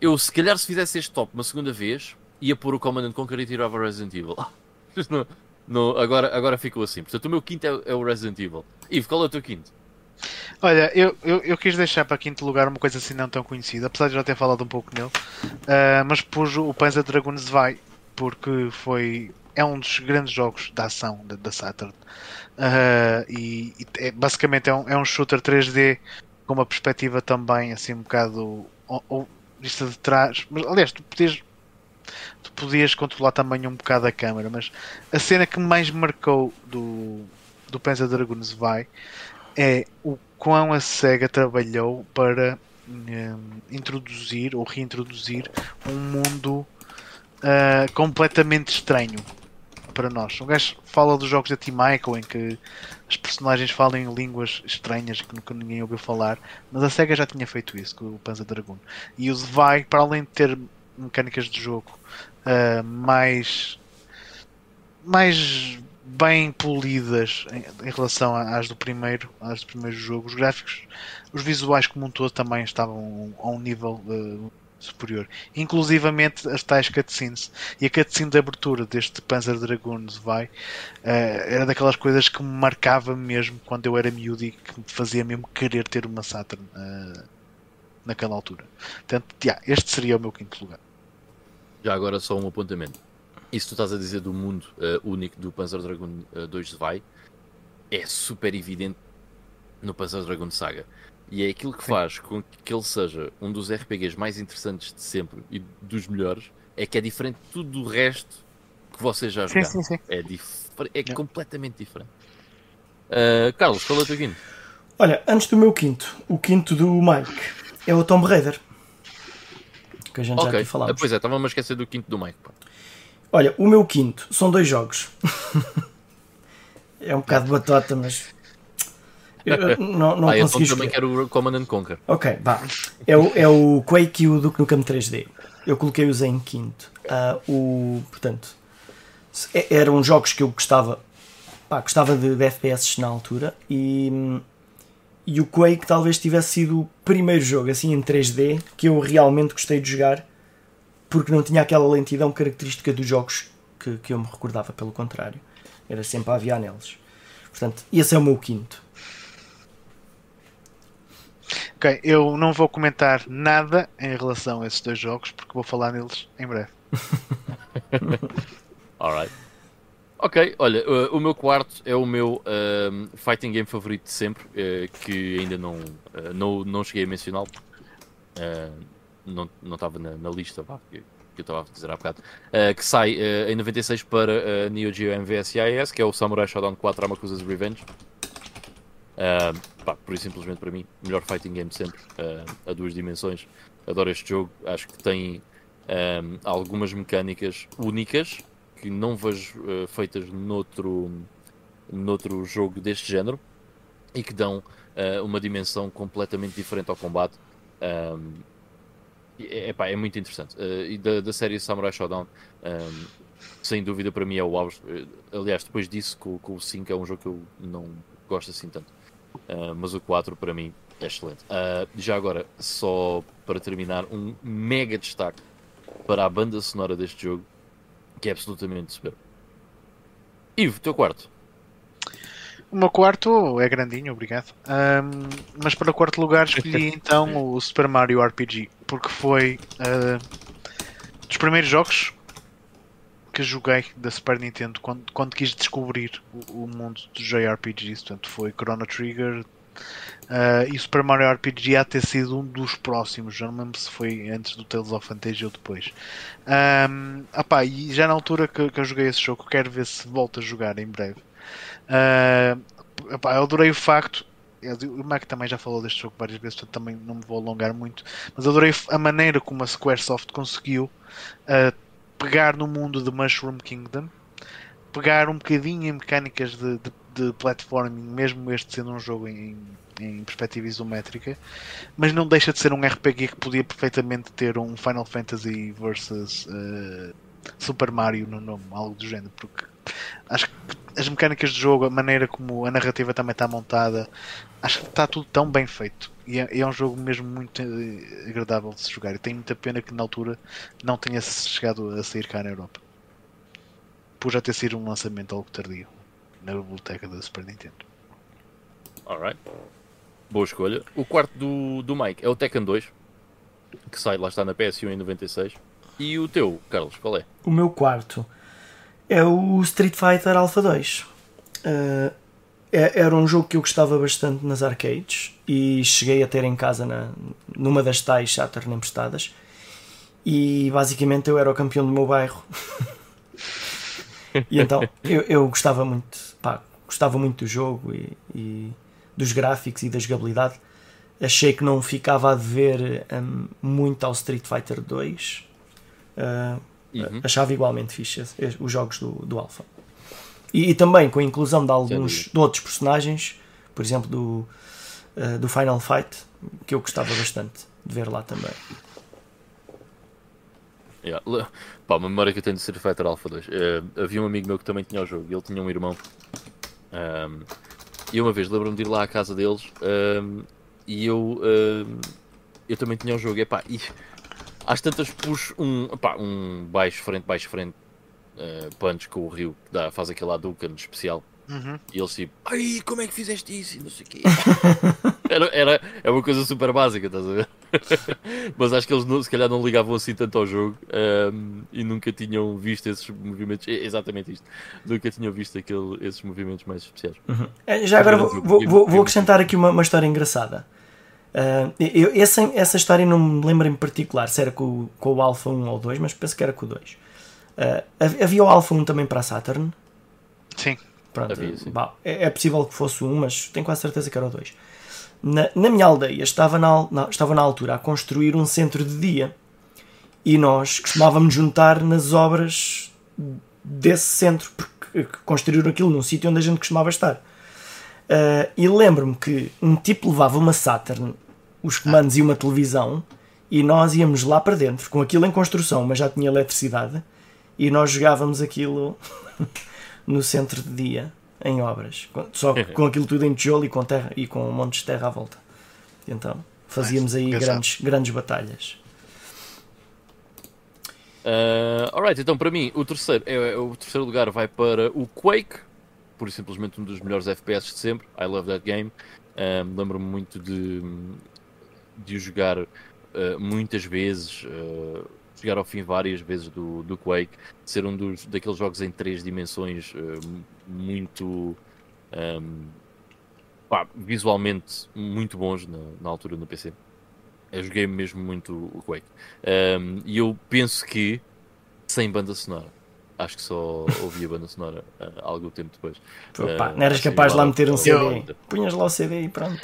eu, se calhar, se fizesse este top uma segunda vez, ia pôr o Command and Conquer e tirava o Resident Evil. agora, agora ficou assim. Portanto, o meu quinto é, é o Resident Evil. Ivo, qual é o teu quinto? Olha, eu, eu, eu quis deixar para quinto lugar uma coisa assim não tão conhecida, apesar de já ter falado um pouco nele, ah, mas pus o Panzer Dragoons Vai, porque foi é um dos grandes jogos de ação da, da Saturn. Ah, e e é- basicamente é um, é um shooter 3D com uma perspectiva também assim um bocado ou, ou vista de trás. Mas aliás, tu podias, tu podias controlar também um bocado a câmera, mas a cena que mais marcou do, do Panzer Dragoons Vai é o quão a SEGA trabalhou para hum, introduzir ou reintroduzir um mundo ah, completamente estranho para nós. Um gajo fala dos jogos da Team Ico em que as personagens falam em línguas estranhas que nunca ninguém ouviu falar, mas a SEGA já tinha feito isso com o Panzer Dragoon. E o Vai, para além de ter mecânicas de jogo ah, mais mais bem polidas em, em relação às do primeiro, às do primeiro jogo. Os gráficos, os visuais como um todo também estavam a um nível eh, superior. Inclusivamente as tais cutscenes. E a cutscene de abertura deste Panzer Dragoons vai eh, era daquelas coisas que me marcava mesmo quando eu era miúdo e que me fazia mesmo querer ter uma Saturn naquela altura. Portanto, yeah, este seria o meu quinto lugar. Já agora só um apontamento. Isso tu estás a dizer do mundo eh, único do Panzer Dragoon eh, 2 Zwei é super evidente no Panzer Dragoon Saga. E é aquilo que faz com que ele seja um dos RPGs mais interessantes de sempre e dos melhores, é que é diferente de tudo o resto que vocês já jogaram. sim. É, difer- é Yeah. completamente diferente. Uh, Carlos, qual é o teu quinto? Olha, antes do meu quinto, o quinto do Mike é o Tomb Raider. Que a gente já Ok, aqui falámos. Ah, pois é, estava-me a esquecer do quinto do Mike. pá. Olha, o meu quinto são dois jogos. é um bocado batota, mas Eu não, não ah, eu consegui também quero o Command and Conquer. Ok, vá. É o, é o Quake e o Duke Nukem 3D. Eu coloquei-os em quinto. Uh, o, portanto, eram jogos que eu gostava, pá, gostava de, de FPS na altura e, e o Quake talvez tivesse sido o primeiro jogo assim em 3D que eu realmente gostei de jogar porque não tinha aquela lentidão característica dos jogos que, que eu me recordava, pelo contrário. Era sempre a aviar neles. Portanto, esse é o meu quinto. Ok, eu não vou comentar nada em relação a esses dois jogos porque vou falar neles em breve. Alright. Ok, olha, uh, o meu quarto é o meu uh, fighting game favorito de sempre, uh, que ainda não, uh, não, não cheguei a mencioná-lo. não estava na, na, lista que, que eu estava a dizer há bocado. que sai em 96 para Neo Geo MVS que é o Samurai Shodown 4 Amakusa's Revenge. pá, por isso, simplesmente para mim, melhor fighting game de sempre, a duas dimensões. Adoro este jogo, acho que tem um, algumas mecânicas únicas que não vejo uh, feitas noutro, noutro jogo deste género e que dão uh, uma dimensão completamente diferente ao combate. Um, é, epá, é muito interessante. Uh, e da, da, série Samurai Shodown, um, sem dúvida para mim é o auge. aliás, depois disso, com, com, o 5 é um jogo que eu não gosto assim tanto. Uh, mas o 4 para mim é excelente. Uh, já agora, só para terminar, um mega destaque para a banda sonora deste jogo que é absolutamente superbo. Ivo, teu quarto. O meu quarto é grandinho, obrigado. Um, mas para o quarto lugar escolhi então o Super Mario RPG, porque foi uh, dos primeiros jogos que joguei da Super Nintendo quando, quando quis descobrir o, o mundo dos JRPGs. Portanto, foi Chrono Trigger, Uh, e Super Mario RPG há ter sido um dos próximos, já não lembro se foi antes do Tales of Fantasia ou depois. Um, opá, e já na altura que, que, eu joguei esse jogo, quero ver se volto a jogar em breve. Uh, opá, eu adorei o facto. O Mac também já falou deste jogo várias vezes, portanto também não me vou alongar muito. Mas adorei a maneira como a Squaresoft conseguiu uh, pegar no mundo de Mushroom Kingdom, pegar um bocadinho em mecânicas de, de de platforming, mesmo este sendo um jogo em, em perspectiva isométrica, mas não deixa de ser um RPG que podia perfeitamente ter um Final Fantasy versus uh, Super Mario no nome, algo do género, porque acho que as mecânicas de jogo, a maneira como a narrativa também está montada, acho que está tudo tão bem feito. E é, é um jogo mesmo muito eh, agradável de se jogar. E tenho muita pena que na altura não tenha chegado a sair cá na Europa. Por já ter sido um lançamento algo tardio na biblioteca da Super Nintendo. Alright. Boa escolha. O quarto do, do Mike é o Tekken 2, que sai lá está na PS1 em 96. E o teu, Carlos, qual é? O meu quarto é o Street Fighter Alpha 2. Uh, é, era um jogo que eu gostava bastante nas arcades e cheguei a ter em casa na, numa das tais Saturn emprestadas. E basicamente eu era o campeão do meu bairro. e então eu, eu gostava muito, gostava muito do jogo e, e, dos gráficos e da jogabilidade. Achei que não ficava a dever um, muito ao Street Fighter 2. Uh, uhum. Achava igualmente fixe os jogos do, do Alpha. E, e, também com a inclusão de alguns de outros personagens, por exemplo, do, uh, do Final Fight, que eu gostava bastante de ver lá também. Yeah. Pá, uma memória que eu tenho de Street Fighter Alpha 2. Uh, eh, havia um amigo meu que também tinha o jogo, ele tinha um irmão. Um, e uma vez lembro-me de ir lá à casa deles um, e eu, um, eu também tinha o jogo. E, pá, e às tantas puxo um, pá, um baixo frente, baixo frente uh, punch com o Rio, que dá, faz aquele Hadouken especial. Uhum. E eles tipo, ai, como é que fizeste isso? E não sei o quê. era, era, é uma coisa super básica, estás a ver? Mas acho que eles não, se calhar não ligavam assim tanto ao jogo um, e nunca tinham visto esses movimentos. exatamente isto. Nunca tinham visto aquele, esses movimentos mais especiais. Uhum. É, já agora vou, vou, vou, vou acrescentar aqui uma, uma história engraçada. Uh, eu, essa, essa história não me lembro em particular se era com, com o Alpha 1 ou 2, mas penso que era com o 2. Uh, havia o Alpha 1 também para a Saturn? Sim. Pronto, bah, é, é, possível que fosse um, mas tenho quase certeza que era dois. Na, na minha aldeia estava na, na, estava na altura a construir um centro de dia e nós costumávamos juntar nas obras desse centro, porque construíram aquilo num sítio onde a gente costumava estar. Uh, e lembro-me que um tipo levava uma Saturn, os comandos e uma televisão, e nós íamos lá para dentro, com aquilo em construção, mas já tinha eletricidade, e nós jogávamos aquilo no centro de dia, em obras, só com aquilo tudo em tijolo e com, terra, e com montes de terra à volta. Então fazíamos aí grandes, grandes batalhas. Uh, alright, então para mim o terceiro, é, é, o terceiro lugar vai para o Quake, por simplesmente um dos melhores FPS de sempre. I love that game. Um, Lembro-me muito de, de o jogar uh, muitas vezes, uh, jogar ao fim várias vezes do, do Quake, ser um dos, daqueles jogos em três dimensões uh, muito um, pá, visualmente muito bons na, na, altura no PC. Eu joguei mesmo muito o Quake. Um, e eu penso que sem banda sonora acho que só ouvi a banda sonora uh, algum tempo depois. Pá, uh, não eras capaz de lá meter um CD? Eu... Punhas lá o CD e pronto.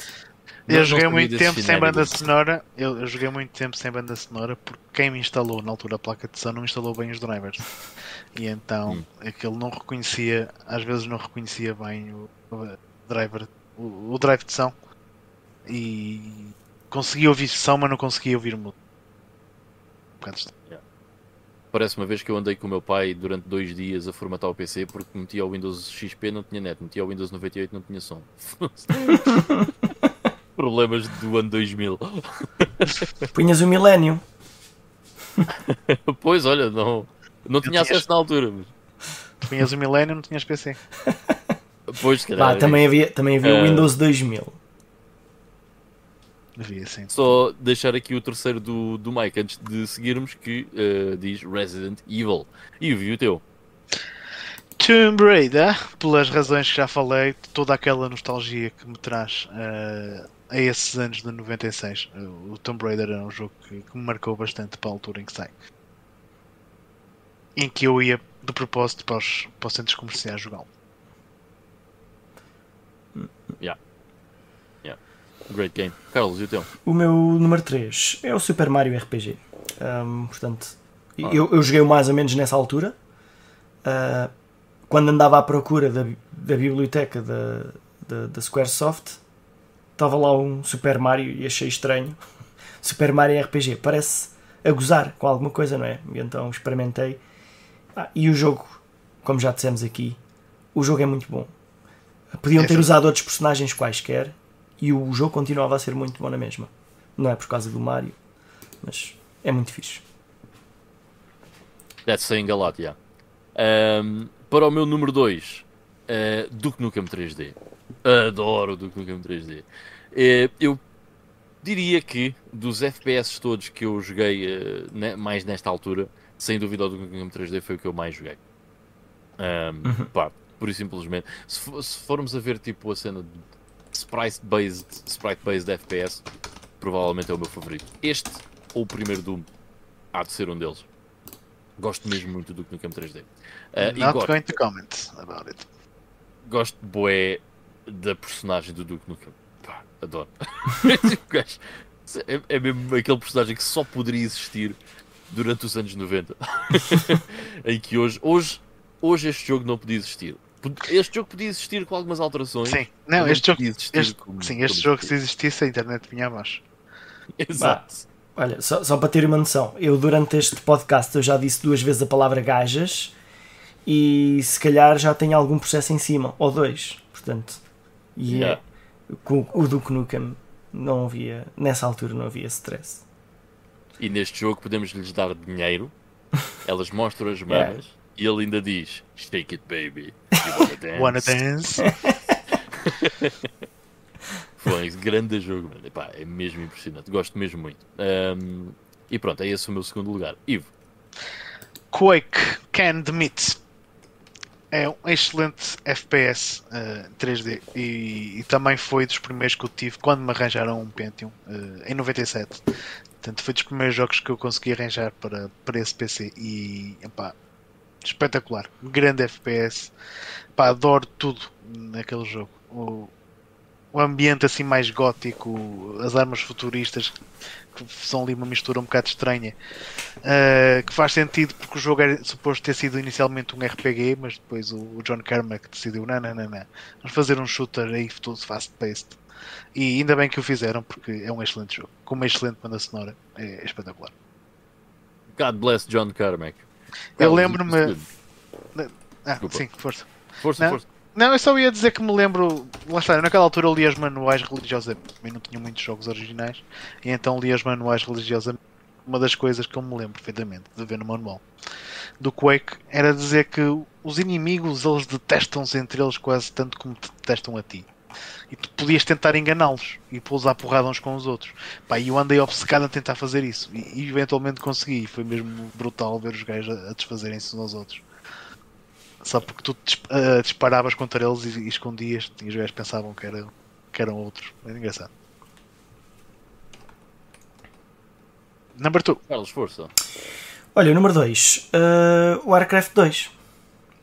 Eu não, joguei não muito tempo sem banda sonora. Eu, eu, joguei muito tempo sem banda sonora porque quem me instalou na altura a placa de som não instalou bem os drivers. E então hum. aquele não reconhecia, às vezes não reconhecia bem o, o driver, o, o, drive de som. E conseguia ouvir som, mas não conseguia ouvir muito. Um yeah. Parece uma vez que eu andei com o meu pai durante dois dias a formatar o PC porque metia o Windows XP não tinha net, metia o Windows 98 não tinha som. Problemas do ano 2000. Punhas o Millennium. pois, olha, não, não tinha acesso na altura. Mas... Punhas o Millennium não tinhas PC. Pois, calhar. também havia, também havia o uh... Windows 2000. Havia, sim. Só deixar aqui o terceiro do, do Mike antes de seguirmos que uh, diz Resident Evil. E o teu? Tomb Raider, pelas razões que já falei, toda aquela nostalgia que me traz uh, a esses anos de 96. Uh, o Tomb Raider é um jogo que, que, me marcou bastante para a altura em que sai. Em que eu ia de propósito para os, para os centros comerciais jogá-lo. Yeah. Great game. Carlos, e o teu? O meu número 3 é o Super Mario RPG. Um, portanto, ah. eu, eu joguei mais ou menos nessa altura. Uh, quando andava à procura da, da biblioteca da, da, da Squaresoft, estava lá um Super Mario e achei estranho. Super Mario RPG parece a gozar com alguma coisa, não é? E então experimentei. Ah, e o jogo, como já dissemos aqui, o jogo é muito bom. Podiam ter usado outros personagens quaisquer e o jogo continuava a ser muito bom na mesma. Não é por causa do Mario, mas é muito fixe. That's saying a lot, yeah. Um, para o meu número 2, uh, eh, Duke Nukem 3D. Adoro Duke Nukem 3D. Uh, eh, eu diria que dos FPS todos que eu joguei uh, ne mais nesta altura, sem dúvida o Duke Nukem 3D foi o que eu mais joguei. Um, uhum. pá, por e simplesmente. Se, se formos a ver tipo a cena de sprite-based sprite -based FPS, provavelmente é o meu favorito. Este ou o primeiro Doom há de ser um deles. Gosto mesmo muito do Nukem 3D. Uh, Not gosto, going to comment about it. Gosto boé da personagem do Duke Nukem. Pá, adoro. é, é mesmo aquele personagem que só poderia existir durante os anos 90. em que hoje, hoje, hoje este jogo não podia existir. Este jogo podia existir com algumas alterações. Sim, não, este jogo, este, como, sim, este jogo se existisse a internet vinha abaixo. Exato. Bah, olha, só, só para ter uma noção, eu durante este podcast eu já disse duas vezes a palavra gajas e se calhar já tenho algum processo em cima, ou dois, portanto. E yeah. é, com o Duke Nukem não havia, nessa altura não havia stress. E neste jogo podemos lhes dar dinheiro, elas mostram as manas. Yeah e ele ainda diz: Shake it, baby. You wanna dance? Wanna dance? Foi um grande jogo, mano. Epá, é mesmo impressionante. Gosto mesmo muito. Um, e pronto, é esse o meu segundo lugar. Ivo. Quake Canned Meat. É um excelente FPS uh, 3D e, e, também foi dos primeiros que eu tive quando me arranjaram um Pentium uh, em 97. Portanto, foi dos primeiros jogos que eu consegui arranjar para, para esse PC e epá, espetacular. Grande FPS. Pá, adoro tudo naquele jogo. O, o ambiente assim mais gótico, as armas futuristas que são ali uma mistura um bocado estranha, uh, que faz sentido porque o jogo era suposto ter sido inicialmente um RPG, mas depois o, o John Carmack decidiu: não, não, não, não, vamos fazer um shooter aí todo fast-paced. E ainda bem que o fizeram porque é um excelente jogo, com uma excelente banda sonora, é, é espetacular. God bless John Carmack. Eu lembro-me. Ah, sim, força. Força, não, força. Não, eu só ia dizer que me lembro. Lá está, naquela altura eu li as manuais religiosamente. Também não tinha muitos jogos originais. E então li as manuais religiosamente. Uma das coisas que eu me lembro perfeitamente de ver no manual do Quake era dizer que os inimigos eles detestam-se entre eles quase tanto como te detestam a ti. E tu podias tentar enganá-los e pousar porrada uns com os outros. Pá, e eu andei obcecado a tentar fazer isso. E, e eventualmente consegui. Foi mesmo brutal ver os gajos a, a desfazerem-se uns aos outros. Só porque tu uh, disparavas contra eles e, e escondias e os gajos pensavam que, era, que eram outros. É engraçado. Number 2. Carlos, força. Olha, o número 2. Uh, o Warcraft 2.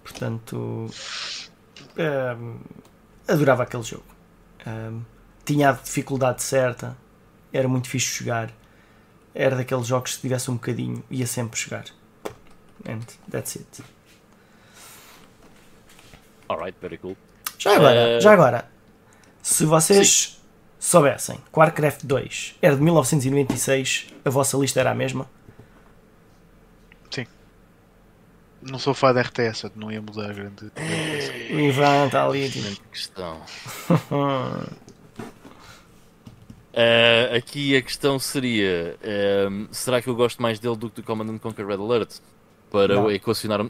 Portanto. Uh, adorava aquele jogo. Uh, tinha a dificuldade certa. Era muito fixe jogar. Era daqueles jogos que se tivesse um bocadinho, ia sempre jogar. And that's it. Alright, very cool. Já agora, uh... já agora, se vocês Sim. soubessem que Warcraft 2 era de 1996, a vossa lista era a mesma? Sim. Não sou fã da RTS, não ia mudar a grande. O Ivan está ali. Questão. Uh, aqui a questão seria: uh, será que eu gosto mais dele do que do Command Conquer Red Alert? Para não. equacionar.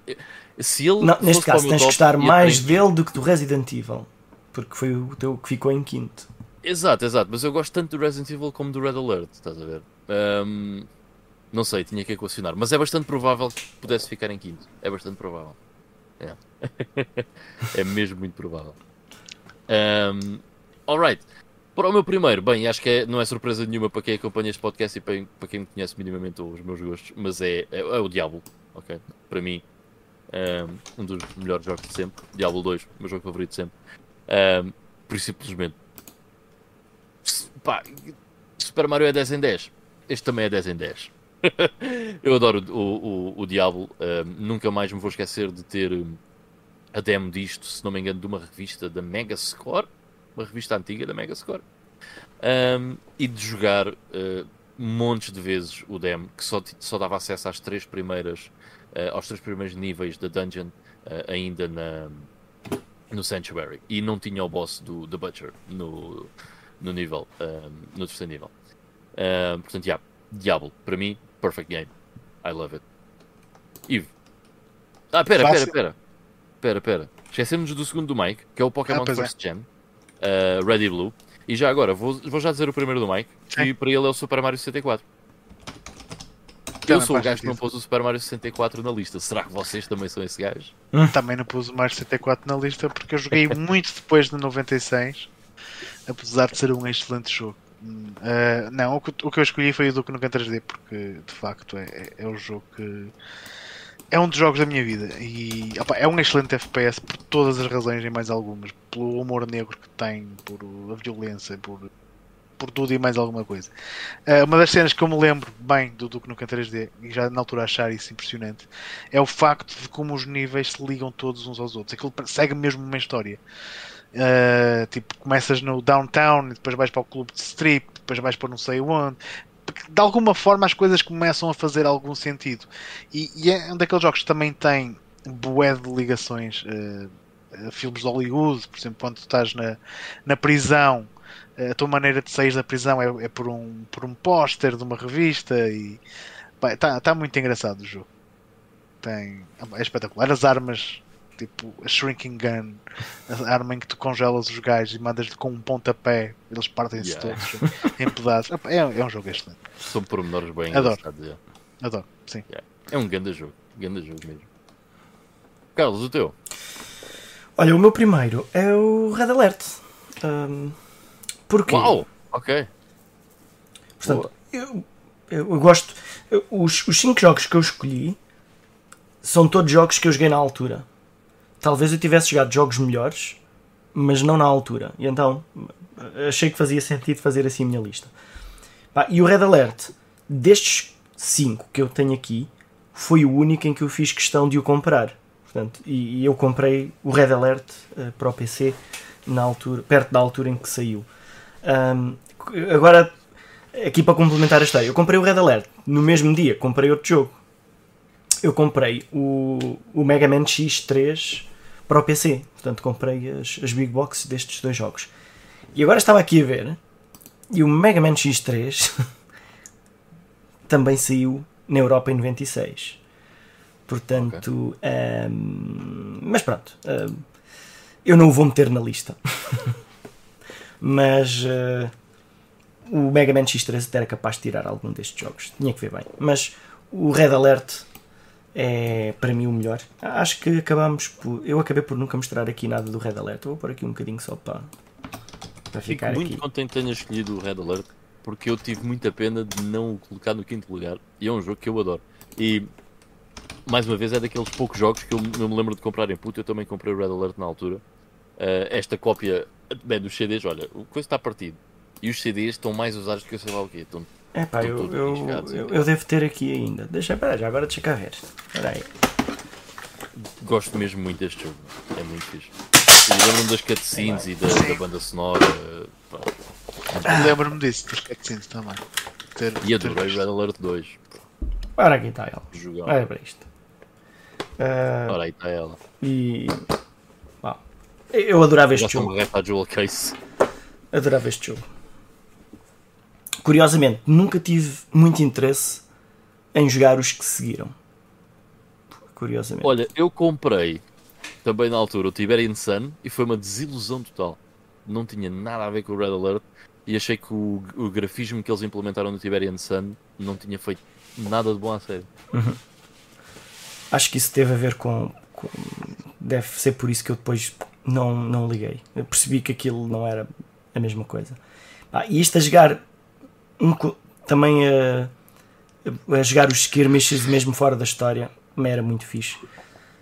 Se ele não, neste caso, tens de gostar mais dele do que do Resident Evil, porque foi o teu que ficou em quinto. Exato, exato, mas eu gosto tanto do Resident Evil como do Red Alert, estás a ver? Um, não sei, tinha que equacionar, mas é bastante provável que pudesse ficar em quinto. É bastante provável. É, é mesmo muito provável. Um, alright. Para o meu primeiro, bem, acho que é, não é surpresa nenhuma para quem acompanha este podcast e para, para quem me conhece minimamente os meus gostos, mas é, é, é o Diablo, ok? Para mim, um dos melhores jogos de sempre. Diablo 2, meu jogo favorito de sempre. Um, por simplesmente. Pá, Super Mario é 10 em 10. Este também é 10 em 10. eu adoro o, o, o Diablo. Um, nunca mais me vou esquecer de ter a demo disto, se não me engano, de uma revista da Megascore. Uma revista antiga da Megascore. Um, e de jogar uh, montes de vezes o demo, que só, só dava acesso às três primeiras aos três primeiros níveis da dungeon, uh, ainda na, no Sanctuary. E não tinha o boss do The Butcher no, no nível, um, no terceiro nível. Uh, portanto, yeah, Diablo, para mim, perfect game. I love it. Eve. Ah, pera, pera, pera. Pera, pera. Esquecemos do segundo do Mike, que é o Pokémon ah, First é. Gen, uh, Red Blue. E já agora, vou, vou já dizer o primeiro do Mike, que para ele é o Super Mario 64. Eu sou o gajo que não pôs o Super Mario 64 na lista. Será que vocês também são esse gajo? Hum. Também não pus o Mario 64 na lista porque eu joguei muito depois de 96, apesar de ser um excelente jogo. Uh, não, o que, o que, eu escolhi foi o Duke Nukem 3D porque de facto é, é, é o jogo que é um dos jogos da minha vida e opa, é um excelente FPS por todas as razões e mais algumas, pelo humor negro que tem, por a violência, por por tudo e mais alguma coisa. Uh, uma das cenas que eu me lembro bem do Duke Nukem 3D, e já na altura achar isso impressionante, é o facto de como os níveis se ligam todos uns aos outros. Aquilo segue mesmo uma história. Uh, tipo, começas no downtown, depois vais para o clube de strip, depois vais para não sei onde. De alguma forma as coisas começam a fazer algum sentido. E, e é um daqueles jogos que também tem bué de ligações. Uh, filmes de Hollywood, por exemplo, quando tu estás na, na prisão a tua maneira de sair da prisão é, é por um, por um póster de uma revista e está tá muito engraçado o jogo. Tem, é espetacular. As armas, tipo a Shrinking Gun, a arma em que tu congelas os gajos e mandas com um pontapé, eles partem-se yeah. todos em pedaços. É, é um jogo excelente. São pormenores bem Adoro. Adoro, sim. Yeah. É um grande jogo, grande jogo mesmo. Carlos, o teu? Olha, o meu primeiro é o Red Alert. Um, Porquê? Uau! Ok. Portanto, eu, eu, gosto. Eu, os, os cinco jogos que eu escolhi são todos jogos que eu joguei na altura. Talvez eu tivesse jogado jogos melhores, mas não na altura. E então achei que fazia sentido fazer assim a minha lista. Pá, e o Red Alert, destes 5 que eu tenho aqui, foi o único em que eu fiz questão de o comprar. Portanto, e, e eu comprei o Red Alert uh, para o PC na altura, perto da altura em que saiu. Um, agora, aqui para complementar a história, eu comprei o Red Alert no mesmo dia, comprei outro jogo. Eu comprei o, o Mega Man X3 para o PC. Portanto, comprei as, as big boxes destes dois jogos. E agora estava aqui a ver, e o Mega Man X3 também saiu na Europa em 96. Portanto, okay. um, mas pronto, um, eu não o vou meter na lista. mas uh, o Mega Man X3 até era capaz de tirar algum destes jogos. Tinha que ver bem. Mas o Red Alert é para mim o melhor. Acho que acabamos por. Eu acabei por nunca mostrar aqui nada do Red Alert. Vou pôr aqui um bocadinho só para, para ficar Fico muito aqui. contente que tenhas escolhido o Red Alert porque eu tive muita pena de não o colocar no quinto lugar. E é um jogo que eu adoro. E mais uma vez é daqueles poucos jogos que eu, eu me lembro de comprar em puto. Eu também comprei o Red Alert na altura. Uh, esta cópia bem, dos CDs, olha, o coisa está partido. E os CDs estão mais usados do que eu sei lá o quê. Estão, é pá, eu, eu, eu, eu, devo ter aqui ainda. Deixa, pera, já agora deixa cá ver. Espera aí. Gosto mesmo muito deste jogo. É muito fixe. Lembro-me das cutscenes é e da, da, banda sonora. Ah. Lembro-me disso, das cutscenes também. Ter, e adorei Red Alert 2. Ora, aqui está ela. Olha para isto. Uh, Ora, aí está ela. E. Eu adorava este jogo. Adorava este jogo. Curiosamente, nunca tive muito interesse em jogar os que seguiram. Curiosamente. Olha, eu comprei também na altura o Tiberian Sun e foi uma desilusão total. Não tinha nada a ver com o Red Alert e achei que o, o grafismo que eles implementaram no Tiberian Sun não tinha feito nada de bom a sério. Uhum. Acho que isso teve a ver com, com, Deve ser por isso que eu depois não, não liguei. Eu percebi que aquilo não era a mesma coisa. Ah, e isto a jogar um, também a, a jogar os skirmishes mesmo fora da história era muito fixe.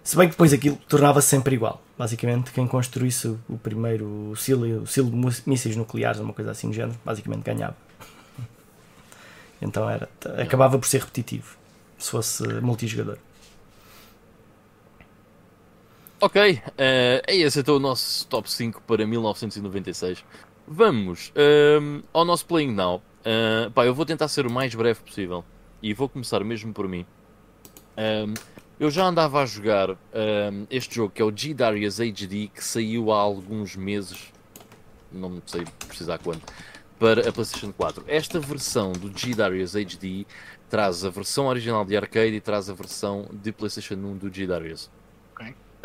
Se bem que depois aquilo tornava-se sempre igual. Basicamente, quem construísse o primeiro silo, o silo de mísseis nucleares, uma coisa assim do género, basicamente ganhava. Então era, acabava por ser repetitivo, se fosse multijogador. Ok, uh, é esse então o nosso top 5 para 1996. Vamos uh, ao nosso Playing Now. Uh, pá, eu vou tentar ser o mais breve possível e vou começar mesmo por mim. Uh, eu já andava a jogar um, este jogo que é o G-Darius HD, que saiu há alguns meses, não sei precisar quando, para a PlayStation 4. Esta versão do G-Darius HD traz a versão original de arcade e traz a versão de PlayStation 1 do G-Darius.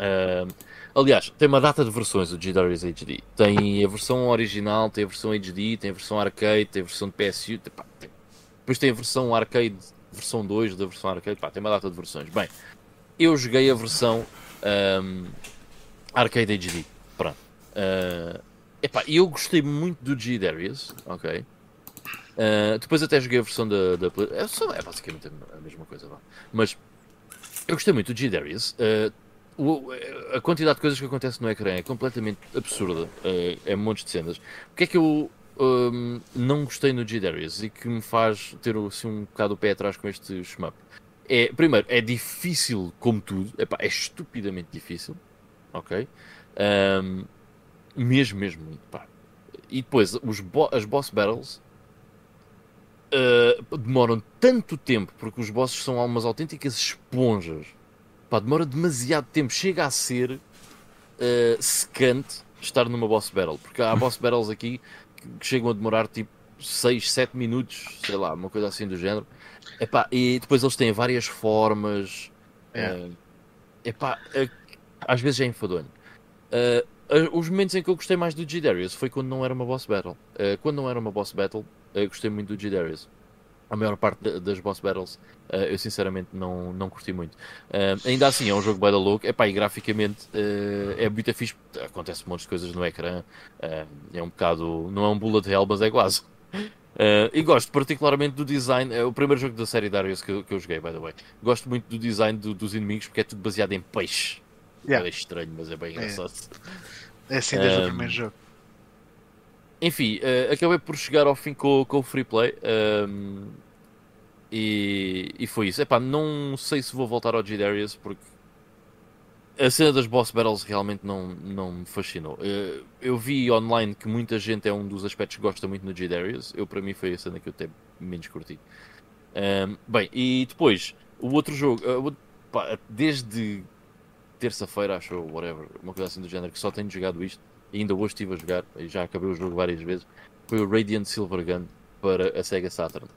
Uh, aliás, tem uma data de versões do G-Darius HD. Tem a versão original, tem a versão HD, tem a versão arcade, tem a versão de PSU. Tem, pá, tem... Depois tem a versão arcade, versão 2 da versão arcade. Pá, tem uma data de versões. Bem, eu joguei a versão um, Arcade HD. Pronto. Uh, epá, eu gostei muito do G Darius, ok? Uh, depois até joguei a versão da, da é, só, é basicamente a mesma coisa, vá. mas eu gostei muito do G Darius. A quantidade de coisas que acontece no ecrã é completamente absurda. Uh, é montes de cenas. O que é que eu um, não gostei no G Darius e que me faz ter assim, um bocado o pé atrás com este shmup? é, primeiro, é difícil como tudo, Epá, é estupidamente difícil, ok? Um, mesmo, mesmo muito, pá. E depois, os bo as boss battles uh, demoram tanto tempo, porque os bosses são umas autênticas esponjas. Pá, demora demasiado tempo, chega a ser uh, secante estar numa boss battle, porque há boss battles aqui que chegam a demorar tipo 6, 7 minutos, sei lá, uma coisa assim do género. Epá, e depois eles têm várias formas. É. Uh, epá, uh, às vezes é enfadonho. Uh, os momentos em que eu gostei mais do G-Darius foi quando não era uma boss battle. Quando não era uma boss battle, eu gostei muito do G-Darius. A maior parte das boss battles eu sinceramente não, não curti muito. ainda assim, é um jogo bem louco. Epá, e graficamente é muito fixe. Acontece um monte de coisas no ecrã. é um bocado. Não é um bullet hell, mas é quase. Uh, e gosto particularmente do design. É o primeiro jogo da série Darius que, eu, que eu joguei, by the way. Gosto muito do design do, dos inimigos porque é tudo baseado em peixe. Yeah. É estranho, mas é bem é. engraçado. É assim desde o primeiro jogo. Enfim, eh, acabei por chegar ao fim com, com o free play. ehm, e, e foi isso. Epá, não sei se vou voltar ao G-Darius porque a cena das boss battles realmente não, não me fascinou. Eh, eu vi online que muita gente é um dos aspectos que gosta muito no G-Darius. Eu, para mim, foi a cena que eu até menos curti. Ehm, bem, e depois, o outro jogo, o- pá, desde terça-feira, acho, ou whatever, uma coisa assim do género, que só tenho jogado isto, e ainda hoje estive a jogar, e já acabei o jogo várias vezes, foi o Radiant Silver Gun para a Sega Saturn.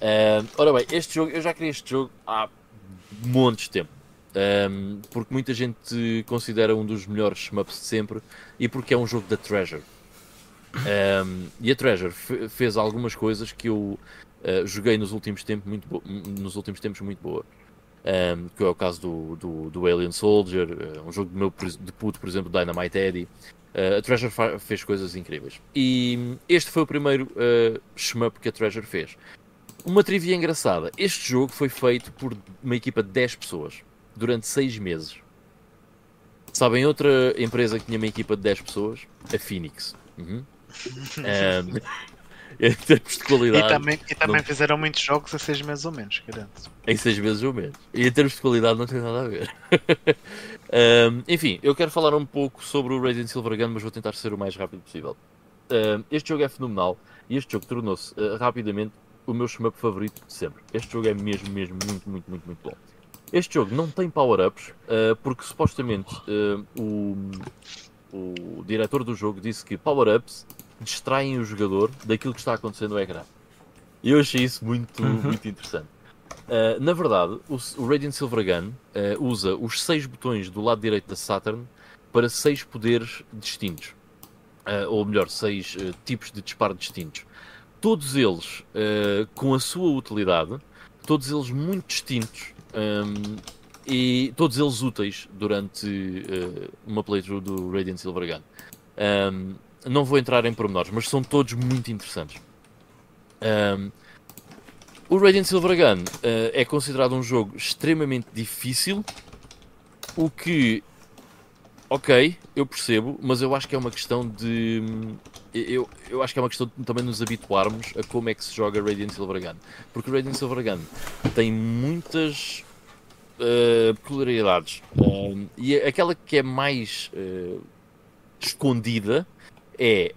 Ehm, ora bem, este jogo, eu já queria este jogo há montes de tempo. Ehm, porque muita gente considera um dos melhores shmups de sempre e porque é um jogo da Treasure. Ehm, e a Treasure fe- fez algumas coisas que eu eh, joguei nos últimos, tempos muito nos últimos tempos muito boa. Um, que é o caso do, do, do Alien Soldier, eh, um jogo de meu de puto, por exemplo, Dynamite Eddie. Eh, a Treasure fez coisas incríveis. E este foi o primeiro uh, shmup que a Treasure fez. Uma trivia engraçada: este jogo foi feito por uma equipa de 10 pessoas durante 6 meses. Sabem outra empresa que tinha uma equipa de 10 pessoas? A Phoenix. Uhum. Um, em termos de E qualidade. também, e também não- fizeram muitos jogos a seis meses ou menos, garanto. Em seis vezes ou menos. E em termos de qualidade não tem nada a ver. Um, enfim, eu quero falar um pouco sobre o Radiant Silver Gun, mas vou tentar ser o mais rápido possível. Um, este jogo é fenomenal e este jogo tornou-se uh, rapidamente o meu shmup favorito de sempre. Este jogo é mesmo, mesmo muito, muito, muito, muito bom. Este jogo não tem power-ups uh, porque supostamente uh, o, o diretor do jogo disse que power-ups distraem o jogador daquilo que está acontecendo no ecrã. E eu achei isso muito, muito interessante. Uh, na verdade, o, o Radiant Silver Gun uh, usa os seis botões do lado direito da Saturn para seis poderes distintos. Uh, ou melhor, seis tipos de disparo distintos. Todos eles com a sua utilidade, todos eles muito distintos um, e todos eles úteis durante uma playthrough do Radiant Silver Gun. Um, não vou entrar em pormenores, mas são todos muito interessantes. Um, o Radiant Silver Gun uh, é considerado um jogo extremamente difícil, o que, ok, eu percebo, mas eu acho que é uma questão de. Eu, eu acho que é uma questão de também nos habituarmos a como é que se joga Radiant Silver Gun. Porque o Radiant Silver Gun tem muitas uh, peculiaridades. Um, e aquela que é mais uh, escondida é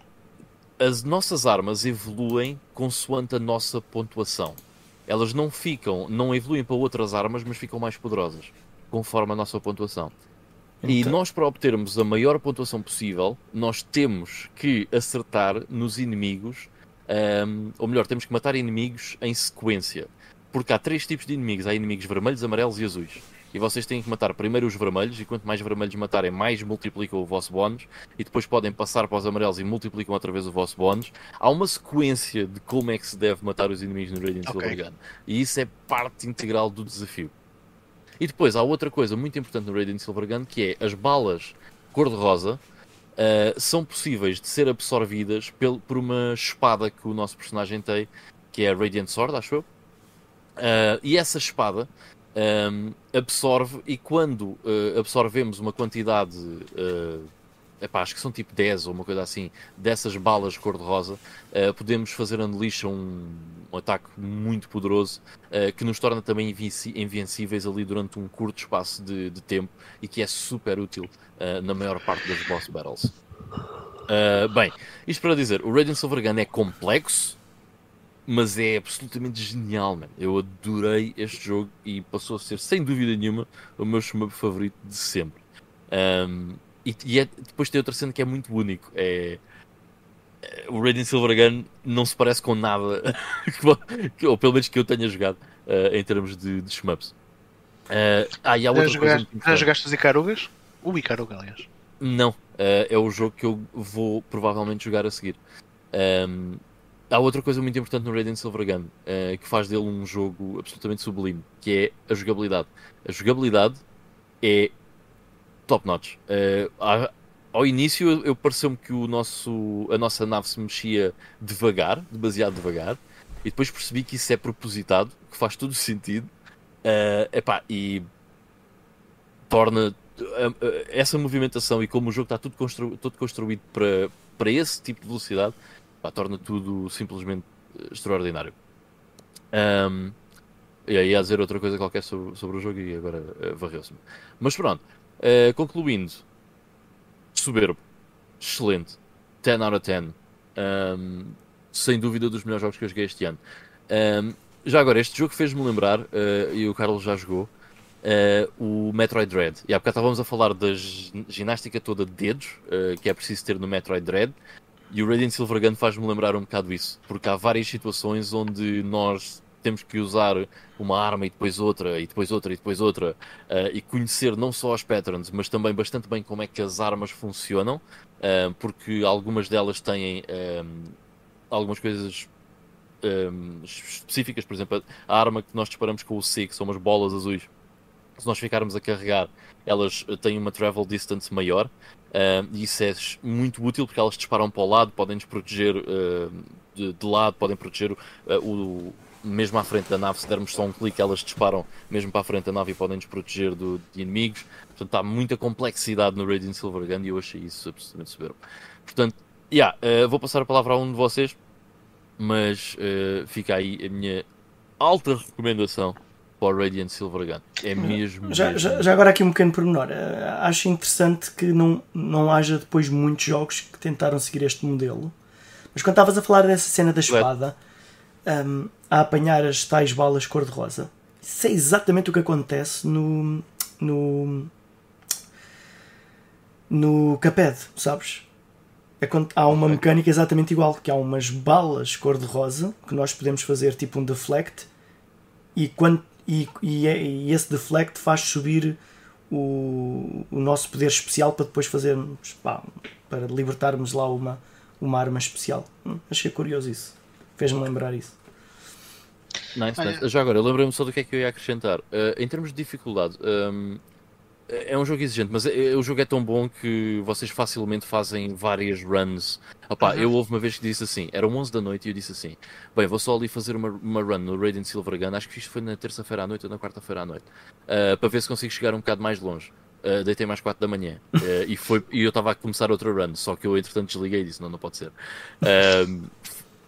as nossas armas evoluem consoante a nossa pontuação. Elas não ficam, não evoluem para outras armas, mas ficam mais poderosas, conforme a nossa pontuação. E Então- nós, para obtermos a maior pontuação possível, nós temos que acertar nos inimigos, ahm, ou melhor, temos que matar inimigos em sequência. Porque há três tipos de inimigos: há inimigos vermelhos, amarelos e azuis. E vocês têm que matar primeiro os vermelhos, e quanto mais vermelhos matarem, mais multiplicam o vosso bónus, e depois podem passar para os amarelos e multiplicam outra vez o vosso bónus. Há uma sequência de como é que se deve matar os inimigos no Radiant Ok. Silver Gun. E isso é parte integral do desafio. E depois há outra coisa muito importante no Radiant Silver Gun que é as balas cor-de-rosa uh, são possíveis de ser absorvidas pel- por uma espada que o nosso personagem tem, que é a Radiant Sword, acho eu. Uh, e essa espada um, absorve, e quando uh, absorvemos uma quantidade, uh, epá, acho que são tipo 10 ou uma coisa assim, dessas balas cor-de-rosa, uh, podemos fazer unleash um, um ataque muito poderoso uh, que nos torna também invencíveis ali durante um curto espaço de, de tempo e que é super útil na maior parte das boss battles. Bem, isto para dizer, o Radiant Silver Gun é complexo, mas é absolutamente genial, man. Eu adorei este jogo e passou a ser, sem dúvida nenhuma, o meu shmup favorito de sempre. Um, e e é- depois tem outra cena que é muito único. É, é, o Radiant Silver Gun não se parece com nada, que- ou pelo menos que eu tenha jogado uh, em termos de, de shmups. Uh, ah, e há Já outra coisa já jogaste os Icarugas? O Icaruga, aliás. Não, eh, é o jogo que eu vou provavelmente jogar a seguir. Ehm, há outra coisa muito importante no Radiant Silver Gun eh, que faz dele um jogo absolutamente sublime, que é a jogabilidade. A jogabilidade é top notch. Eh, há- ao início eu, eu pareceu-me que o nosso, a nossa nave se mexia devagar, demasiado devagar, e depois percebi que isso é propositado, que faz todo o sentido. Eh, epá, e torna essa movimentação e como o jogo está tudo, constru, tudo construído para, para esse tipo de velocidade, pá, torna tudo simplesmente extraordinário. Um, e aí ia dizer outra coisa qualquer sobre, sobre o jogo e agora uh, varreu-se-me. Mas pronto, uh, concluindo, soberbo, excelente, 10 out of 10, um, sem dúvida dos melhores jogos que eu joguei este ano. Um, já agora, este jogo fez-me lembrar, uh, e o Carlos já jogou, uh, o Metroid Dread. E há bocado estávamos a falar da ginástica toda de dedos, uh, que é preciso ter no Metroid Dread, e o Radiant Silvergun faz-me lembrar um bocado isso, porque há várias situações onde nós temos que usar uma arma e depois outra, e depois outra, e depois outra, uh, e conhecer não só as patterns, mas também bastante bem como é que as armas funcionam, uh, porque algumas delas têm um, algumas coisas um, específicas, por exemplo, a arma que nós disparamos com o C, que são umas bolas azuis, se nós ficarmos a carregar, elas têm uma travel distance maior, uh, e isso é muito útil porque elas disparam para o lado, podem nos proteger uh, de, de, lado, podem proteger uh, o, mesmo à frente da nave, se dermos só um clique, elas disparam mesmo para a frente da nave e podem nos proteger do, de inimigos. Portanto, há muita complexidade no Radiant Silvergun e eu achei isso absolutamente soberbo. Portanto, yeah, vou passar a palavra a um de vocês, mas fica aí a minha alta recomendação para o Radiant Silvergun. É mesmo. Já, mesmo. Já, já, agora aqui um pequeno pormenor. Uh, acho interessante que não, não haja depois muitos jogos que tentaram seguir este modelo. Mas quando estavas a falar dessa cena da espada, um, a apanhar as tais balas cor-de-rosa, isso é exatamente o que acontece no. no. no Caped, sabes? É quando há uma mecânica exatamente igual, que há umas balas cor-de-rosa que nós podemos fazer tipo um deflect e quando e, e, é, e esse deflect faz subir o, o nosso poder especial para depois fazermos pá, para libertarmos lá uma, uma arma especial. Hum, achei curioso isso. Fez-me lembrar isso. Nice, nice. Já agora, lembrei-me só do que é que eu ia acrescentar. Uh, em termos de dificuldade, um, é um jogo exigente, mas é, o jogo é tão bom que vocês facilmente fazem várias runs. Opa, uhum. Eu houve uma vez que disse assim, eram 11 da noite e eu disse assim: Bem, vou só ali fazer uma, uma run no Radiant Silvergun. Acho que isto foi na terça-feira à noite ou na quarta-feira à noite, uh, para ver se consigo chegar um bocado mais longe. Uh, deitei mais 4 da manhã uh, e, foi, e eu estava a começar outra run, só que eu entretanto desliguei e disse: Não, não pode ser.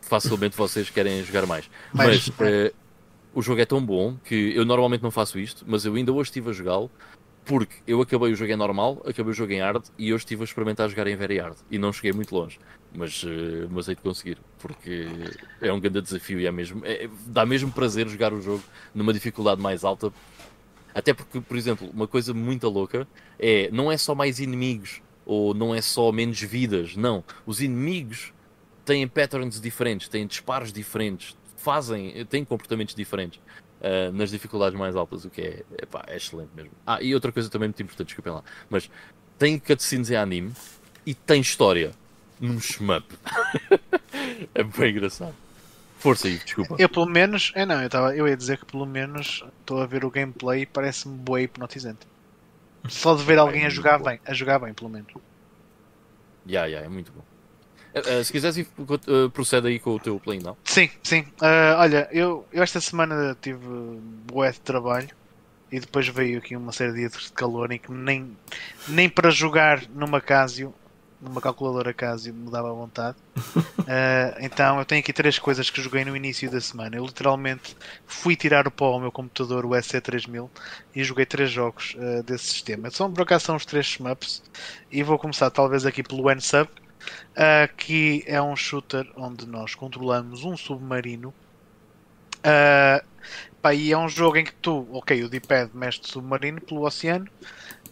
Facilmente vocês querem jogar mais. Mas, mas o jogo é tão bom que eu normalmente não faço isto, mas eu ainda hoje estive a jogá-lo porque eu acabei o jogo em normal, acabei o jogo em hard e hoje estive a experimentar jogar em very hard e não cheguei muito longe, mas, uh, mas hei de conseguir, porque é um grande desafio e é mesmo, é, dá mesmo prazer jogar o jogo numa dificuldade mais alta. Até porque, por exemplo, uma coisa muito louca é não é só mais inimigos ou não é só menos vidas, não. Os inimigos têm patterns diferentes, têm disparos diferentes, fazem, têm comportamentos diferentes uh, nas dificuldades mais altas, o que é, epá, é excelente mesmo. Ah, e outra coisa também muito importante, desculpem lá, mas tem cutscenes em anime e tem história num shmup. é bem engraçado. Força aí, desculpa. Eu pelo menos, é não, eu, tava, eu ia dizer que pelo menos estou a ver o gameplay e parece-me boa hipnotizante. Só de ver alguém a jogar bem, a jogar bem, pelo menos. Ya, yeah, yeah, é muito bom. Uh, se quiseres, uh, procede aí com o teu play, não? Sim, sim. Uh, olha, eu, eu esta semana tive bué de trabalho e depois veio aqui uma série de dias de calor em que nem, nem para jogar numa Casio, numa calculadora Casio, me dava vontade. então eu tenho aqui três coisas que joguei no início da semana. Eu literalmente fui tirar o pó ao meu computador, o SC3000, e joguei três jogos desse sistema. São, por acaso são os três shmups e vou começar talvez aqui pelo N-Sub uh, que é um shooter onde nós controlamos um submarino. Uh, pá, e é um jogo em que tu, ok, o D-pad mexe submarino pelo oceano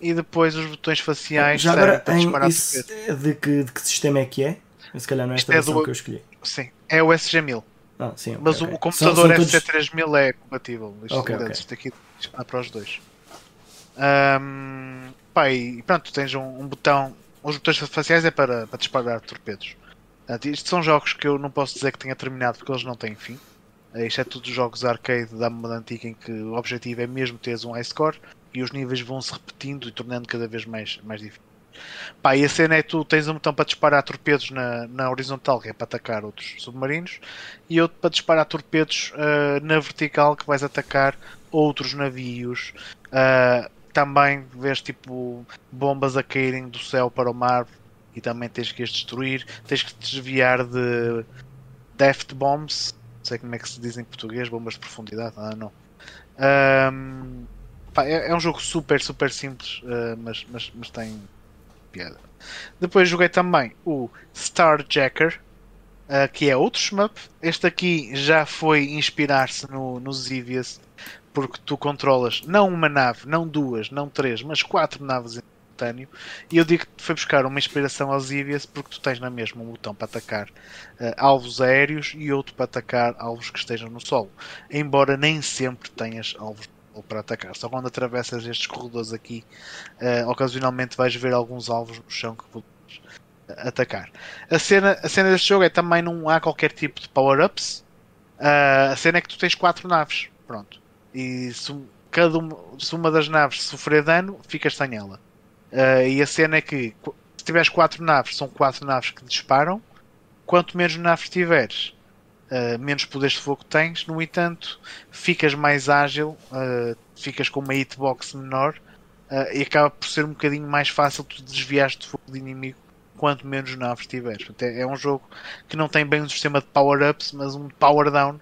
e depois os botões faciais Já agora, para disparar isso de que, de que sistema é que é? Se calhar não é esta é do... que eu escolhi. Sim, é o SG1000. Ah, sim, okay, Mas okay. o computador são, são SC3000 é compatível. Isto, okay, okay. isto aqui para os dois. Um, pá, e pronto, tens um, um botão os botões faciais é para, para disparar torpedos. Isto são jogos que eu não posso dizer que tenha terminado porque eles não têm fim. Eh, isto é tudo jogos arcade da moda antiga em que o objetivo é mesmo teres um high score e os níveis vão se repetindo e tornando cada vez mais, mais difícil. Pá, e a cena é tu tens um botão para disparar torpedos na, na horizontal, que é para atacar outros submarinos, e outro para disparar torpedos uh, na vertical, que vais atacar outros navios. Uh, também vês tipo bombas a caírem do céu para o mar e também tens que as destruir. Tens que desviar de Deft Bombs, não sei como é que se diz em português, bombas de profundidade. Ah, não. Um, pá, é, é, um jogo super, super simples, uh, mas, mas, mas tem piada. Depois joguei também o Starjacker, uh, que é outro shmup. Este aqui já foi inspirar-se no, no Zivius, porque tu controlas não uma nave, não duas, não três, mas quatro naves em simultâneo. E eu digo que foi buscar uma inspiração aos Zivius, porque tu tens na mesma um botão para atacar uh, alvos aéreos e outro para atacar alvos que estejam no solo. Embora nem sempre tenhas alvos para atacar. Só quando atravessas estes corredores aqui, uh, ocasionalmente vais ver alguns alvos no chão que podes atacar. A cena, a cena deste jogo é também não há qualquer tipo de power-ups. Uh, a cena é que tu tens quatro naves. Pronto. E se, cada uma, se uma das naves sofrer dano, ficas sem ela. Uh, e a cena é que se tiveres quatro naves, são quatro naves que disparam. Quanto menos naves tiveres, uh, menos poderes de fogo tens. No entanto, ficas mais ágil, uh, ficas com uma hitbox menor e acaba por ser um bocadinho mais fácil tu desviar de fogo de inimigo quanto menos naves tiveres. É, é um jogo que não tem bem um sistema de power-ups, mas um power-down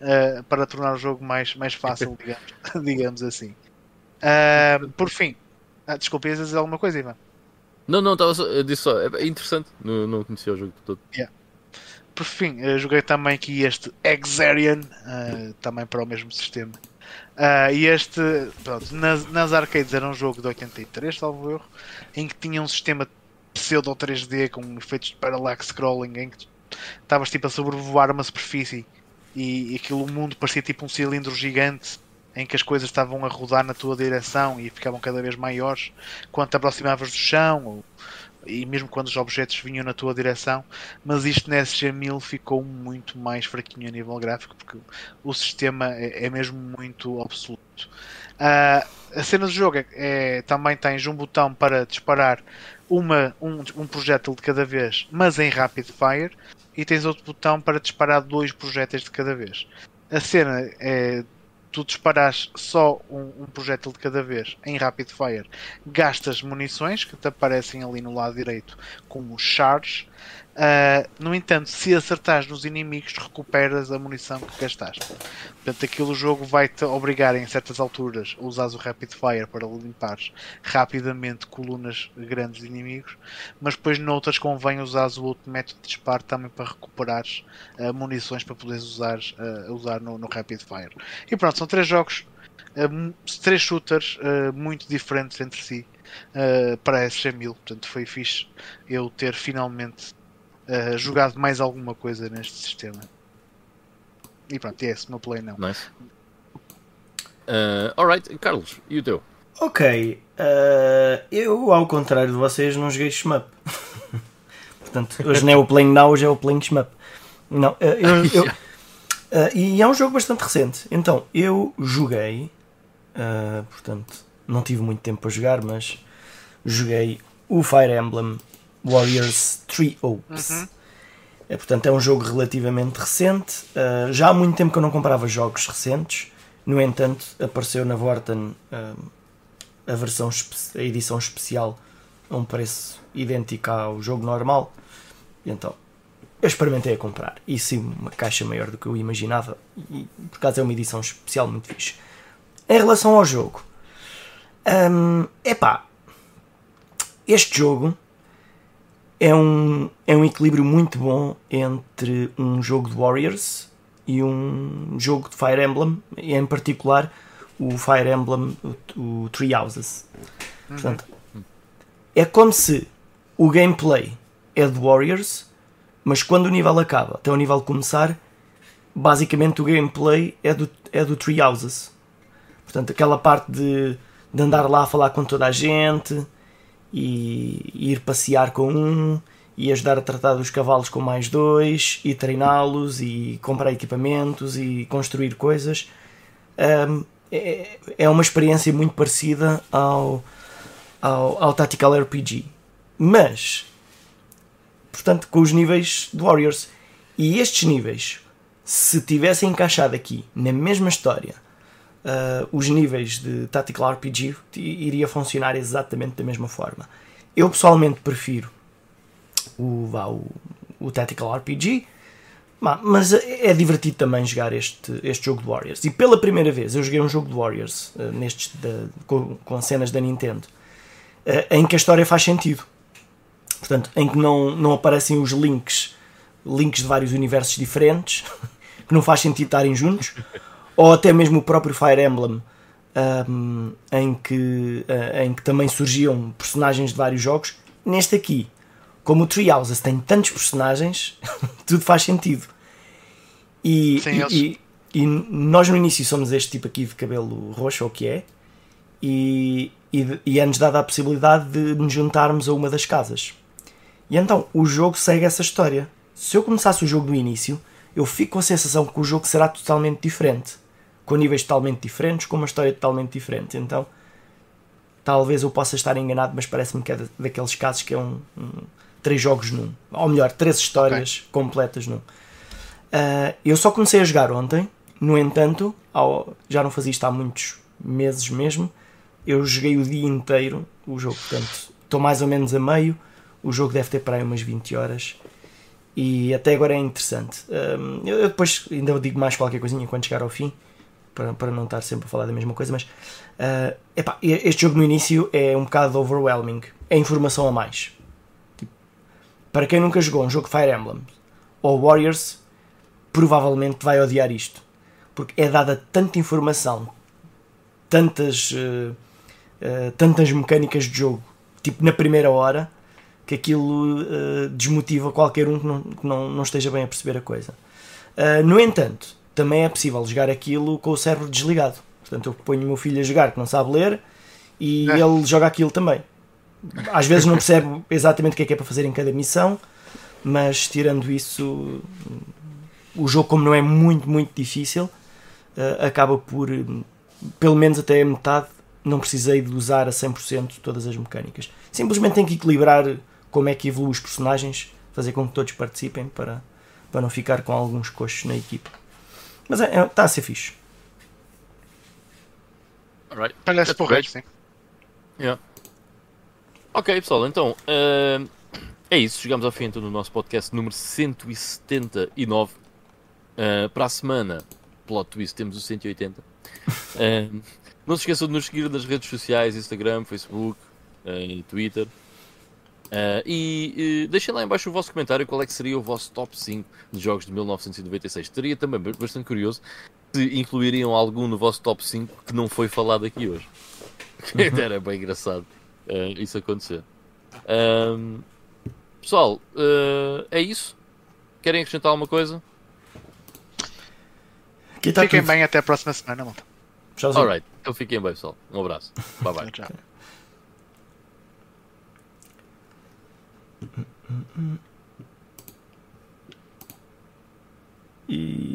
uh, para tornar o jogo mais, mais fácil, digamos, digamos assim. Uh, por fim, ah, desculpa, ias dizer alguma coisa, Ivan? Não, não, estava só, eu disse só, é interessante, não, não conhecia o jogo todo. Yeah. Por fim, uh, joguei também aqui este Exarian, uh, também para o mesmo sistema. Uh, e este, pronto, nas, nas arcades era um jogo de 83, salvo erro, em que tinha um sistema pseudo 3D com efeitos de parallax scrolling, em que estavas tipo a sobrevoar uma superfície e, aquilo, o mundo parecia tipo um cilindro gigante em que as coisas estavam a rodar na tua direção e ficavam cada vez maiores quando te aproximavas do chão ou, e mesmo quando os objetos vinham na tua direção, mas isto na SG1000 ficou muito mais fraquinho a nível gráfico porque o sistema é, é mesmo muito absoluto. Uh, a cena do jogo é, é, também tens um botão para disparar uma, um, um projétil de cada vez, mas em rapid fire, e tens outro botão para disparar dois projéteis de cada vez. A cena é tu disparas só um, um projétil de cada vez em rapid fire, gastas munições que te aparecem ali no lado direito como charge Uh, no entanto, se acertares nos inimigos, recuperas a munição que gastaste. Portanto, aquilo jogo vai-te obrigar em certas alturas a usar o Rapid Fire para limpares rapidamente colunas grandes de inimigos, mas depois noutras convém usar o outro método de disparo também para recuperares uh, munições para poderes usar, uh, usar no, no, Rapid Fire. E pronto, são três jogos, três shooters muito diferentes entre si. para a SG-1000, portanto foi fixe eu ter finalmente uh, jogado mais alguma coisa neste sistema. E pronto, é esse o meu play não. Nice. Uh, alright, Carlos, e o teu? Ok, uh, eu ao contrário de vocês não joguei shmup. Portanto, hoje não é o Playing Now, hoje é o Playing Shmup. Não, uh, eu, eu uh, e é um jogo bastante recente. Então, eu joguei, portanto, não tive muito tempo para jogar, mas joguei o Fire Emblem Warriors 3 Oaks. Uhum. É, portanto, é um jogo relativamente recente. Uh, já há muito tempo que eu não comprava jogos recentes. No entanto, apareceu na Vorten uh, a versão a edição especial a um preço idêntico ao jogo normal. E então, eu experimentei a comprar. E sim, uma caixa maior do que eu imaginava. E por acaso é uma edição especial muito fixe. Em relação ao jogo, um, epá, este jogo é um, é um equilíbrio muito bom entre um jogo de Warriors e um jogo de Fire Emblem, e em particular o Fire Emblem, o, o Three Houses. Uhum. Portanto, é como se o gameplay é de Warriors, mas quando o nível acaba até o nível começar, basicamente o gameplay é do, é do Three Houses. Portanto, aquela parte de, de andar lá a falar com toda a gente e ir passear com um e ajudar a tratar dos cavalos com mais dois e treiná-los e comprar equipamentos e construir coisas. Um, é, é uma experiência muito parecida ao, ao, ao Tactical RPG mas portanto com os níveis de Warriors. E estes níveis se tivessem encaixado aqui na mesma história uh, os níveis de Tactical RPG iria funcionar exatamente da mesma forma. Eu pessoalmente prefiro o, vá, o, o Tactical RPG, mas é divertido também jogar este, este jogo de Warriors. E pela primeira vez eu joguei um jogo de Warriors uh, nestes de, com, com cenas da Nintendo uh, em que a história faz sentido. Portanto, em que não, não aparecem os links, links de vários universos diferentes, que não faz sentido estarem juntos, ou até mesmo o próprio Fire Emblem, um, em, que, uh, em que também surgiam personagens de vários jogos. Neste aqui, como o Treehouse tem tantos personagens, tudo faz sentido. E, Sim, e, e, e, nós no início somos este tipo aqui de cabelo roxo, ou o que é, e, e, e é-nos dada a possibilidade de nos juntarmos a uma das casas. E então o jogo segue essa história. Se eu começasse o jogo do início, eu fico com a sensação que o jogo será totalmente diferente, com níveis totalmente diferentes, com uma história totalmente diferente. Então, talvez eu possa estar enganado, mas parece-me que é daqueles casos que é um, um, três jogos num, ou melhor, três histórias okay. completas num. Uh, eu só comecei a jogar ontem, no entanto, ao, já não fazia isto há muitos meses mesmo. Eu joguei o dia inteiro o jogo, portanto, estou mais ou menos a meio o jogo deve ter para aí umas 20 horas e até agora é interessante. Um, eu depois ainda digo mais qualquer coisinha quando chegar ao fim, para, para não estar sempre a falar da mesma coisa, mas uh, epá, este jogo no início é um bocado overwhelming. É informação a mais. Tipo, para quem nunca jogou um jogo Fire Emblem ou Warriors, provavelmente vai odiar isto. Porque é dada tanta informação, tantas, uh, uh, tantas mecânicas de jogo, tipo na primeira hora, que aquilo desmotiva qualquer um que não, que não, não esteja bem a perceber a coisa. No entanto, também é possível jogar aquilo com o cérebro desligado. Portanto, eu ponho o meu filho a jogar que não sabe ler e é. ele joga aquilo também. Às vezes não percebe exatamente o que é que é para fazer em cada missão, mas tirando isso, o jogo, como não é muito, muito difícil, uh, acaba por, pelo menos até a metade, não precisei de usar a 100% todas as mecânicas. Simplesmente tenho que equilibrar como é que evolui os personagens, fazer com que todos participem para, para não ficar com alguns coxos na equipa. Mas está é, é, tá a ser fixe. Alright. Parece porreiro, sim. Yeah. Ok, pessoal, então uh, é isso. Chegamos ao fim então, do nosso podcast número 179. Uh, para a semana, plot twist, temos o 180. Uh, não se esqueçam de nos seguir nas redes sociais: Instagram, Facebook, uh, Twitter. Uh, e uh, deixem lá embaixo o vosso comentário qual é que seria o vosso top 5 de jogos de 1996. Estaria também bastante curioso se incluiriam algum no vosso top 5 que não foi falado aqui hoje. Uhum. Era bem engraçado uh, isso acontecer. Um, pessoal, uh, é isso? Querem acrescentar alguma coisa? Tá fiquem tudo. bem até a próxima semana, malta. Alright, então fiquem bem, pessoal. Um abraço. Bye bye. うん。うん。